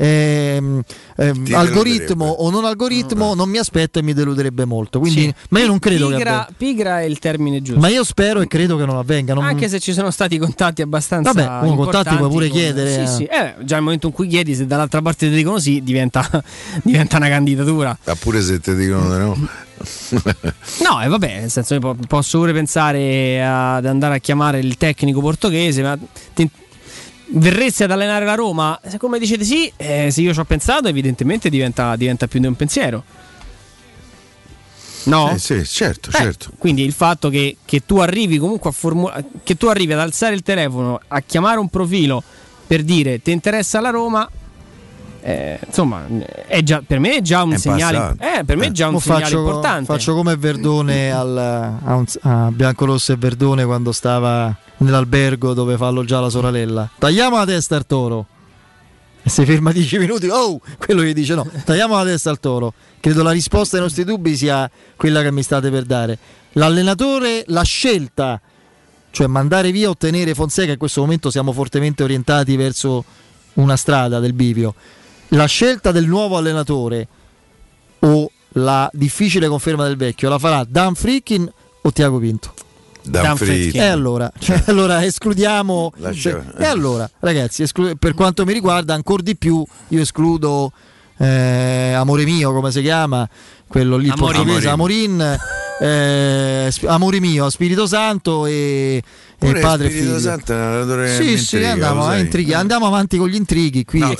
ehm, ehm, algoritmo o non algoritmo, non mi aspetto e mi deluderebbe molto. Quindi, Sì. ma io non credo che pigra, avvenga. pigra è il termine giusto. Ma io spero e credo che non avvenga. non- Anche se ci sono stati contatti abbastanza. Vabbè, uno contatti puoi pure con- chiedere, Sì, eh. sì. Eh, già nel momento in cui chiedi, se dall'altra parte ti dicono sì, diventa, diventa una candidatura. Ah, pure se ti dicono di no. No, e vabbè, nel senso, posso pure pensare ad andare a chiamare il tecnico portoghese, ma ti- verresti ad allenare la Roma? Se come dicete sì, eh, se io ci ho pensato, evidentemente diventa, diventa più di un pensiero. No? Sì, sì, certo, Eh, certo. Quindi il fatto che, che tu arrivi comunque a formulare, che tu arrivi ad alzare il telefono, a chiamare un profilo per dire ti interessa la Roma, eh, insomma, è già, per me è già un È segnale. Eh, per me è già un segnale faccio, importante. faccio come Verdone al, a, un- a Biancorosso e Verdone quando stava nell'albergo dove fallo già la sorella. Tagliamo la testa al toro. E si ferma 10 minuti. Oh, quello gli dice no, tagliamo la testa al toro. Credo la risposta ai nostri dubbi sia quella che mi state per dare. L'allenatore, la scelta, cioè mandare via, ottenere Fonseca, in questo momento siamo fortemente orientati verso una strada del bivio. La scelta del nuovo allenatore o la difficile conferma del vecchio la farà Dan Frickin o Tiago Pinto? Dan Dan. Friedkin. E allora, cioè, allora escludiamo. Lascia- cioè, e allora, ragazzi, esclu- per quanto mi riguarda, ancora di più io escludo eh, Amore mio, come si chiama? Quello lì portoghese, Amorin, eh, Sp- Amore mio, Spirito Santo e, e Pure padre e figlio. Santo è un allenatore Sì, sì, andiamo, a intrighi- andiamo avanti con gli intrighi. Qui No,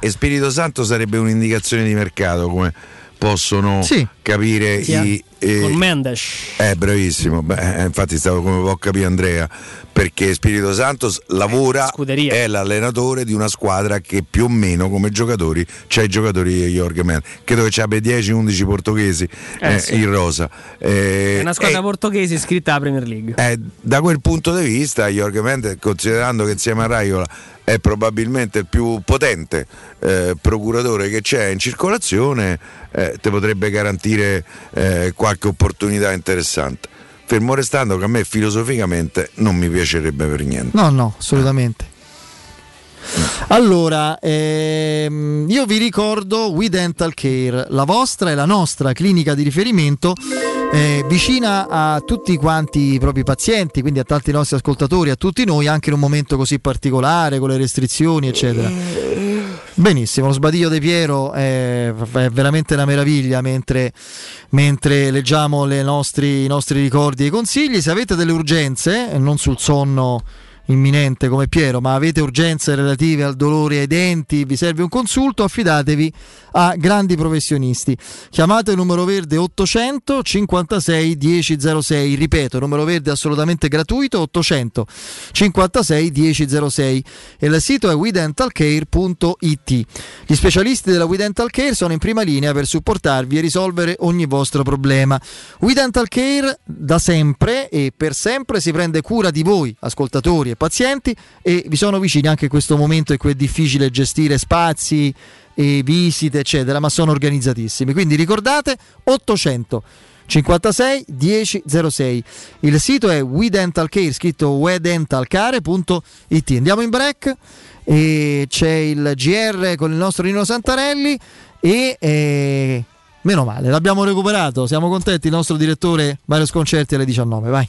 e Spirito Santo sarebbe un'indicazione di mercato come possono Sì. capire ha- i eh, Con Mendes. eh, bravissimo. Beh, eh, infatti, stavo come può capire Andrea. Perché Spirito Santo s- lavora, è l'allenatore di una squadra che più o meno come giocatori c'ha i giocatori di Jorge Mendes. Credo che abbia 10-11 portoghesi Eh, eh, sì. in rosa. Eh, È una squadra portoghese iscritta alla Premier League. eh, da quel punto di vista, Jorge Mendes, considerando che insieme a Raiola è probabilmente il più potente eh, procuratore che c'è in circolazione, eh, ti potrebbe garantire eh, qualche opportunità interessante. Fermo restando che a me filosoficamente non mi piacerebbe per niente. No, no, assolutamente. Allora, ehm, io vi ricordo We Dental Care, la vostra e la nostra clinica di riferimento eh, vicina a tutti quanti i propri pazienti, quindi a tanti nostri ascoltatori, a tutti noi, anche in un momento così particolare, con le restrizioni, eccetera. Benissimo, lo sbadiglio di Piero è, è veramente una meraviglia mentre, mentre leggiamo le nostri- i nostri ricordi e consigli. Se avete delle urgenze, non sul sonno imminente come Piero, ma avete urgenze relative al dolore ai denti, vi serve un consulto, affidatevi a grandi professionisti. Chiamate il numero verde 800 56 1006, ripeto, numero verde assolutamente gratuito 800 56 1006 e il sito è WeDentalCare.it. Gli specialisti della We Dental Care sono in prima linea per supportarvi e risolvere ogni vostro problema. We Dental Care da sempre e per sempre si prende cura di voi, ascoltatori e pazienti, e vi sono vicini anche in questo momento in cui è difficile gestire spazi e visite, eccetera, ma sono organizzatissimi. Quindi ricordate 800 56 1006. Il sito è We Dental Care, scritto wedentalcare.it. Andiamo in break e c'è il GR con il nostro Nino Santarelli e eh, meno male, l'abbiamo recuperato, siamo contenti, il nostro direttore Mario Sconcerti alle 19, vai.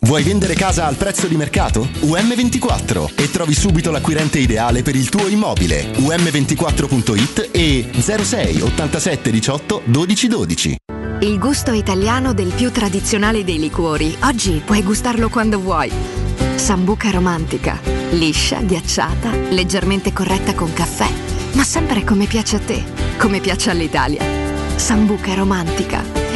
Vuoi vendere casa al prezzo di mercato? UM24 e trovi subito l'acquirente ideale per il tuo immobile. UM24.it e 06 87 18 12 12. Il gusto italiano del più tradizionale dei liquori. Oggi puoi gustarlo quando vuoi. Sambuca romantica. Liscia, ghiacciata, leggermente corretta con caffè. Ma sempre come piace a te, come piace all'Italia. Sambuca romantica.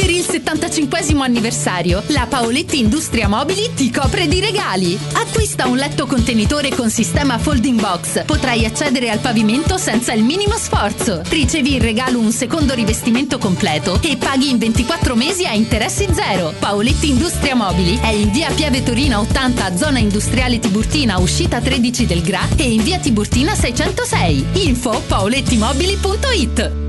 Per il 75 anniversario, la Paoletti Industria Mobili ti copre di regali. Acquista un letto contenitore con sistema folding box. Potrai accedere al pavimento senza il minimo sforzo. Ricevi in regalo un secondo rivestimento completo e paghi in 24 mesi a interessi zero. Paoletti Industria Mobili è in via Piave Torina 80, zona industriale Tiburtina, uscita 13 del Gra e in via Tiburtina 606. Info paolettimobili.it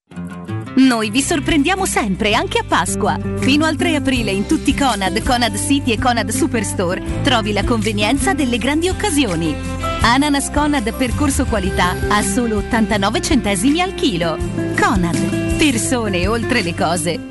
Noi vi sorprendiamo sempre, anche a Pasqua. Fino al 3 aprile in tutti Conad, Conad City e Conad Superstore trovi la convenienza delle grandi occasioni. Ananas Conad percorso qualità a solo 89 centesimi al chilo. Conad, persone oltre le cose.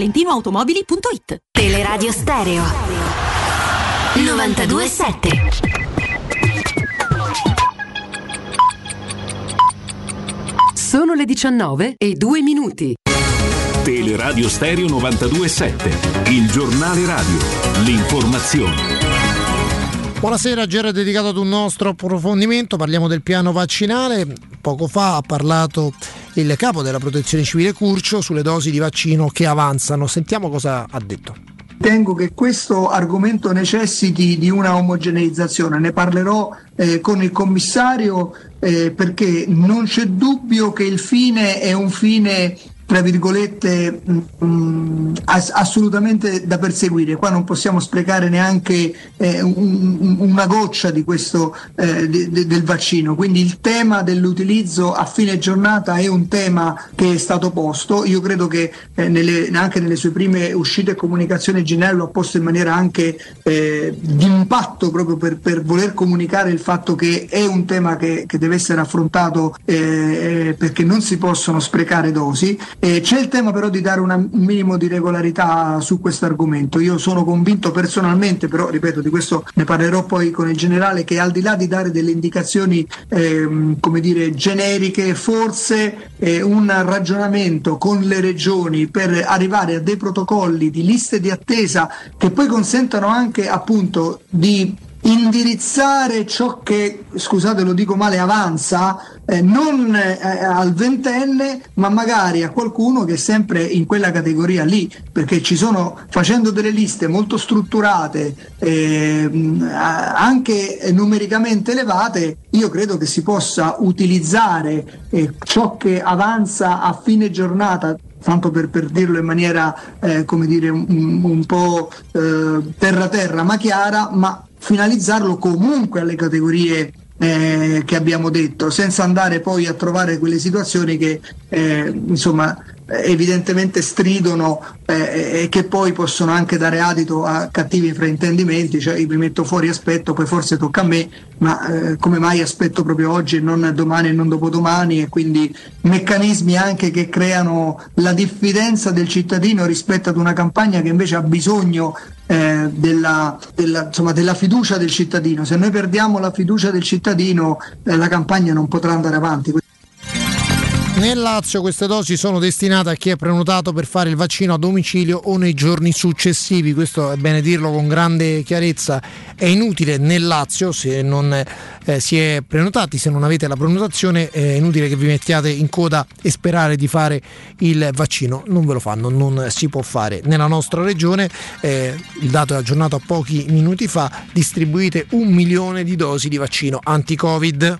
valentinoautomobili.it. Teleradio Stereo 927 Sono le 19 e 2 minuti. Teleradio Stereo 927, il giornale radio, l'informazione. Buonasera, giro dedicato ad un nostro approfondimento, parliamo del piano vaccinale. Poco fa ha parlato il capo della protezione civile Curcio sulle dosi di vaccino che avanzano. Sentiamo cosa ha detto. Ritengo che questo argomento necessiti di una omogeneizzazione, ne parlerò eh, con il commissario eh, perché non c'è dubbio che il fine è un fine tra virgolette mh, ass- assolutamente da perseguire. Qua non possiamo sprecare neanche eh, un, una goccia di questo, eh, de- de- del vaccino. Quindi il tema dell'utilizzo a fine giornata è un tema che è stato posto. Io credo che eh, nelle, anche nelle sue prime uscite e comunicazioni generali lo ha posto in maniera anche eh, di impatto proprio per, per, voler comunicare il fatto che è un tema che, che deve essere affrontato eh, perché non si possono sprecare dosi. Eh, c'è il tema però di dare una, un minimo di regolarità su questo argomento. Io sono convinto personalmente, però ripeto, di questo ne parlerò poi con il generale, che al di là di dare delle indicazioni ehm, come dire, generiche, forse eh, un ragionamento con le regioni per arrivare a dei protocolli di liste di attesa che poi consentano anche appunto di indirizzare ciò che, scusate lo dico male, avanza, eh, non eh, al ventenne, ma magari a qualcuno che è sempre in quella categoria lì, perché ci sono, facendo delle liste molto strutturate, eh, anche numericamente elevate, io credo che si possa utilizzare eh, ciò che avanza a fine giornata tanto per, per dirlo in maniera eh, come dire, un, un po' eh, terra terra ma chiara, ma finalizzarlo comunque alle categorie eh, che abbiamo detto, senza andare poi a trovare quelle situazioni che eh, insomma evidentemente stridono eh, e che poi possono anche dare adito a cattivi fraintendimenti, cioè io mi metto fuori aspetto, poi forse tocca a me, ma eh, come mai aspetto proprio oggi e non domani e non dopodomani e quindi meccanismi anche che creano la diffidenza del cittadino rispetto ad una campagna che invece ha bisogno eh, della, della, insomma, della, fiducia del cittadino. Se noi perdiamo la fiducia del cittadino eh, la campagna non potrà andare avanti. Nel Lazio queste dosi sono destinate a chi è prenotato per fare il vaccino a domicilio o nei giorni successivi, questo è bene dirlo con grande chiarezza, è inutile nel Lazio se non eh, si è prenotati, se non avete la prenotazione è inutile che vi mettiate in coda e sperare di fare il vaccino, non ve lo fanno, non si può fare. Nella nostra regione, eh, il dato è aggiornato a pochi minuti fa, distribuite un milione di dosi di vaccino anti-Covid.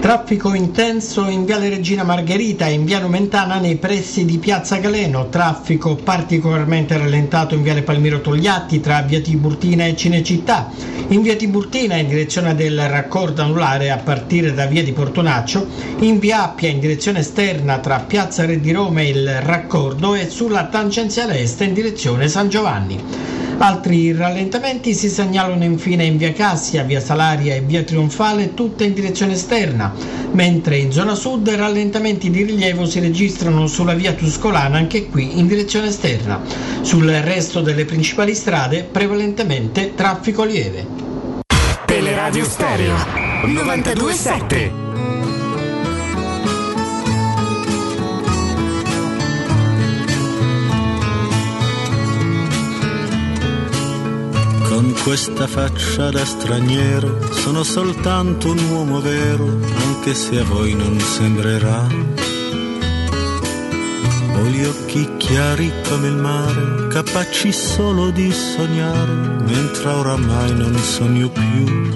Traffico intenso in Viale Regina Margherita e in Via Nomentana nei pressi di Piazza Galeno, traffico particolarmente rallentato in Viale Palmiro Togliatti tra Via Tiburtina e Cinecittà, in Via Tiburtina in direzione del raccordo anulare a partire da Via di Portonaccio, in Via Appia in direzione esterna tra Piazza Re di Roma e il raccordo e sulla tangenziale est in direzione San Giovanni. Altri rallentamenti si segnalano infine in via Cassia, via Salaria e via Trionfale, tutte in direzione esterna, mentre in zona sud rallentamenti di rilievo si registrano sulla via Tuscolana, anche qui in direzione esterna. Sul resto delle principali strade prevalentemente traffico lieve. Teleradio Stereo 927 questa faccia da straniero sono soltanto un uomo vero, anche se a voi non sembrerà. Ho gli occhi chiari come il mare, capaci solo di sognare, mentre oramai non sogno più.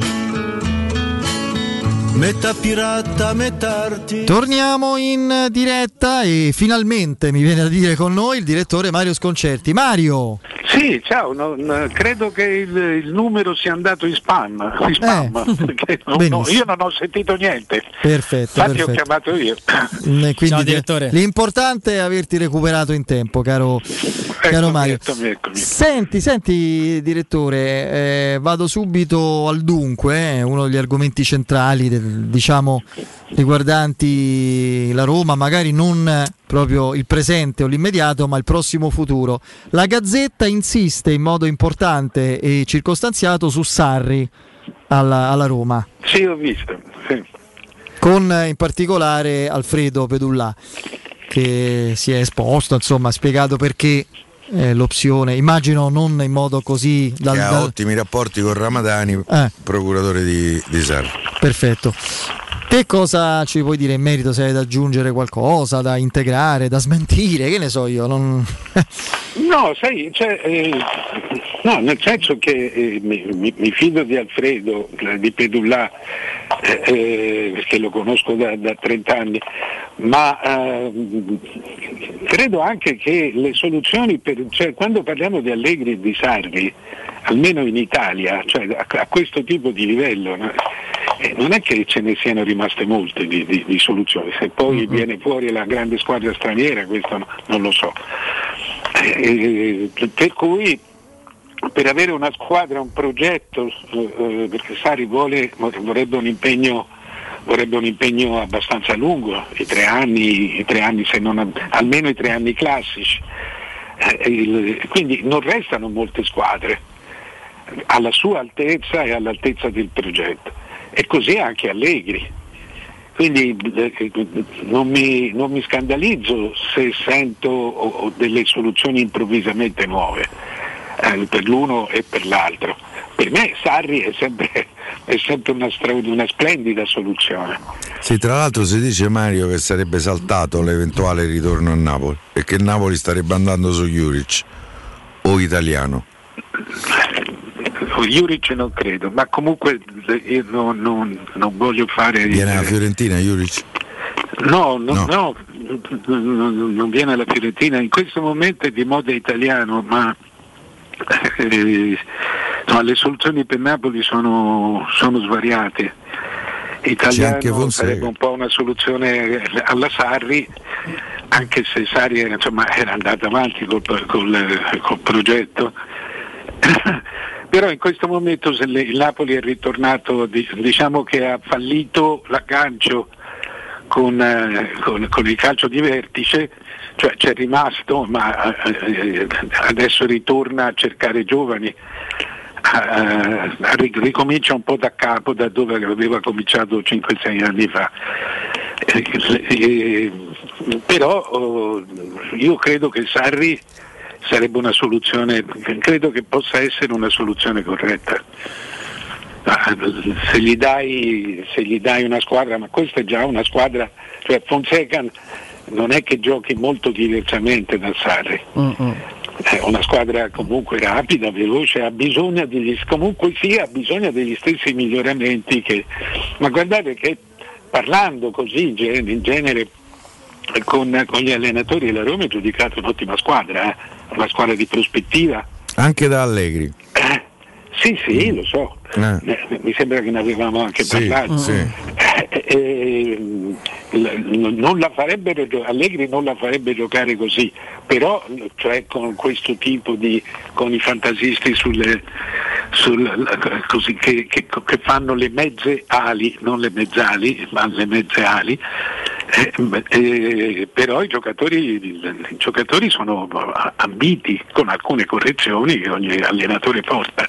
Metà pirata, metà artista. Torniamo in diretta e finalmente mi viene a dire con noi il direttore Mario Sconcerti. Mario! Sì, ciao, non, credo che il, il, numero sia andato in spam, in spam eh, non, no, io non ho sentito niente. Perfetto. Infatti perfetto. ho chiamato io. Quindi, ciao, direttore. L'importante è averti recuperato in tempo, caro, eccomi, caro Mario. Eccomi, eccomi. Senti, senti direttore, eh, vado subito al dunque, eh, uno degli argomenti centrali, del, diciamo, riguardanti la Roma, magari non proprio il presente o l'immediato, ma il prossimo futuro. La Gazzetta insiste in modo importante e circostanziato su Sarri alla, alla Roma. Sì, ho visto. Sì. Con in particolare Alfredo Pedullà che si è esposto, insomma, ha spiegato perché eh, l'opzione, immagino non in modo così... Dal, ha dal... ottimi rapporti con Ramadani, eh. procuratore di, di Sarri. Perfetto. Che cosa ci puoi dire in merito? Se hai da aggiungere qualcosa, da integrare, da smentire? Che ne so io? Non... no, sai, cioè, eh, no, nel senso che eh, mi, mi, fido di Alfredo, di Pedullà, eh, eh perché lo conosco da, da 30 anni, ma ehm, credo anche che le soluzioni, per, cioè, quando parliamo di Allegri e di Sarri, almeno in Italia, cioè a, questo tipo di livello, eh, non è che ce ne siano rimaste molte di, di, di soluzioni, se poi mm-hmm. viene fuori la grande squadra straniera, questo no, non lo so. Eh, eh, per cui per avere una squadra, un progetto, eh, perché Sari vuole, vorrebbe un impegno vorrebbe un impegno abbastanza lungo, i tre anni, i tre anni non, almeno i tre anni classici. Eh, il, quindi non restano molte squadre alla sua altezza e all'altezza del progetto. E così anche Allegri. Quindi eh, non mi, non mi scandalizzo se sento delle soluzioni improvvisamente nuove eh, per l'uno e per l'altro. Per me Sarri è sempre, è sempre una, una, splendida soluzione. Sì, tra l'altro si dice Mario che sarebbe saltato l'eventuale ritorno a Napoli e che Napoli starebbe andando su Juric o italiano. Juric non credo, ma comunque io non, non, non voglio fare... Viene alla Fiorentina Juric? No, no, no. no non viene alla Fiorentina, in questo momento è di moda italiano, ma eh, no, le soluzioni per Napoli sono, sono svariate. Italiano sarebbe un po' una soluzione alla Sarri, anche se Sarri insomma, era andato avanti col, col, col progetto. Però in questo momento se il Napoli è ritornato, diciamo che ha fallito l'aggancio con, eh, con, con il calcio di vertice, cioè c'è rimasto ma eh, adesso ritorna a cercare giovani, eh, ricomincia un po' da capo da dove aveva cominciato 5-6 anni fa. Eh, però oh, io credo che Sarri sarebbe una soluzione, credo che possa essere una soluzione corretta. Ah, se gli, dai, se gli dai una squadra, ma questa è già una squadra, cioè Fonseca non è che giochi molto diversamente da Sarri. Uh-uh. È una squadra comunque rapida, veloce, ha bisogno degli, comunque sì, ha bisogno degli stessi miglioramenti che. Ma guardate che parlando così in genere con, con gli allenatori la Roma è giudicata un'ottima squadra, eh? una squadra di prospettiva. Anche da Allegri. Eh, sì, sì, lo so. Eh. eh. Mi sembra che ne avevamo anche sì, parlato. Sì. Eh, eh, non la Allegri non la farebbe giocare così, però cioè con questo tipo di, con i fantasisti sulle, sul, così, che, che, che, fanno le mezze ali, non le mezzali, ma le mezze ali, eh, eh, però i giocatori, i giocatori, sono ambiti con alcune correzioni che ogni allenatore porta.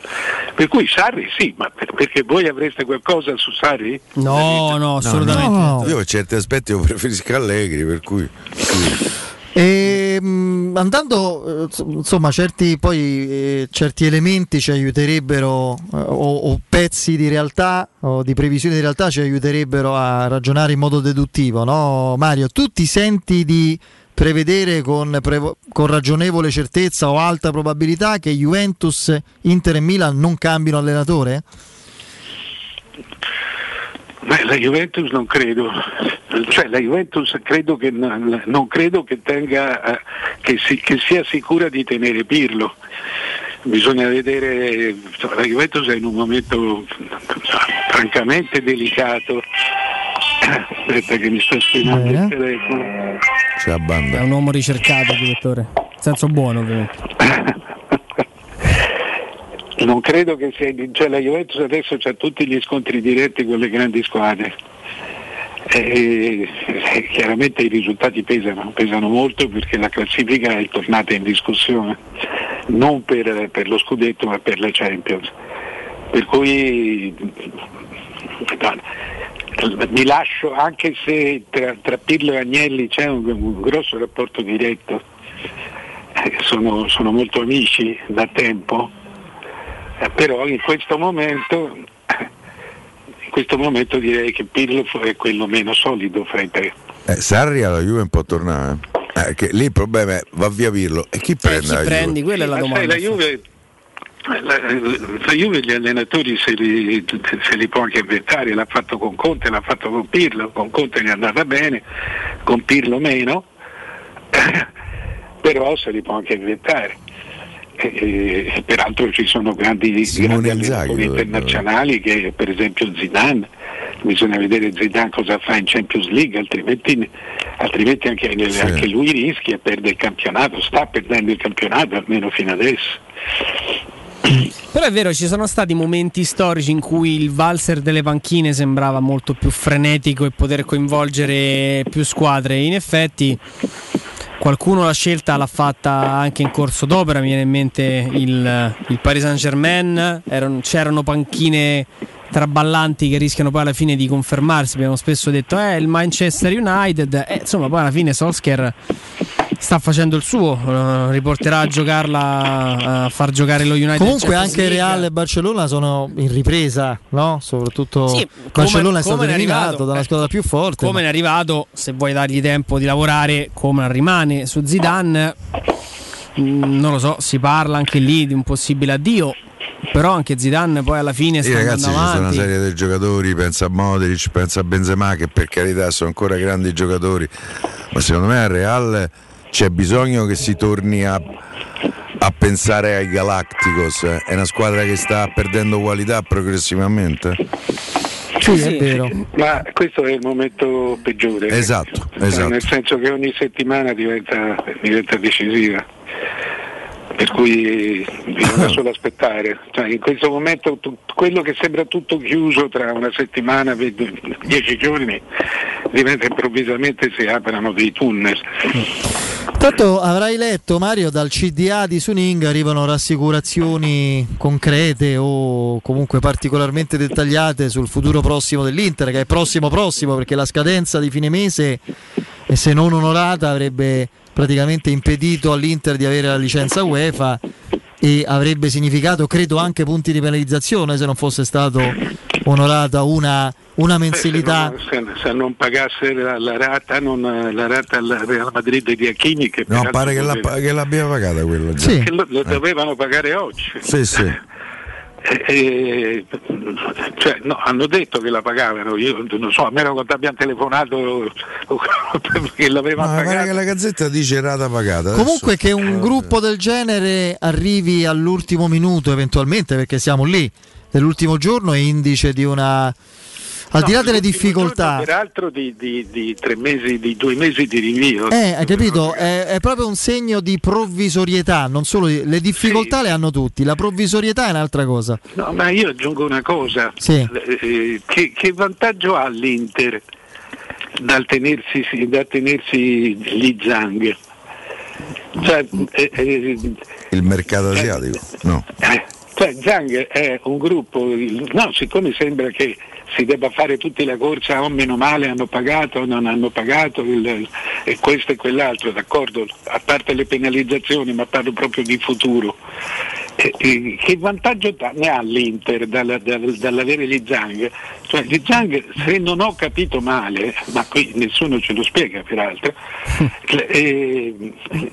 Per cui Sarri sì, ma per, perché voi avreste qualcosa su Sarri? No, no, assolutamente. No, no. Io per certi aspetti lo preferisco Allegri, per cui... Sì. E, ehm, andando, eh, insomma, certi, poi, eh, certi elementi ci aiuterebbero, eh, o, o, pezzi di realtà o di previsioni di realtà ci aiuterebbero a ragionare in modo deduttivo, no? Mario, tu ti senti di prevedere con, pre- con ragionevole certezza o alta probabilità che Juventus, Inter e Milan non cambino allenatore? Beh, la Juventus non credo, cioè la Juventus credo che, non credo che, tenga, eh, che, si, che sia sicura di tenere Pirlo. Bisogna vedere, la Juventus è in un momento francamente delicato. Aspetta che mi sto spiegando il telefono. C'è la banda. È un uomo ricercato, direttore. Senso buono ovviamente. non credo che sia, cioè la Juventus adesso ha tutti gli scontri diretti con le grandi squadre. E, e, chiaramente i risultati pesano, pesano molto perché la classifica è tornata in discussione, non per, per lo scudetto ma per la Champions. Per cui mi lascio, anche se tra, tra Pirlo e Agnelli c'è un, un grosso rapporto diretto, eh, sono, sono molto amici da tempo, eh, però in questo momento in questo momento direi che Pirlo è quello meno solido fra i tre. Eh, Sarri alla Juve può tornare. Eh, che lì il problema è va via Pirlo e chi eh, prende? chi prendi? Quella è la domanda. la Juve, la, la Juve gli allenatori se li, se li, può anche inventare, l'ha fatto con Conte, l'ha fatto con Pirlo, con Conte gli è andata bene, con Pirlo meno, però se li può anche inventare. E, peraltro ci sono grandi, grandi allenatori internazionali che per esempio Zidane bisogna vedere Zidane cosa fa in Champions League altrimenti, altrimenti anche, sì. anche, lui rischia perde il campionato sta perdendo il campionato almeno fino adesso però è vero, ci sono stati momenti storici in cui il valzer delle panchine sembrava molto più frenetico e poter coinvolgere più squadre. In effetti Qualcuno la scelta l'ha fatta anche in corso d'opera, mi viene in mente il, il Paris Saint Germain, erano, c'erano panchine traballanti che rischiano poi alla fine di confermarsi. Abbiamo spesso detto, eh, il Manchester United, eh, insomma, poi alla fine Solskjaer sta facendo il suo, uh, riporterà a giocarla a far giocare lo United. Comunque anche Real e Barcellona sono in ripresa, no? Soprattutto sì, Barcellona come, è stato eliminato dalla squadra più forte. Come ma... è arrivato, se vuoi dargli tempo di lavorare, come rimane su Zidane, mm, non lo so, si parla anche lì di un possibile addio. Però anche Zidane poi alla fine sta sì, ragazzi, andando avanti. ci sono una serie di giocatori, pensa a Modric, pensa a Benzema che per carità sono ancora grandi giocatori, ma secondo me al Real c'è bisogno che si torni a, a pensare ai Galacticos. È una squadra che sta perdendo qualità progressivamente. Sì, è vero. Ma questo è il momento peggiore. Esatto, esatto. Nel senso che ogni settimana diventa, diventa decisiva per cui bisogna solo aspettare. Cioè, in questo momento t- quello che sembra tutto chiuso tra una settimana, dieci giorni, diventa improvvisamente si aprono dei tunnel. Tanto avrai letto Mario dal CDA di Suning arrivano rassicurazioni concrete o comunque particolarmente dettagliate sul futuro prossimo dell'Inter che è prossimo prossimo perché la scadenza di fine mese e se non onorata avrebbe praticamente impedito all'Inter di avere la licenza UEFA e avrebbe significato credo anche punti di penalizzazione se non fosse stato onorata una, una mensilità Beh, se, non, se, non, pagasse la, la rata non, la rata al Real Madrid di Achini che no pare che, doveva, la, che l'abbia pagata quello sì. lo, lo dovevano pagare oggi. Sì sì eh, cioè, no, hanno detto che la pagavano, io non so, a meno che abbiamo telefonato che l'avevano no, pagata. che la gazzetta dice rata pagata. Comunque adesso. che un gruppo del genere arrivi all'ultimo minuto eventualmente, perché siamo lì, nell'ultimo giorno è indice di una al no, di là delle difficoltà. Peraltro di, di, di, tre mesi, di due mesi di rinvio. Eh, hai capito? È, è, proprio un segno di provvisorietà, non solo di, le difficoltà sì. le hanno tutti, la provvisorietà è un'altra cosa. No, ma io aggiungo una cosa. Sì. Eh, che, che, vantaggio ha l'Inter dal tenersi, dal tenersi gli Zang? Cioè, eh, eh, il mercato eh, asiatico? No. Eh, cioè, Zang è un gruppo, no, siccome sembra che si debba fare tutti la corsa, oh meno male hanno pagato o non hanno pagato il, e questo e quell'altro, d'accordo? A parte le penalizzazioni, ma parlo proprio di futuro. E, e, che vantaggio ne ha l'Inter dalla, dal, dall'avere gli Zang? Cioè gli Zang, se non ho capito male, ma qui nessuno ce lo spiega peraltro, eh,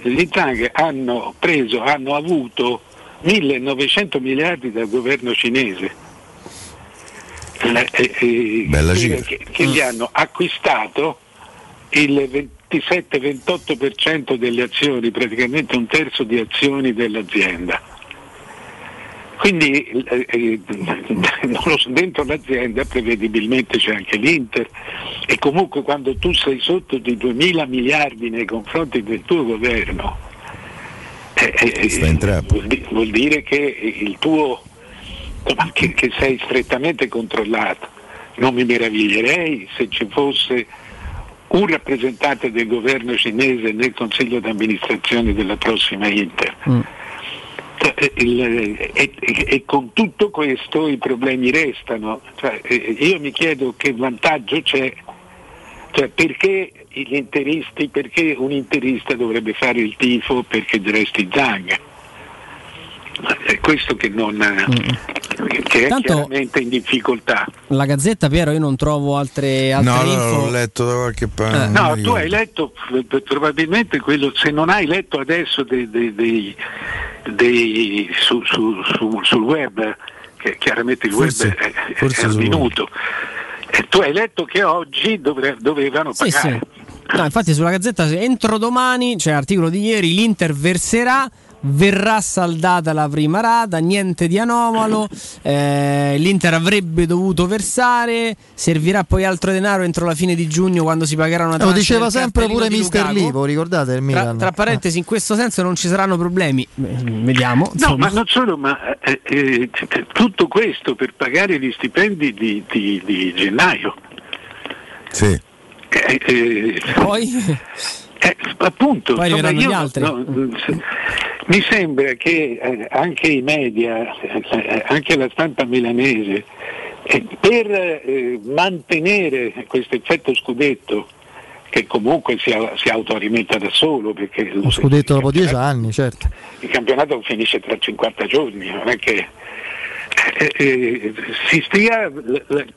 gli Zang hanno preso, hanno avuto 1900 miliardi dal governo cinese eh, eh, che, che gli hanno acquistato il 27-28% delle azioni, praticamente un terzo di azioni dell'azienda. Quindi eh, eh dentro l'azienda prevedibilmente c'è anche l'Inter. E comunque quando tu sei sotto di 2.000 miliardi nei confronti del tuo governo eh, eh vuol, vuol, dire che il tuo che, che sei strettamente controllato. Non mi meraviglierei se ci fosse un rappresentante del governo cinese nel consiglio d'amministrazione della prossima Inter. Mm. Cioè, e, e, e, con tutto questo i problemi restano. Cioè, io mi chiedo che vantaggio c'è, cioè, perché gli interisti, perché un interista dovrebbe fare il tifo perché resti Zang? È questo che non, mm. che è Tanto chiaramente in difficoltà. La Gazzetta, Piero, io non trovo altre, altre no, info. No, l'ho letto da qualche parte. Eh. No, tu hai letto probabilmente quello, se non hai letto adesso dei, dei, dei, dei su, su, su, sul web, che chiaramente il forse, web è, è al minuto. E tu hai letto che oggi dovre, dovevano pagare. Sì, sì. No, infatti sulla Gazzetta entro domani, c'è l'articolo di ieri, l'Inter verserà verrà saldata la prima rata, niente di anomalo, eh, l'Inter avrebbe dovuto versare, servirà poi altro denaro entro la fine di giugno quando si pagherà una tranche. Lo diceva sempre pure Mister Livo, ricordate il Milan? Tra, tra parentesi, in questo senso non ci saranno problemi, vediamo. No, insomma. ma non solo, ma eh, eh, tutto questo per pagare gli stipendi di, di, di gennaio. Sì. Eh, eh, poi? Eh, appunto, Poi insomma, io, gli altri. No, mi sembra che eh, anche i media, eh, anche la stampa milanese, E per eh, mantenere questo effetto scudetto che comunque si, si autoalimenta da solo perché lo scudetto dopo dieci anni, certo. Il campionato finisce tra 50 giorni, non è che eh, eh, si stia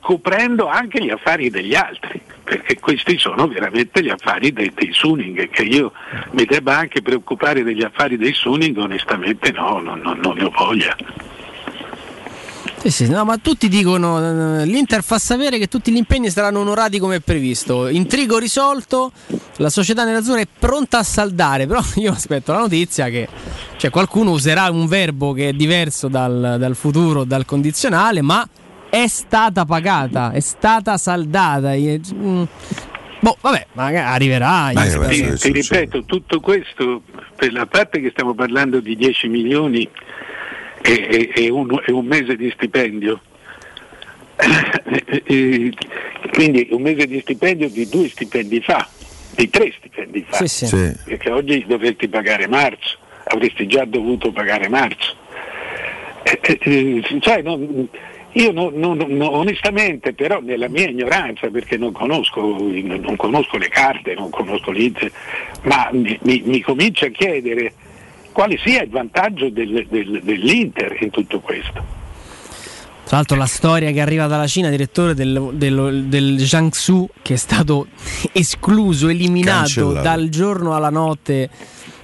coprendo anche gli affari degli altri, perché questi sono veramente gli affari dei, dei Suning, che io mi debba anche preoccupare degli affari dei Suning, onestamente no, no, no non ne ho voglia. Sì, sì, no, ma tutti dicono, eh, l'Inter fa sapere che tutti gli impegni saranno onorati come previsto. Intrigo risolto, la società nell'azzurra è pronta a saldare, però io aspetto la notizia che cioè, qualcuno userà un verbo che è diverso dal, dal futuro, dal condizionale, ma è stata pagata, è stata saldata. Mm. Boh, vabbè, magari arriverà. Ti, ti ripeto, tutto questo per la parte che stiamo parlando di 10 milioni e, e, un, e un mese di stipendio. quindi un mese di stipendio di due stipendi fa, di tre stipendi fa, sì, sì. perché oggi dovresti pagare marzo, avresti già dovuto pagare marzo. Eh, eh, cioè, non, io non, non, onestamente, però nella mia ignoranza, perché non conosco, non conosco le carte, non conosco l'Inter, ma mi, mi, mi comincio a chiedere quale sia il vantaggio del, del, dell'Inter in tutto questo. Tra l'altro la storia che arriva dalla Cina, direttore del, del, del Jiangsu, che è stato escluso, eliminato Cancellato. dal giorno alla notte.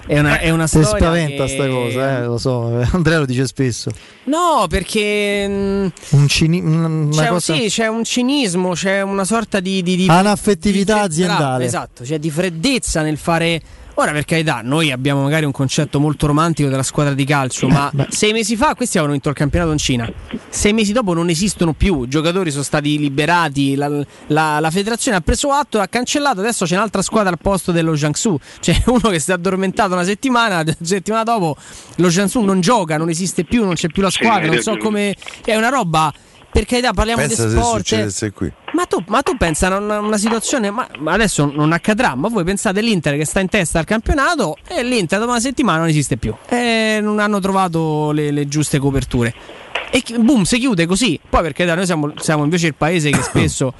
È una, è una storia. Ti spaventa che... sta cosa, eh, lo so. Andrea lo dice spesso. No, perché. Mm, un cini- c'è, cosa... sì, c'è un cinismo, c'è una sorta di. di, di Anaffettività di aziendale. Esatto, cioè di freddezza nel fare Ora per carità, noi abbiamo magari un concetto molto romantico della squadra di calcio, ma Beh. sei mesi fa questi avevano vinto il campionato in Cina. Sei mesi dopo non esistono più, i giocatori sono stati liberati, la, la, la federazione ha preso atto, ha cancellato, adesso c'è un'altra squadra al posto dello Jiangsu. C'è uno che si è addormentato una settimana, la settimana dopo lo Jiangsu non gioca, non esiste più, non c'è più la squadra, non so come... È una roba per carità parliamo Pensa di sport. Se succedesse qui. Ma tu, ma tu pensa a una, una, situazione, ma adesso non accadrà, ma voi pensate l'Inter che sta in testa al campionato e l'Inter dopo una settimana non esiste più. E non hanno trovato le, le giuste coperture. E boom, si chiude così. Poi perché noi siamo, siamo invece il paese che spesso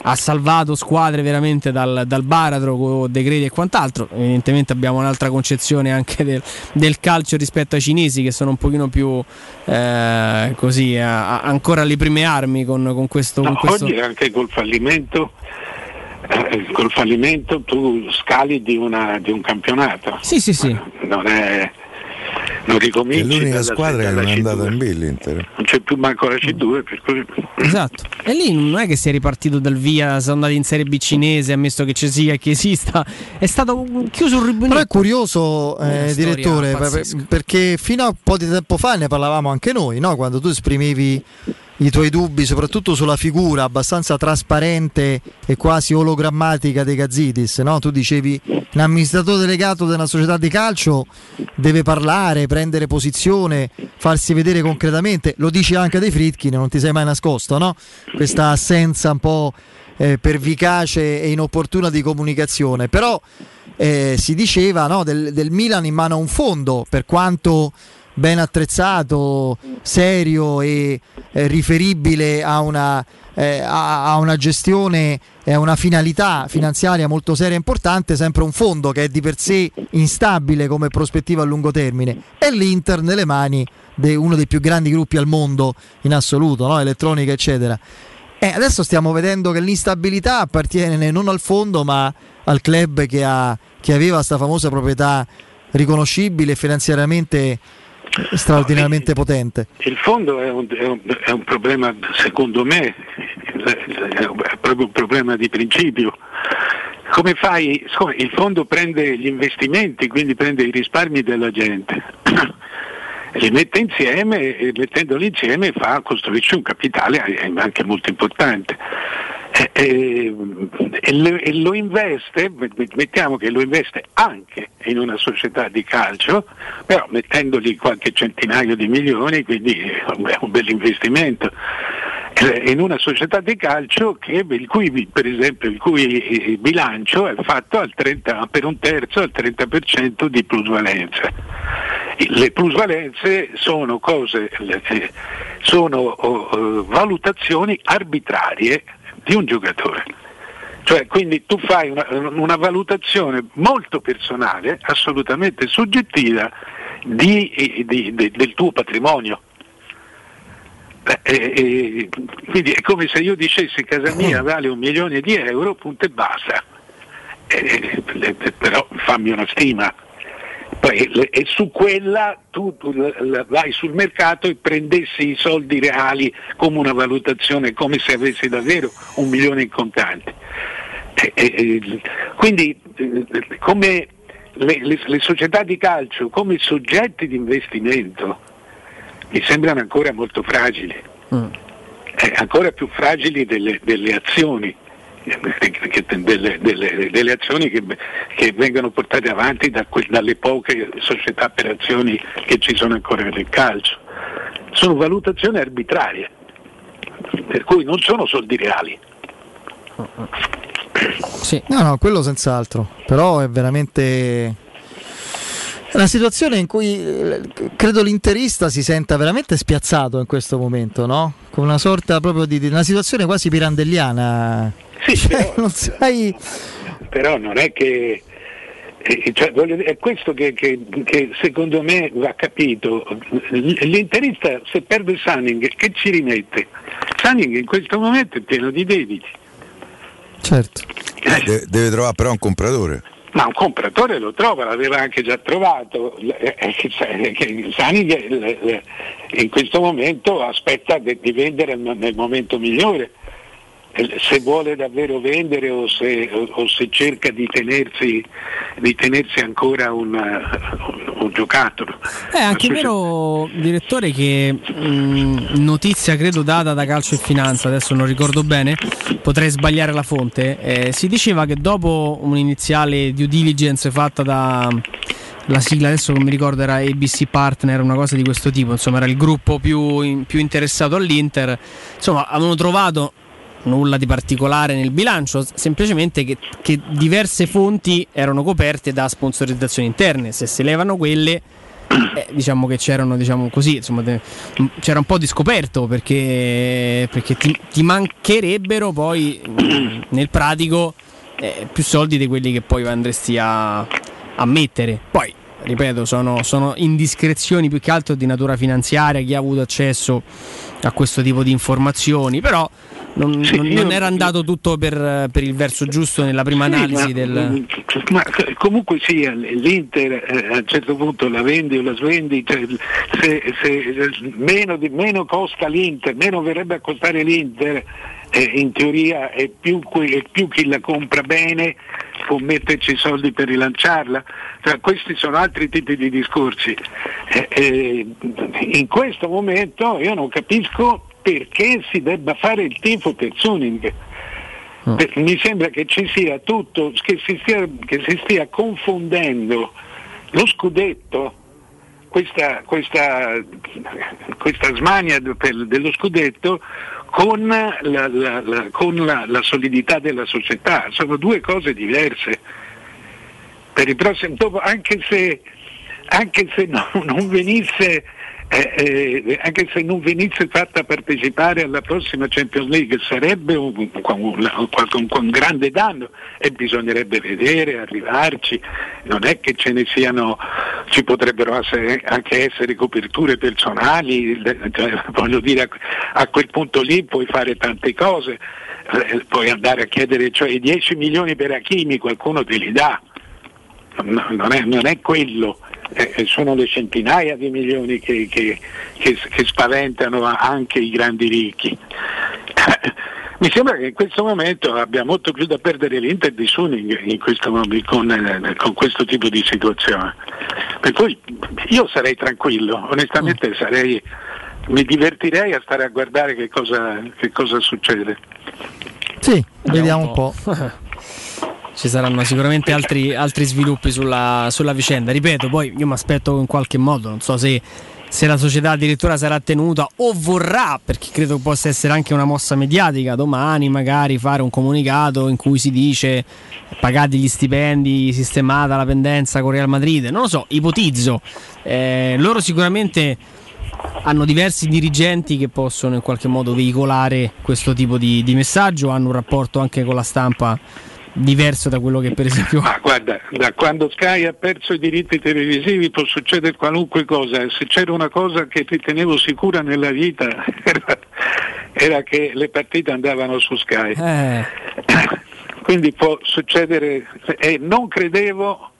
ha salvato squadre veramente dal, dal baratro con decreti e quant'altro. Evidentemente abbiamo un'altra concezione anche del, del calcio rispetto ai cinesi che sono un pochino più eh, così, a, ancora alle prime armi con, con questo, no, con questo... Oggi anche col fallimento eh, col fallimento tu scali di, una, di, un campionato. Sì, sì, sì. Non è, non ricominci. È l'unica squadra che non è andata in B l'Inter. Non c'è più manco la C2, per cui... Esatto. E lì non è che si è ripartito dal via, sono andati in Serie B cinese, ammesso che ci sia e che esista. È stato chiuso un rubinetto. Però è curioso, eh, direttore, perché fino a un po' di tempo fa ne parlavamo anche noi, no? quando tu esprimevi i tuoi dubbi, soprattutto sulla figura abbastanza trasparente e quasi ologrammatica dei Gazzidis. No? Tu dicevi un amministratore delegato una società di calcio deve parlare, prendere posizione, farsi vedere concretamente. Lo dici anche dei Fritkin, non ti sei mai nascosto, no? Questa assenza un po' eh, pervicace e inopportuna di comunicazione. Però eh, si diceva no, del, del Milan in mano a un fondo, per quanto ben attrezzato, serio e eh, riferibile a una, eh, a, a una gestione e a una finalità finanziaria molto seria e importante, sempre un fondo che è di per sé instabile come prospettiva a lungo termine e l'Inter nelle mani di uno dei più grandi gruppi al mondo in assoluto, no? elettronica eccetera. E adesso stiamo vedendo che l'instabilità appartiene non al fondo ma al club che, ha, che aveva questa famosa proprietà riconoscibile finanziariamente straordinariamente potente. Il fondo è un, è, un, è un, problema, secondo me, è proprio un problema di principio. Come fai? Il fondo prende gli investimenti, quindi prende i risparmi della gente, li mette insieme e mettendoli insieme fa, costruisce un capitale anche molto importante. E, e, e, lo investe, mettiamo che lo investe anche in una società di calcio, però mettendogli qualche centinaio di milioni, quindi è un bel investimento in una società di calcio che, il cui, per esempio, il cui bilancio è fatto 30, per un terzo al 30% di plusvalenze. Le plusvalenze sono cose sono oh, oh, valutazioni arbitrarie di un giocatore. Cioè, quindi tu fai una, una valutazione molto personale, assolutamente soggettiva, di, di, di, del tuo patrimonio. Eh, eh, quindi è come se io dicessi casa mia vale un milione di euro, punto e basta. Eh, eh però fammi una stima. Poi, e su quella tu, tu, vai sul mercato e prendessi i soldi reali come una valutazione, come se avessi davvero un milione in contanti. quindi come le, le, le società di calcio come soggetti di investimento mi sembrano ancora molto fragili, mm. eh, ancora più fragili delle, delle azioni, delle, delle, delle, azioni che, che, vengono portate avanti da que, dalle poche società per azioni che ci sono ancora nel calcio. Sono valutazioni arbitrarie, per cui non sono soldi reali. Sì. No, no, quello senz'altro, però è veramente una situazione in cui eh, credo l'interista si senta veramente spiazzato in questo momento, no? Con una sorta proprio di, di una situazione quasi pirandelliana. Sì, cioè, però, non sai... però non è che eh, cioè, è questo che, che, che, secondo me va capito. L'interista se perde Sunning che ci rimette? Sunning in questo momento è pieno di debiti. Certo. Eh, deve, deve trovare però un compratore. Ma un compratore lo trova, l'aveva anche già trovato. Eh, eh, Sani in questo momento aspetta di vendere nel momento migliore se vuole davvero vendere o se, o se cerca di tenersi, di tenersi ancora un, un, un, giocattolo. È anche vero, direttore, che mh, notizia credo data da Calcio e Finanza, adesso non ricordo bene, potrei sbagliare la fonte, eh, si diceva che dopo un'iniziale due diligence fatta da la sigla adesso non mi ricordo era ABC Partner, una cosa di questo tipo, insomma era il gruppo più, più interessato all'Inter, insomma avevano trovato nulla di particolare nel bilancio, semplicemente che, che, diverse fonti erano coperte da sponsorizzazioni interne. Se si levano quelle, eh, diciamo che c'erano, diciamo così, insomma, de, c'era un po' di scoperto perché, perché ti, ti, mancherebbero poi nel pratico eh, più soldi di quelli che poi andresti a, a mettere. Poi ripeto, sono, sono, indiscrezioni più che altro di natura finanziaria, chi ha avuto accesso a questo tipo di informazioni, però non, sì, non, non era andato tutto per, per, il verso giusto nella prima sì, analisi ma, del... ma comunque sia l'Inter eh, a un certo punto la vendi o la svendi cioè, se, se meno, di, meno, costa l'Inter meno verrebbe a costare l'Inter eh, in teoria è più, è più, chi la compra bene può metterci i soldi per rilanciarla. Cioè, questi sono altri tipi di discorsi. Eh, eh in questo momento io non capisco perché si debba fare il tifo per Suning. Mm. Mi sembra che ci sia tutto, che si stia, che si stia confondendo lo scudetto, questa, questa, questa smania per, dello scudetto con, la, la, la, con la, solidità della società, sono due cose diverse. Per il prossimo, dopo, anche se, anche se no, non venisse eh, eh, anche se non venisse fatta partecipare alla prossima Champions League sarebbe un, un, un, un, grande danno e bisognerebbe vedere, arrivarci, non è che ce ne siano, ci potrebbero essere, anche essere coperture personali, cioè, voglio dire a, a, quel punto lì puoi fare tante cose, eh, puoi andare a chiedere cioè, 10 milioni per Achimi, qualcuno te li dà, no, non, è, non è quello eh, sono le centinaia di milioni che, che, che, che spaventano anche i grandi ricchi. Mi sembra che in questo momento abbia molto più da perdere l'Inter di Suning questo, con, eh, con, questo tipo di situazione. Per cui io sarei tranquillo, onestamente sarei, mi divertirei a stare a guardare che cosa, che cosa succede. Sì, vediamo un po'. ci saranno sicuramente altri, altri sviluppi sulla, sulla, vicenda. Ripeto, poi io mi aspetto in qualche modo, non so se, se, la società addirittura sarà tenuta o vorrà, perché credo possa essere anche una mossa mediatica, domani magari fare un comunicato in cui si dice pagati gli stipendi, sistemata la pendenza con Real Madrid, non lo so, ipotizzo. Eh, loro sicuramente hanno diversi dirigenti che possono in qualche modo veicolare questo tipo di, di messaggio, hanno un rapporto anche con la stampa diverso da quello che per esempio... Ma guarda, da quando Sky ha perso i diritti televisivi può succedere qualunque cosa, se c'era una cosa che ritenevo sicura nella vita era, era che le partite andavano su Sky. Eh. Quindi può succedere e non credevo,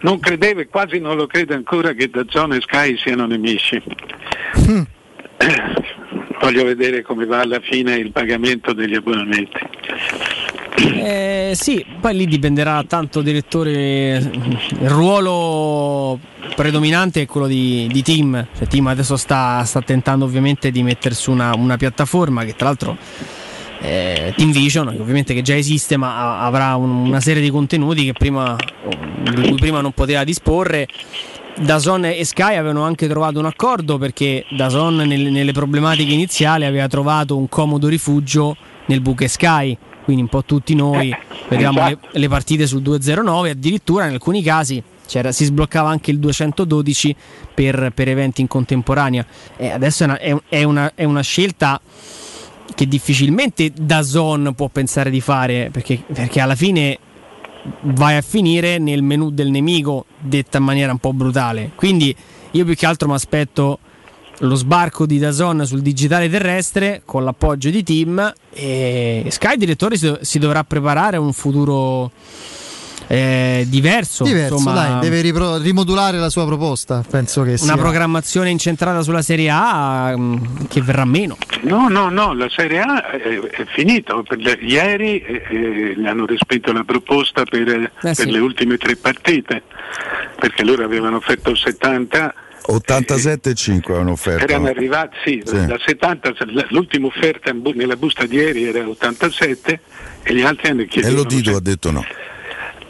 non credevo e quasi non lo credo ancora che da zona e Sky siano nemici. Voglio vedere come va alla fine il pagamento degli abbonamenti. Eh, sì, poi lì dipenderà tanto direttore. Il ruolo predominante è quello di, di Team. Cioè, Team adesso sta, sta, tentando ovviamente di mettere su una, una piattaforma che tra l'altro eh, Team Vision, che ovviamente che già esiste, ma avrà un, una serie di contenuti che prima, di cui prima non poteva disporre. Dazon e Sky avevano anche trovato un accordo perché Dazon nelle, nelle problematiche iniziali aveva trovato un comodo rifugio nel buche Sky quindi un po' tutti noi vediamo le, le partite sul 209, addirittura in alcuni casi si sbloccava anche il 212 per, per eventi in contemporanea. E adesso è una, è, è, una, è una, scelta che difficilmente da Zone può pensare di fare, perché, perché alla fine vai a finire nel menu del nemico, detta in maniera un po' brutale. Quindi io più che altro mi aspetto lo sbarco di Dazon sul digitale terrestre con l'appoggio di Team e Sky direttore si, dovrà preparare a un futuro eh, diverso. Diverso, insomma, dai, deve ripro- rimodulare la sua proposta. Penso che una sia. programmazione incentrata sulla Serie A mh, mm, che verrà meno. No, no, no, la Serie A è, è finita. ieri eh, eh, hanno respinto la proposta per, eh, per sì. le ultime tre partite perché loro avevano offerto 70 87,5 è un'offerta. Erano arrivati, sì, sì. da 70, l'ultima offerta nella busta di ieri era 87 e gli altri hanno chiesto. E lo Dito ha detto no.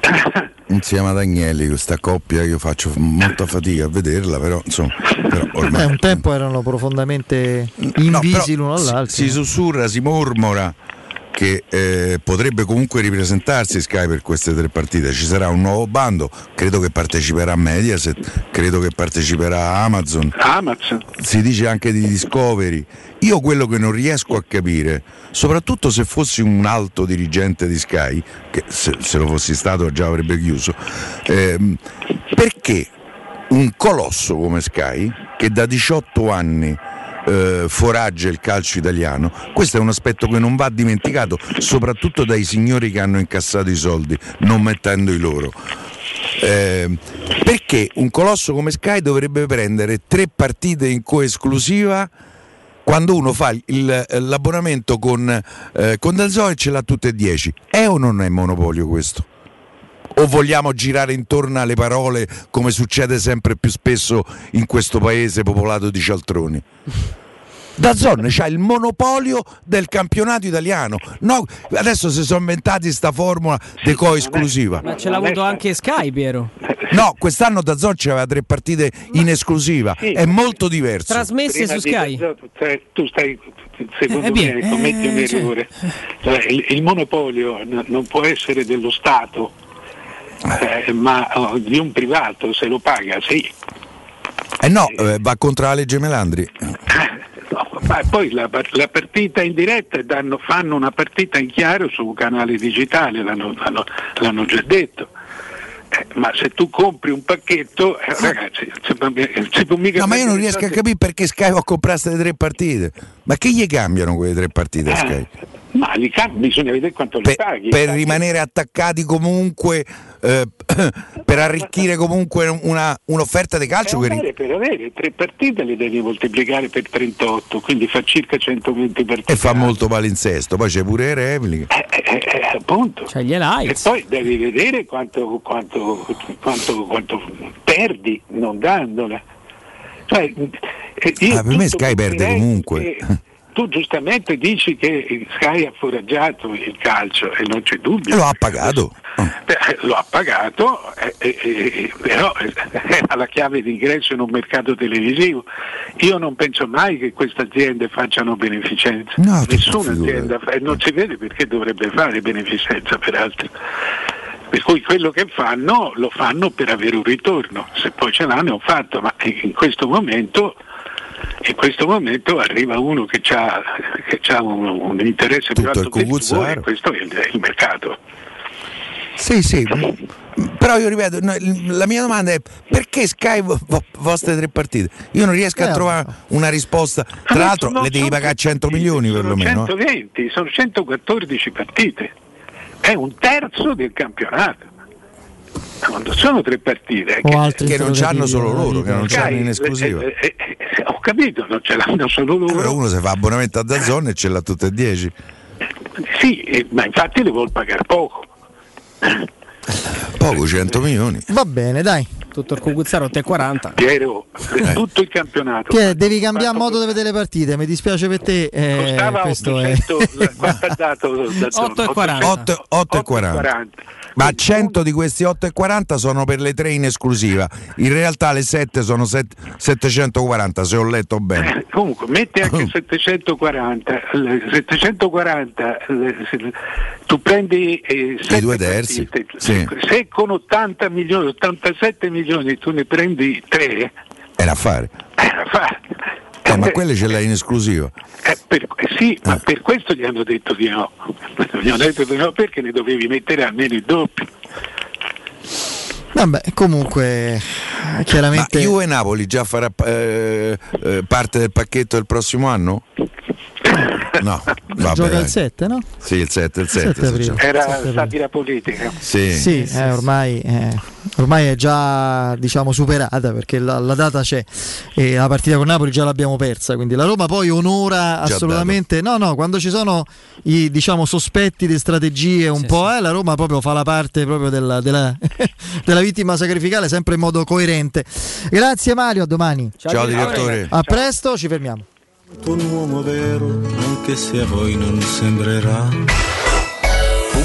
Insieme ad Agnelli, questa coppia io faccio molta fatica a vederla, però insomma. Però ormai... eh, un tempo erano profondamente invisi no, l'uno all'altro. Si sussurra, si mormora che eh, potrebbe comunque ripresentarsi Sky per queste tre partite. Ci sarà un nuovo bando, credo che parteciperà Mediaset, credo che parteciperà Amazon. Amazon. Si dice anche di Discovery. Io quello che non riesco a capire, soprattutto se fossi un alto dirigente di Sky, che se, se lo fossi stato già avrebbe chiuso, ehm, perché un colosso come Sky, che da 18 anni eh, foraggia il calcio italiano. Questo è un aspetto che non va dimenticato, soprattutto dai signori che hanno incassato i soldi, non mettendo i loro. Eh, perché un colosso come Sky dovrebbe prendere tre partite in coesclusiva quando uno fa il, l'abbonamento con, eh, con Dalzò e ce l'ha tutte e dieci? È o non è monopolio questo? O vogliamo girare intorno alle parole come succede sempre più spesso in questo paese popolato di cialtroni? Da Zon c'ha il monopolio del campionato italiano. No, adesso si sono inventati questa formula di co-esclusiva. Ma ce l'ha avuto anche Sky, Piero. No, quest'anno da Zon c'aveva tre partite in esclusiva. È molto diverso. Trasmesse su Sky. Tu stai secondo eh, me commetti un cioè, errore. Cioè, il, il, monopolio non può essere dello Stato, eh, ma oh, di un privato se lo paga, sì. Eh no, eh, va contro la legge Melandri. No, ma poi la, la, partita in diretta danno, fanno una partita in chiaro su un canale digitale, l'hanno, l'hanno, l'hanno già detto. Eh, ma se tu compri un pacchetto, eh, ragazzi, si può mica. No, ma io non riesco a capire perché Sky va a comprare queste tre partite. Ma che gli cambiano quelle tre partite a Sky? Eh, ma li cambi, bisogna vedere quanto li per, paghi. Per rimanere attaccati comunque, eh, per arricchire comunque una, un'offerta di calcio. Per avere, per avere tre partite le devi moltiplicare per 38, quindi fa circa 120 partite. E fa molto palinsesto, poi c'è pure le repliche. Eh, eh, eh, eh appunto. Cioè gli E poi devi vedere quanto, quanto, quanto, quanto perdi non dandola. Cioè, io ah, per me Sky perde comunque. Che, tu giustamente dici che Sky ha foraggiato il calcio e non c'è dubbio. Lo ha pagato. Beh, lo ha pagato, eh, eh, eh però ha la chiave d'ingresso in un mercato televisivo. Io non penso mai che queste aziende facciano beneficenza. No, Nessuna azienda fa, e non si vede perché dovrebbe fare beneficenza peraltro. Per cui quello che fanno lo fanno per avere un ritorno, se poi ce l'hanno è un fatto, ma in questo momento In questo momento arriva uno che ha un, un, interesse più alto del tuo e questo è il, è il mercato. Sì, sì, però io ripeto, la mia domanda è perché Sky vo- vostre tre partite? Io non riesco a eh, trovare una risposta, tra l'altro le devi pagare 100 milioni perlomeno. 120, sono 114 partite, è un terzo del campionato. Quando sono tre partite che, che non hanno solo loro, che non hanno in esclusiva. Eh, eh, eh, ho capito, non ce l'hanno solo loro. Però uno si fa abbonamento a Dazzone e ce l'ha tutte e dieci. Sì, ma infatti le vuol pagare poco. Poco, 100 milioni. Va bene, dai. Tutto il Cucuzzaro 8,40. Piero, eh. tutto il campionato. Piero, devi cambiare modo di vedere le partite, mi dispiace per te. Eh, Costava 800, è... quanto ha dato? 8,40. 8,40. Ma 100 di questi 8,40 sono per le tre in esclusiva. In realtà le 7 sono 7, 740, se ho letto bene. Eh, comunque, metti anche 740. 740 tu prendi eh, i due terzi. Sì. Se con 80 milioni, 87 milioni tu ne prendi 3, è da fare. È da fare. Eh, ma quelle ce l'hai in esclusiva. Eh, per, eh, sì, ma eh. per questo gli hanno detto di no. Gli hanno detto di no perché ne dovevi mettere almeno il doppio. Vabbè, comunque chiaramente. Ma Juve Napoli già farà eh, parte del pacchetto del prossimo anno? No, vabbè, gioca il 7, no? Sì, il 7, il 7. 7 Era 7 satira politica. Sì, sì, sì, eh, ormai, eh, ormai, è già diciamo superata perché la, la, data c'è e la partita con Napoli già l'abbiamo persa, quindi la Roma poi onora già assolutamente dato. No, no, quando ci sono i diciamo sospetti di strategie un sì, po', sì. Eh, la Roma proprio fa la parte proprio della, della, della, vittima sacrificale sempre in modo coerente. Grazie Mario, a domani. Ciao, Ciao direttore. A presto, ci fermiamo un uomo vero, anche se a voi non sembrerà.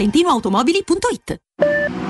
valentinoautomobili.it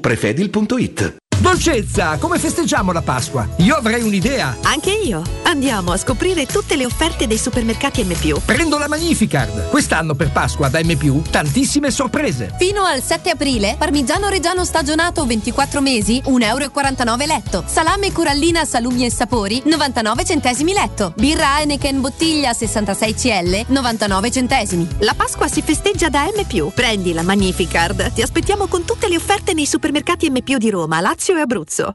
prefedil.it. Dolcezza, come festeggiamo la Pasqua? Io avrei un'idea. Anche io. Andiamo a scoprire tutte le offerte dei supermercati M. Prendo la Magnificard. Quest'anno per Pasqua da M, tantissime sorprese. Fino al 7 aprile, parmigiano reggiano stagionato 24 mesi, 1,49 euro letto. Salame corallina salumi e sapori, 99 centesimi letto. Birra Heineken bottiglia 66 CL, 99 centesimi. La Pasqua si festeggia da M. Prendi la Magnificard. Ti aspettiamo con tutte le offerte nei supermercati M di Roma, Lazio e Abruzzo.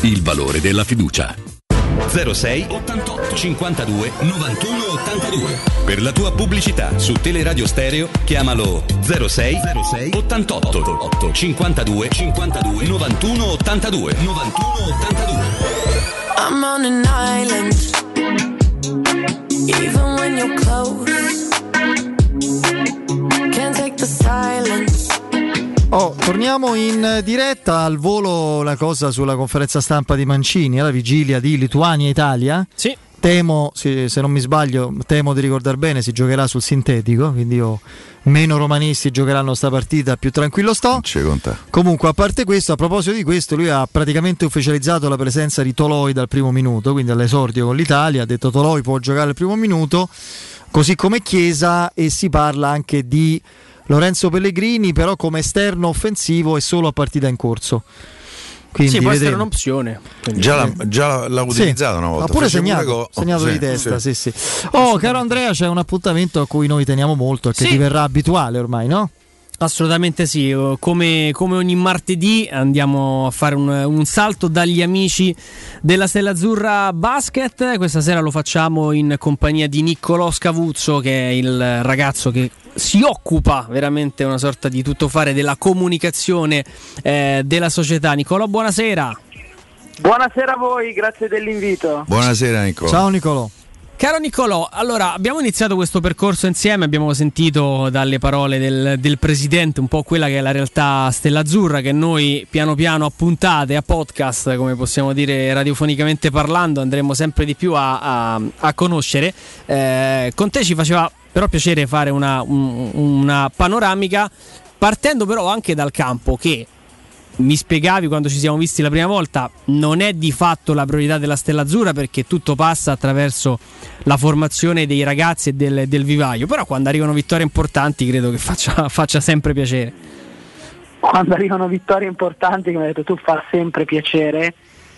il valore della fiducia. 06 88 52 91 82 Per la tua pubblicità su Teleradio Stereo chiamalo 06 06 88 52 52 91 82 91 82 I'm on an island Even when you're close Oh, torniamo in diretta al volo la cosa sulla conferenza stampa di Mancini, alla vigilia di Lituania-Italia. Sì. Temo, se non mi sbaglio, temo di ricordare bene, si giocherà sul sintetico, quindi io, meno romanisti giocheranno sta partita, più tranquillo sto. Comunque, a parte questo, a proposito di questo, lui ha praticamente ufficializzato la presenza di Toloi dal primo minuto, quindi all'esordio con l'Italia, ha detto Toloi può giocare al primo minuto, così come Chiesa e si parla anche di Lorenzo Pellegrini però come esterno offensivo e solo a partita in corso. Quindi sì, può vedremo. essere un'opzione. Già, l'ha, già l'ha utilizzato sì, una volta. Ha pure Fece segnato, go- segnato sì, di testa. sì. Sì. Sì, Oh, caro Andrea, c'è un appuntamento a cui noi teniamo molto e che Sì. diverrà abituale ormai, no? Assolutamente sì, eh, come, come ogni martedì andiamo a fare un, un salto dagli amici della Stella Azzurra Basket, questa sera lo facciamo in compagnia di Niccolò Scavuzzo che è il ragazzo che si occupa veramente una sorta di tuttofare della comunicazione eh, della società. Niccolò, buonasera. Buonasera a voi, grazie dell'invito. Buonasera Nicola. Ciao Nicolò. Caro Niccolò, allora abbiamo iniziato questo percorso insieme, abbiamo sentito dalle parole del, del presidente un po' quella che è la realtà Stella Azzurra che noi piano piano a puntate, a podcast, come possiamo dire radiofonicamente parlando, andremo sempre di più a, a- a conoscere. Eh, con te ci faceva però piacere fare una, un- una panoramica partendo però anche dal campo che mi spiegavi quando ci siamo visti la prima volta, non è di fatto la priorità della Stella Azzurra perché tutto passa attraverso la formazione dei ragazzi e del, del vivaio, però quando arrivano vittorie importanti credo che faccia, faccia sempre piacere. Quando arrivano vittorie importanti, come hai detto tu, fa sempre piacere,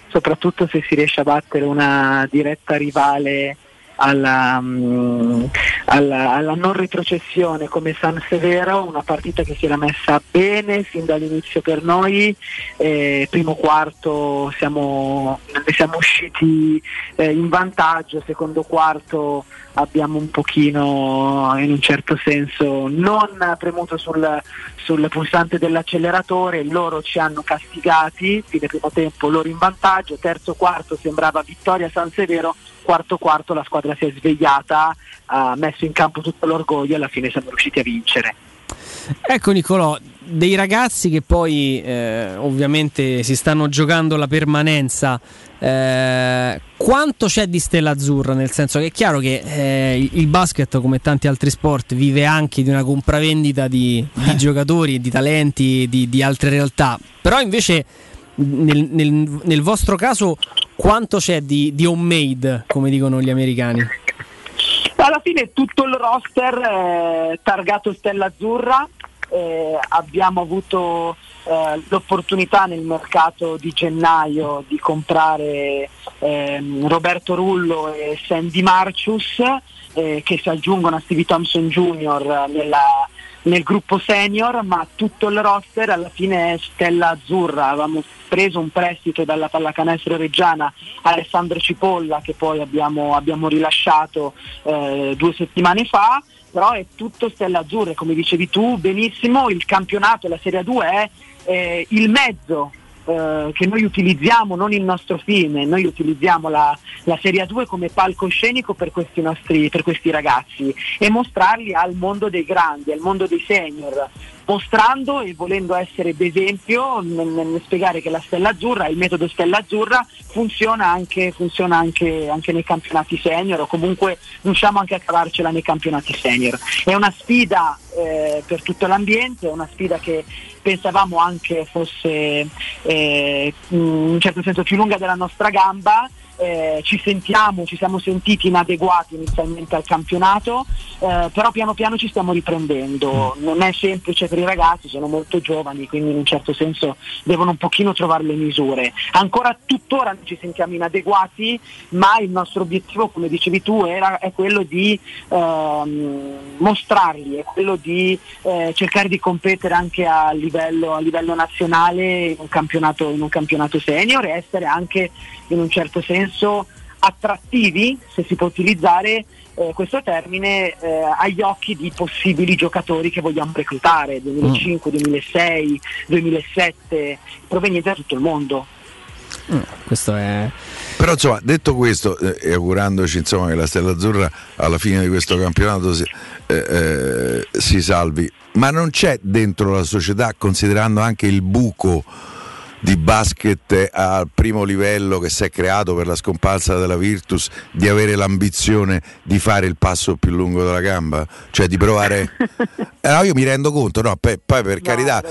soprattutto se si riesce a battere una diretta rivale alla, mm, alla- alla non retrocessione come San Severo, una partita che si era messa bene fin dall'inizio per noi, eh, primo quarto siamo, ne siamo usciti eh, in vantaggio, secondo quarto abbiamo un pochino in un certo senso non premuto sul, sul pulsante dell'acceleratore, loro ci hanno castigati, fine primo tempo loro in vantaggio, terzo quarto sembrava vittoria San Severo, quarto quarto la squadra si è svegliata, ha messo in campo tutto l'orgoglio e alla fine siamo riusciti a vincere. Ecco Nicolò, dei ragazzi che poi eh, ovviamente si stanno giocando la permanenza, eh, quanto c'è di Stella Azzurra? Nel senso che è chiaro che eh, il basket, come tanti altri sport, vive anche di una compravendita di, di giocatori, di talenti, di, di altre realtà, però invece nel, nel- nel vostro caso quanto c'è di, di homemade, come dicono gli americani? Alla fine tutto il roster è targato Stella Azzurra, eh, abbiamo avuto eh, l'opportunità nel mercato di gennaio di comprare ehm, Roberto Rullo e Sandy Marcius eh, che si aggiungono a Stevie Thompson Jr. nella, nel gruppo senior, ma tutto il roster alla fine è stella azzurra. Avevamo preso un prestito dalla pallacanestro reggiana Alessandro Cipolla che poi abbiamo, abbiamo rilasciato eh, due settimane fa però è tutto stella azzurra, come dicevi tu benissimo, il campionato, la Serie 2 è eh, il mezzo eh, che noi utilizziamo, non il nostro fine, noi utilizziamo la, la Serie 2 come palcoscenico per questi, nostri, per questi ragazzi e mostrarli al mondo dei grandi, al mondo dei senior, mostrando e volendo essere d'esempio nel, nel spiegare che la Stella Azzurra, il metodo Stella Azzurra funziona anche, funziona anche, anche nei campionati senior o comunque riusciamo anche a cavarcela nei campionati senior. È una sfida eh, per tutto l'ambiente, è una sfida che pensavamo anche fosse eh, in un certo senso più lunga della nostra gamba eh, ci sentiamo, ci siamo sentiti inadeguati inizialmente al campionato, eh, però piano piano ci stiamo riprendendo. Non è semplice per i ragazzi, sono molto giovani, quindi in un certo senso devono un pochino trovare le misure. Ancora tuttora ci sentiamo inadeguati, ma il nostro obiettivo, come dicevi tu, era, è quello di ehm, mostrarli, è quello di eh, cercare di competere anche a livello, a livello nazionale in un, in un campionato senior e essere anche in un certo senso attrattivi, se si può utilizzare eh, questo termine, eh, agli occhi di possibili giocatori che vogliamo reclutare, 2005, 2006, 2007, provenienti da tutto il mondo. Mm, questo è... Però insomma, detto questo, eh, e augurandoci insomma, che la Stella Azzurra alla fine di questo campionato si, eh, eh, si salvi, ma non c'è dentro la società, considerando anche il buco di basket al primo livello che si è creato per la scomparsa della Virtus di avere l'ambizione di fare il passo più lungo della gamba? Cioè di provare eh, no, io mi rendo conto no, poi per no, carità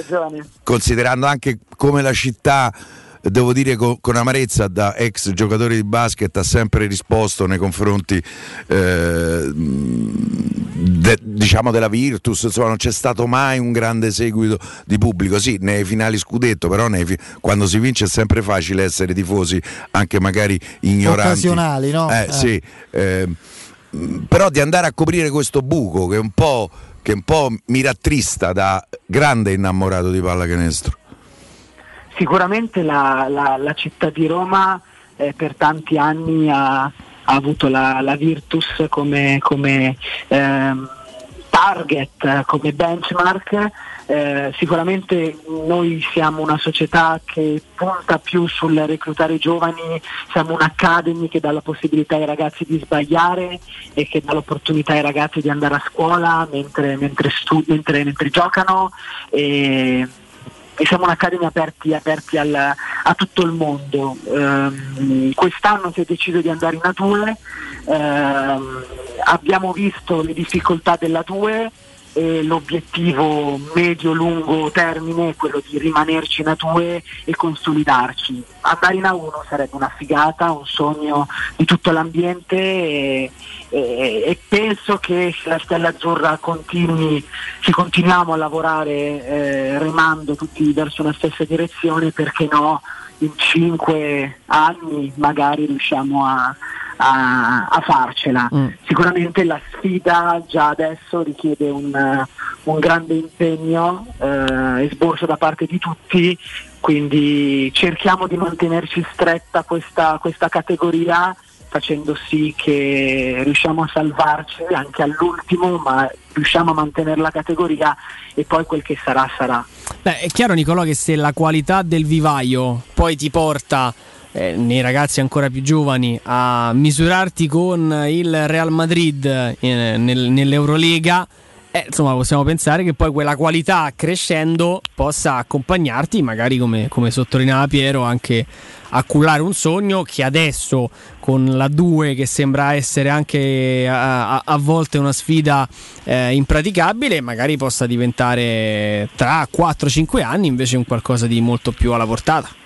considerando anche come la città devo dire con, con, amarezza da ex giocatore di basket ha sempre risposto nei confronti eh, de, diciamo della Virtus insomma non c'è stato mai un grande seguito di pubblico sì nei finali scudetto però nei, quando si vince è sempre facile essere tifosi anche magari ignoranti occasionali no? Eh, eh. Sì, eh, però di andare a coprire questo buco che un po', che un po' mi rattrista da grande innamorato di pallacanestro Sicuramente la, la, la città di Roma eh, per tanti anni ha, ha avuto la, la, Virtus come, come ehm, target, come benchmark. Eh, sicuramente noi siamo una società che punta più sul reclutare i giovani, siamo un'academy che dà la possibilità ai ragazzi di sbagliare e che dà l'opportunità ai ragazzi di andare a scuola mentre, mentre, stu- mentre, mentre giocano. E, e siamo un'accademia aperti, aperti al, a tutto il mondo. Um, quest'anno si è deciso di andare in A2, um, abbiamo visto le difficoltà della 2 e l'obiettivo medio-lungo termine è quello di rimanerci in A2 e consolidarci. Andare in A1 sarebbe una figata, un sogno di tutto l'ambiente e, e, e penso che se la Stella Azzurra continui, se continuiamo a lavorare eh, remando tutti verso una stessa direzione, perché no, in cinque anni magari riusciamo a, a, a farcela. Mm. Sicuramente la sfida già adesso richiede un, un grande impegno eh, e sborso da parte di tutti, quindi cerchiamo di mantenerci stretta questa, questa categoria facendo sì che riusciamo a salvarci anche all'ultimo, ma riusciamo a mantenere la categoria e poi quel che sarà sarà. Beh, è chiaro Nicolò che se la qualità del vivaio poi ti porta eh, nei ragazzi ancora più giovani a misurarti con il Real Madrid eh, nel, nell'Eurolega. Eh, insomma, possiamo pensare che poi quella qualità crescendo possa accompagnarti, magari come, come sottolineava Piero, anche a cullare un sogno che adesso con la 2 che sembra essere anche a, a, a volte una sfida eh, impraticabile, magari possa diventare tra 4-5 anni invece un qualcosa di molto più alla portata.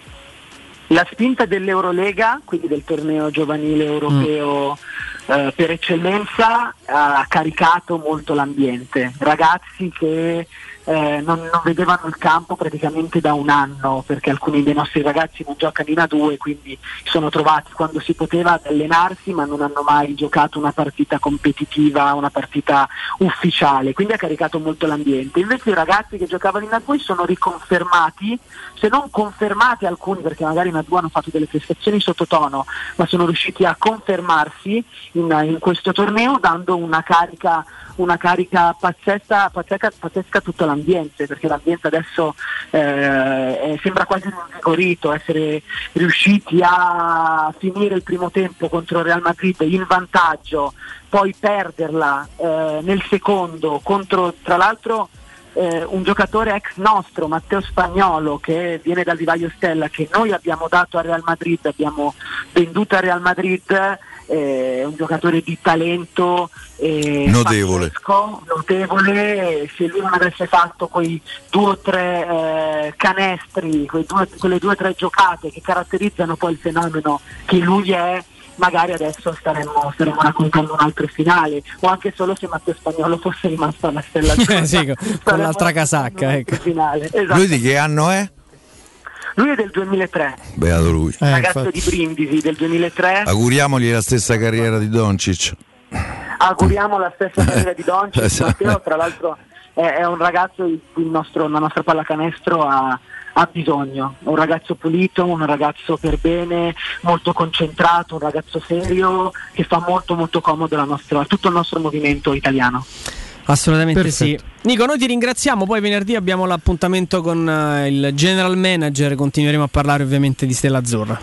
La spinta dell'Eurolega, quindi del torneo giovanile europeo mm. eh, per eccellenza, ha caricato molto l'ambiente. Ragazzi che eh, non, non, vedevano il campo praticamente da un anno perché alcuni dei nostri ragazzi non giocano in A2 quindi sono trovati quando si poteva ad allenarsi ma non hanno mai giocato una partita competitiva, una partita ufficiale, quindi ha caricato molto l'ambiente. Invece i ragazzi che giocavano in A2 sono riconfermati, se non confermati alcuni perché magari in A2 hanno fatto delle prestazioni sottotono, ma sono riusciti a confermarsi in, in questo torneo dando una carica una carica pazzesca, pazzesca, pazzesca tutto l'ambiente, perché l'ambiente adesso eh, sembra quasi invigorito, essere riusciti a finire il primo tempo contro il Real Madrid in vantaggio, poi perderla eh, nel secondo contro tra l'altro eh, un giocatore ex nostro, Matteo Spagnolo, che viene dal Vivaio Stella, che noi abbiamo dato al Real Madrid, abbiamo venduto al Real Madrid eh, un giocatore di talento eh, notevole. Pazzesco, notevole. Se lui non avesse fatto quei due o tre eh, canestri, due, quelle due o tre giocate che caratterizzano poi il fenomeno che lui è, magari adesso staremmo, staremmo, raccontando un altro finale o anche solo se Matteo Spagnolo fosse rimasto alla stella sì, con, con l'altra casacca ecco. esatto. lui di che anno è? Lui è del 2003. Beato lui. Eh, ragazzo infatti. di Brindisi del 2003. Auguriamogli la stessa carriera di Doncic. Auguriamo la stessa carriera di Doncic. Matteo, tra l'altro, è, è un ragazzo di cui nostro, la nostra pallacanestro ha, ha bisogno. Un ragazzo pulito, un ragazzo per bene, molto concentrato, un ragazzo serio che fa molto molto comodo nostra, tutto il nostro movimento italiano. Assolutamente Perfetto. sì. Nico, noi ti ringraziamo. Poi venerdì abbiamo l'appuntamento con uh, il general manager. Continueremo a parlare ovviamente di Stella Azzurra.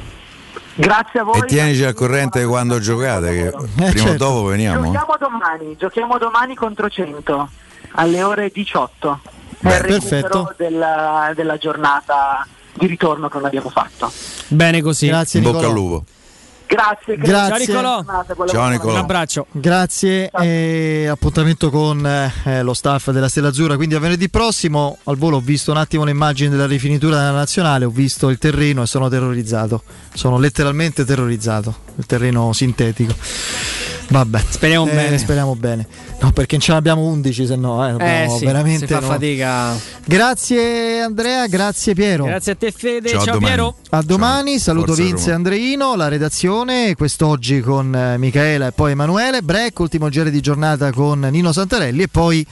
Grazie a voi. E tienici al corrente quando giocate, che eh, prima certo. o dopo veniamo. Giochiamo domani, giochiamo domani contro 100 alle ore 18. Beh, per perfetto. Della, della giornata di ritorno che non abbiamo fatto. Bene così. Grazie. In bocca al lupo. Grazie, grazie. Ciao Nicolò. Ciao Nicolò. Un abbraccio. Grazie e appuntamento con eh, lo staff della Stella Azzurra. Quindi a venerdì prossimo al volo ho visto un attimo le immagini della rifinitura della nazionale, ho visto il terreno e sono terrorizzato. Sono letteralmente terrorizzato. Il terreno sintetico. Vabbè, speriamo eh, bene. Speriamo bene. No, perché ce ne abbiamo 11, se no, eh, eh sì, veramente. Si fa no. fatica. Grazie Andrea, grazie Piero. Grazie a te Fede, ciao, ciao Piero. A domani, ciao. saluto Forza Vince e. Andreino, la redazione, quest'oggi con eh, Michaela e poi Emanuele, break, ultimo giro di giornata con Nino Santarelli e poi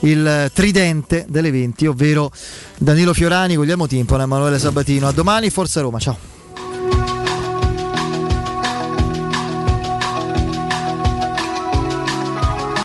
il tridente delle 20, ovvero Danilo Fiorani, Guglielmo Timpone e Emanuele Sabatino. A domani, Forza Roma, ciao.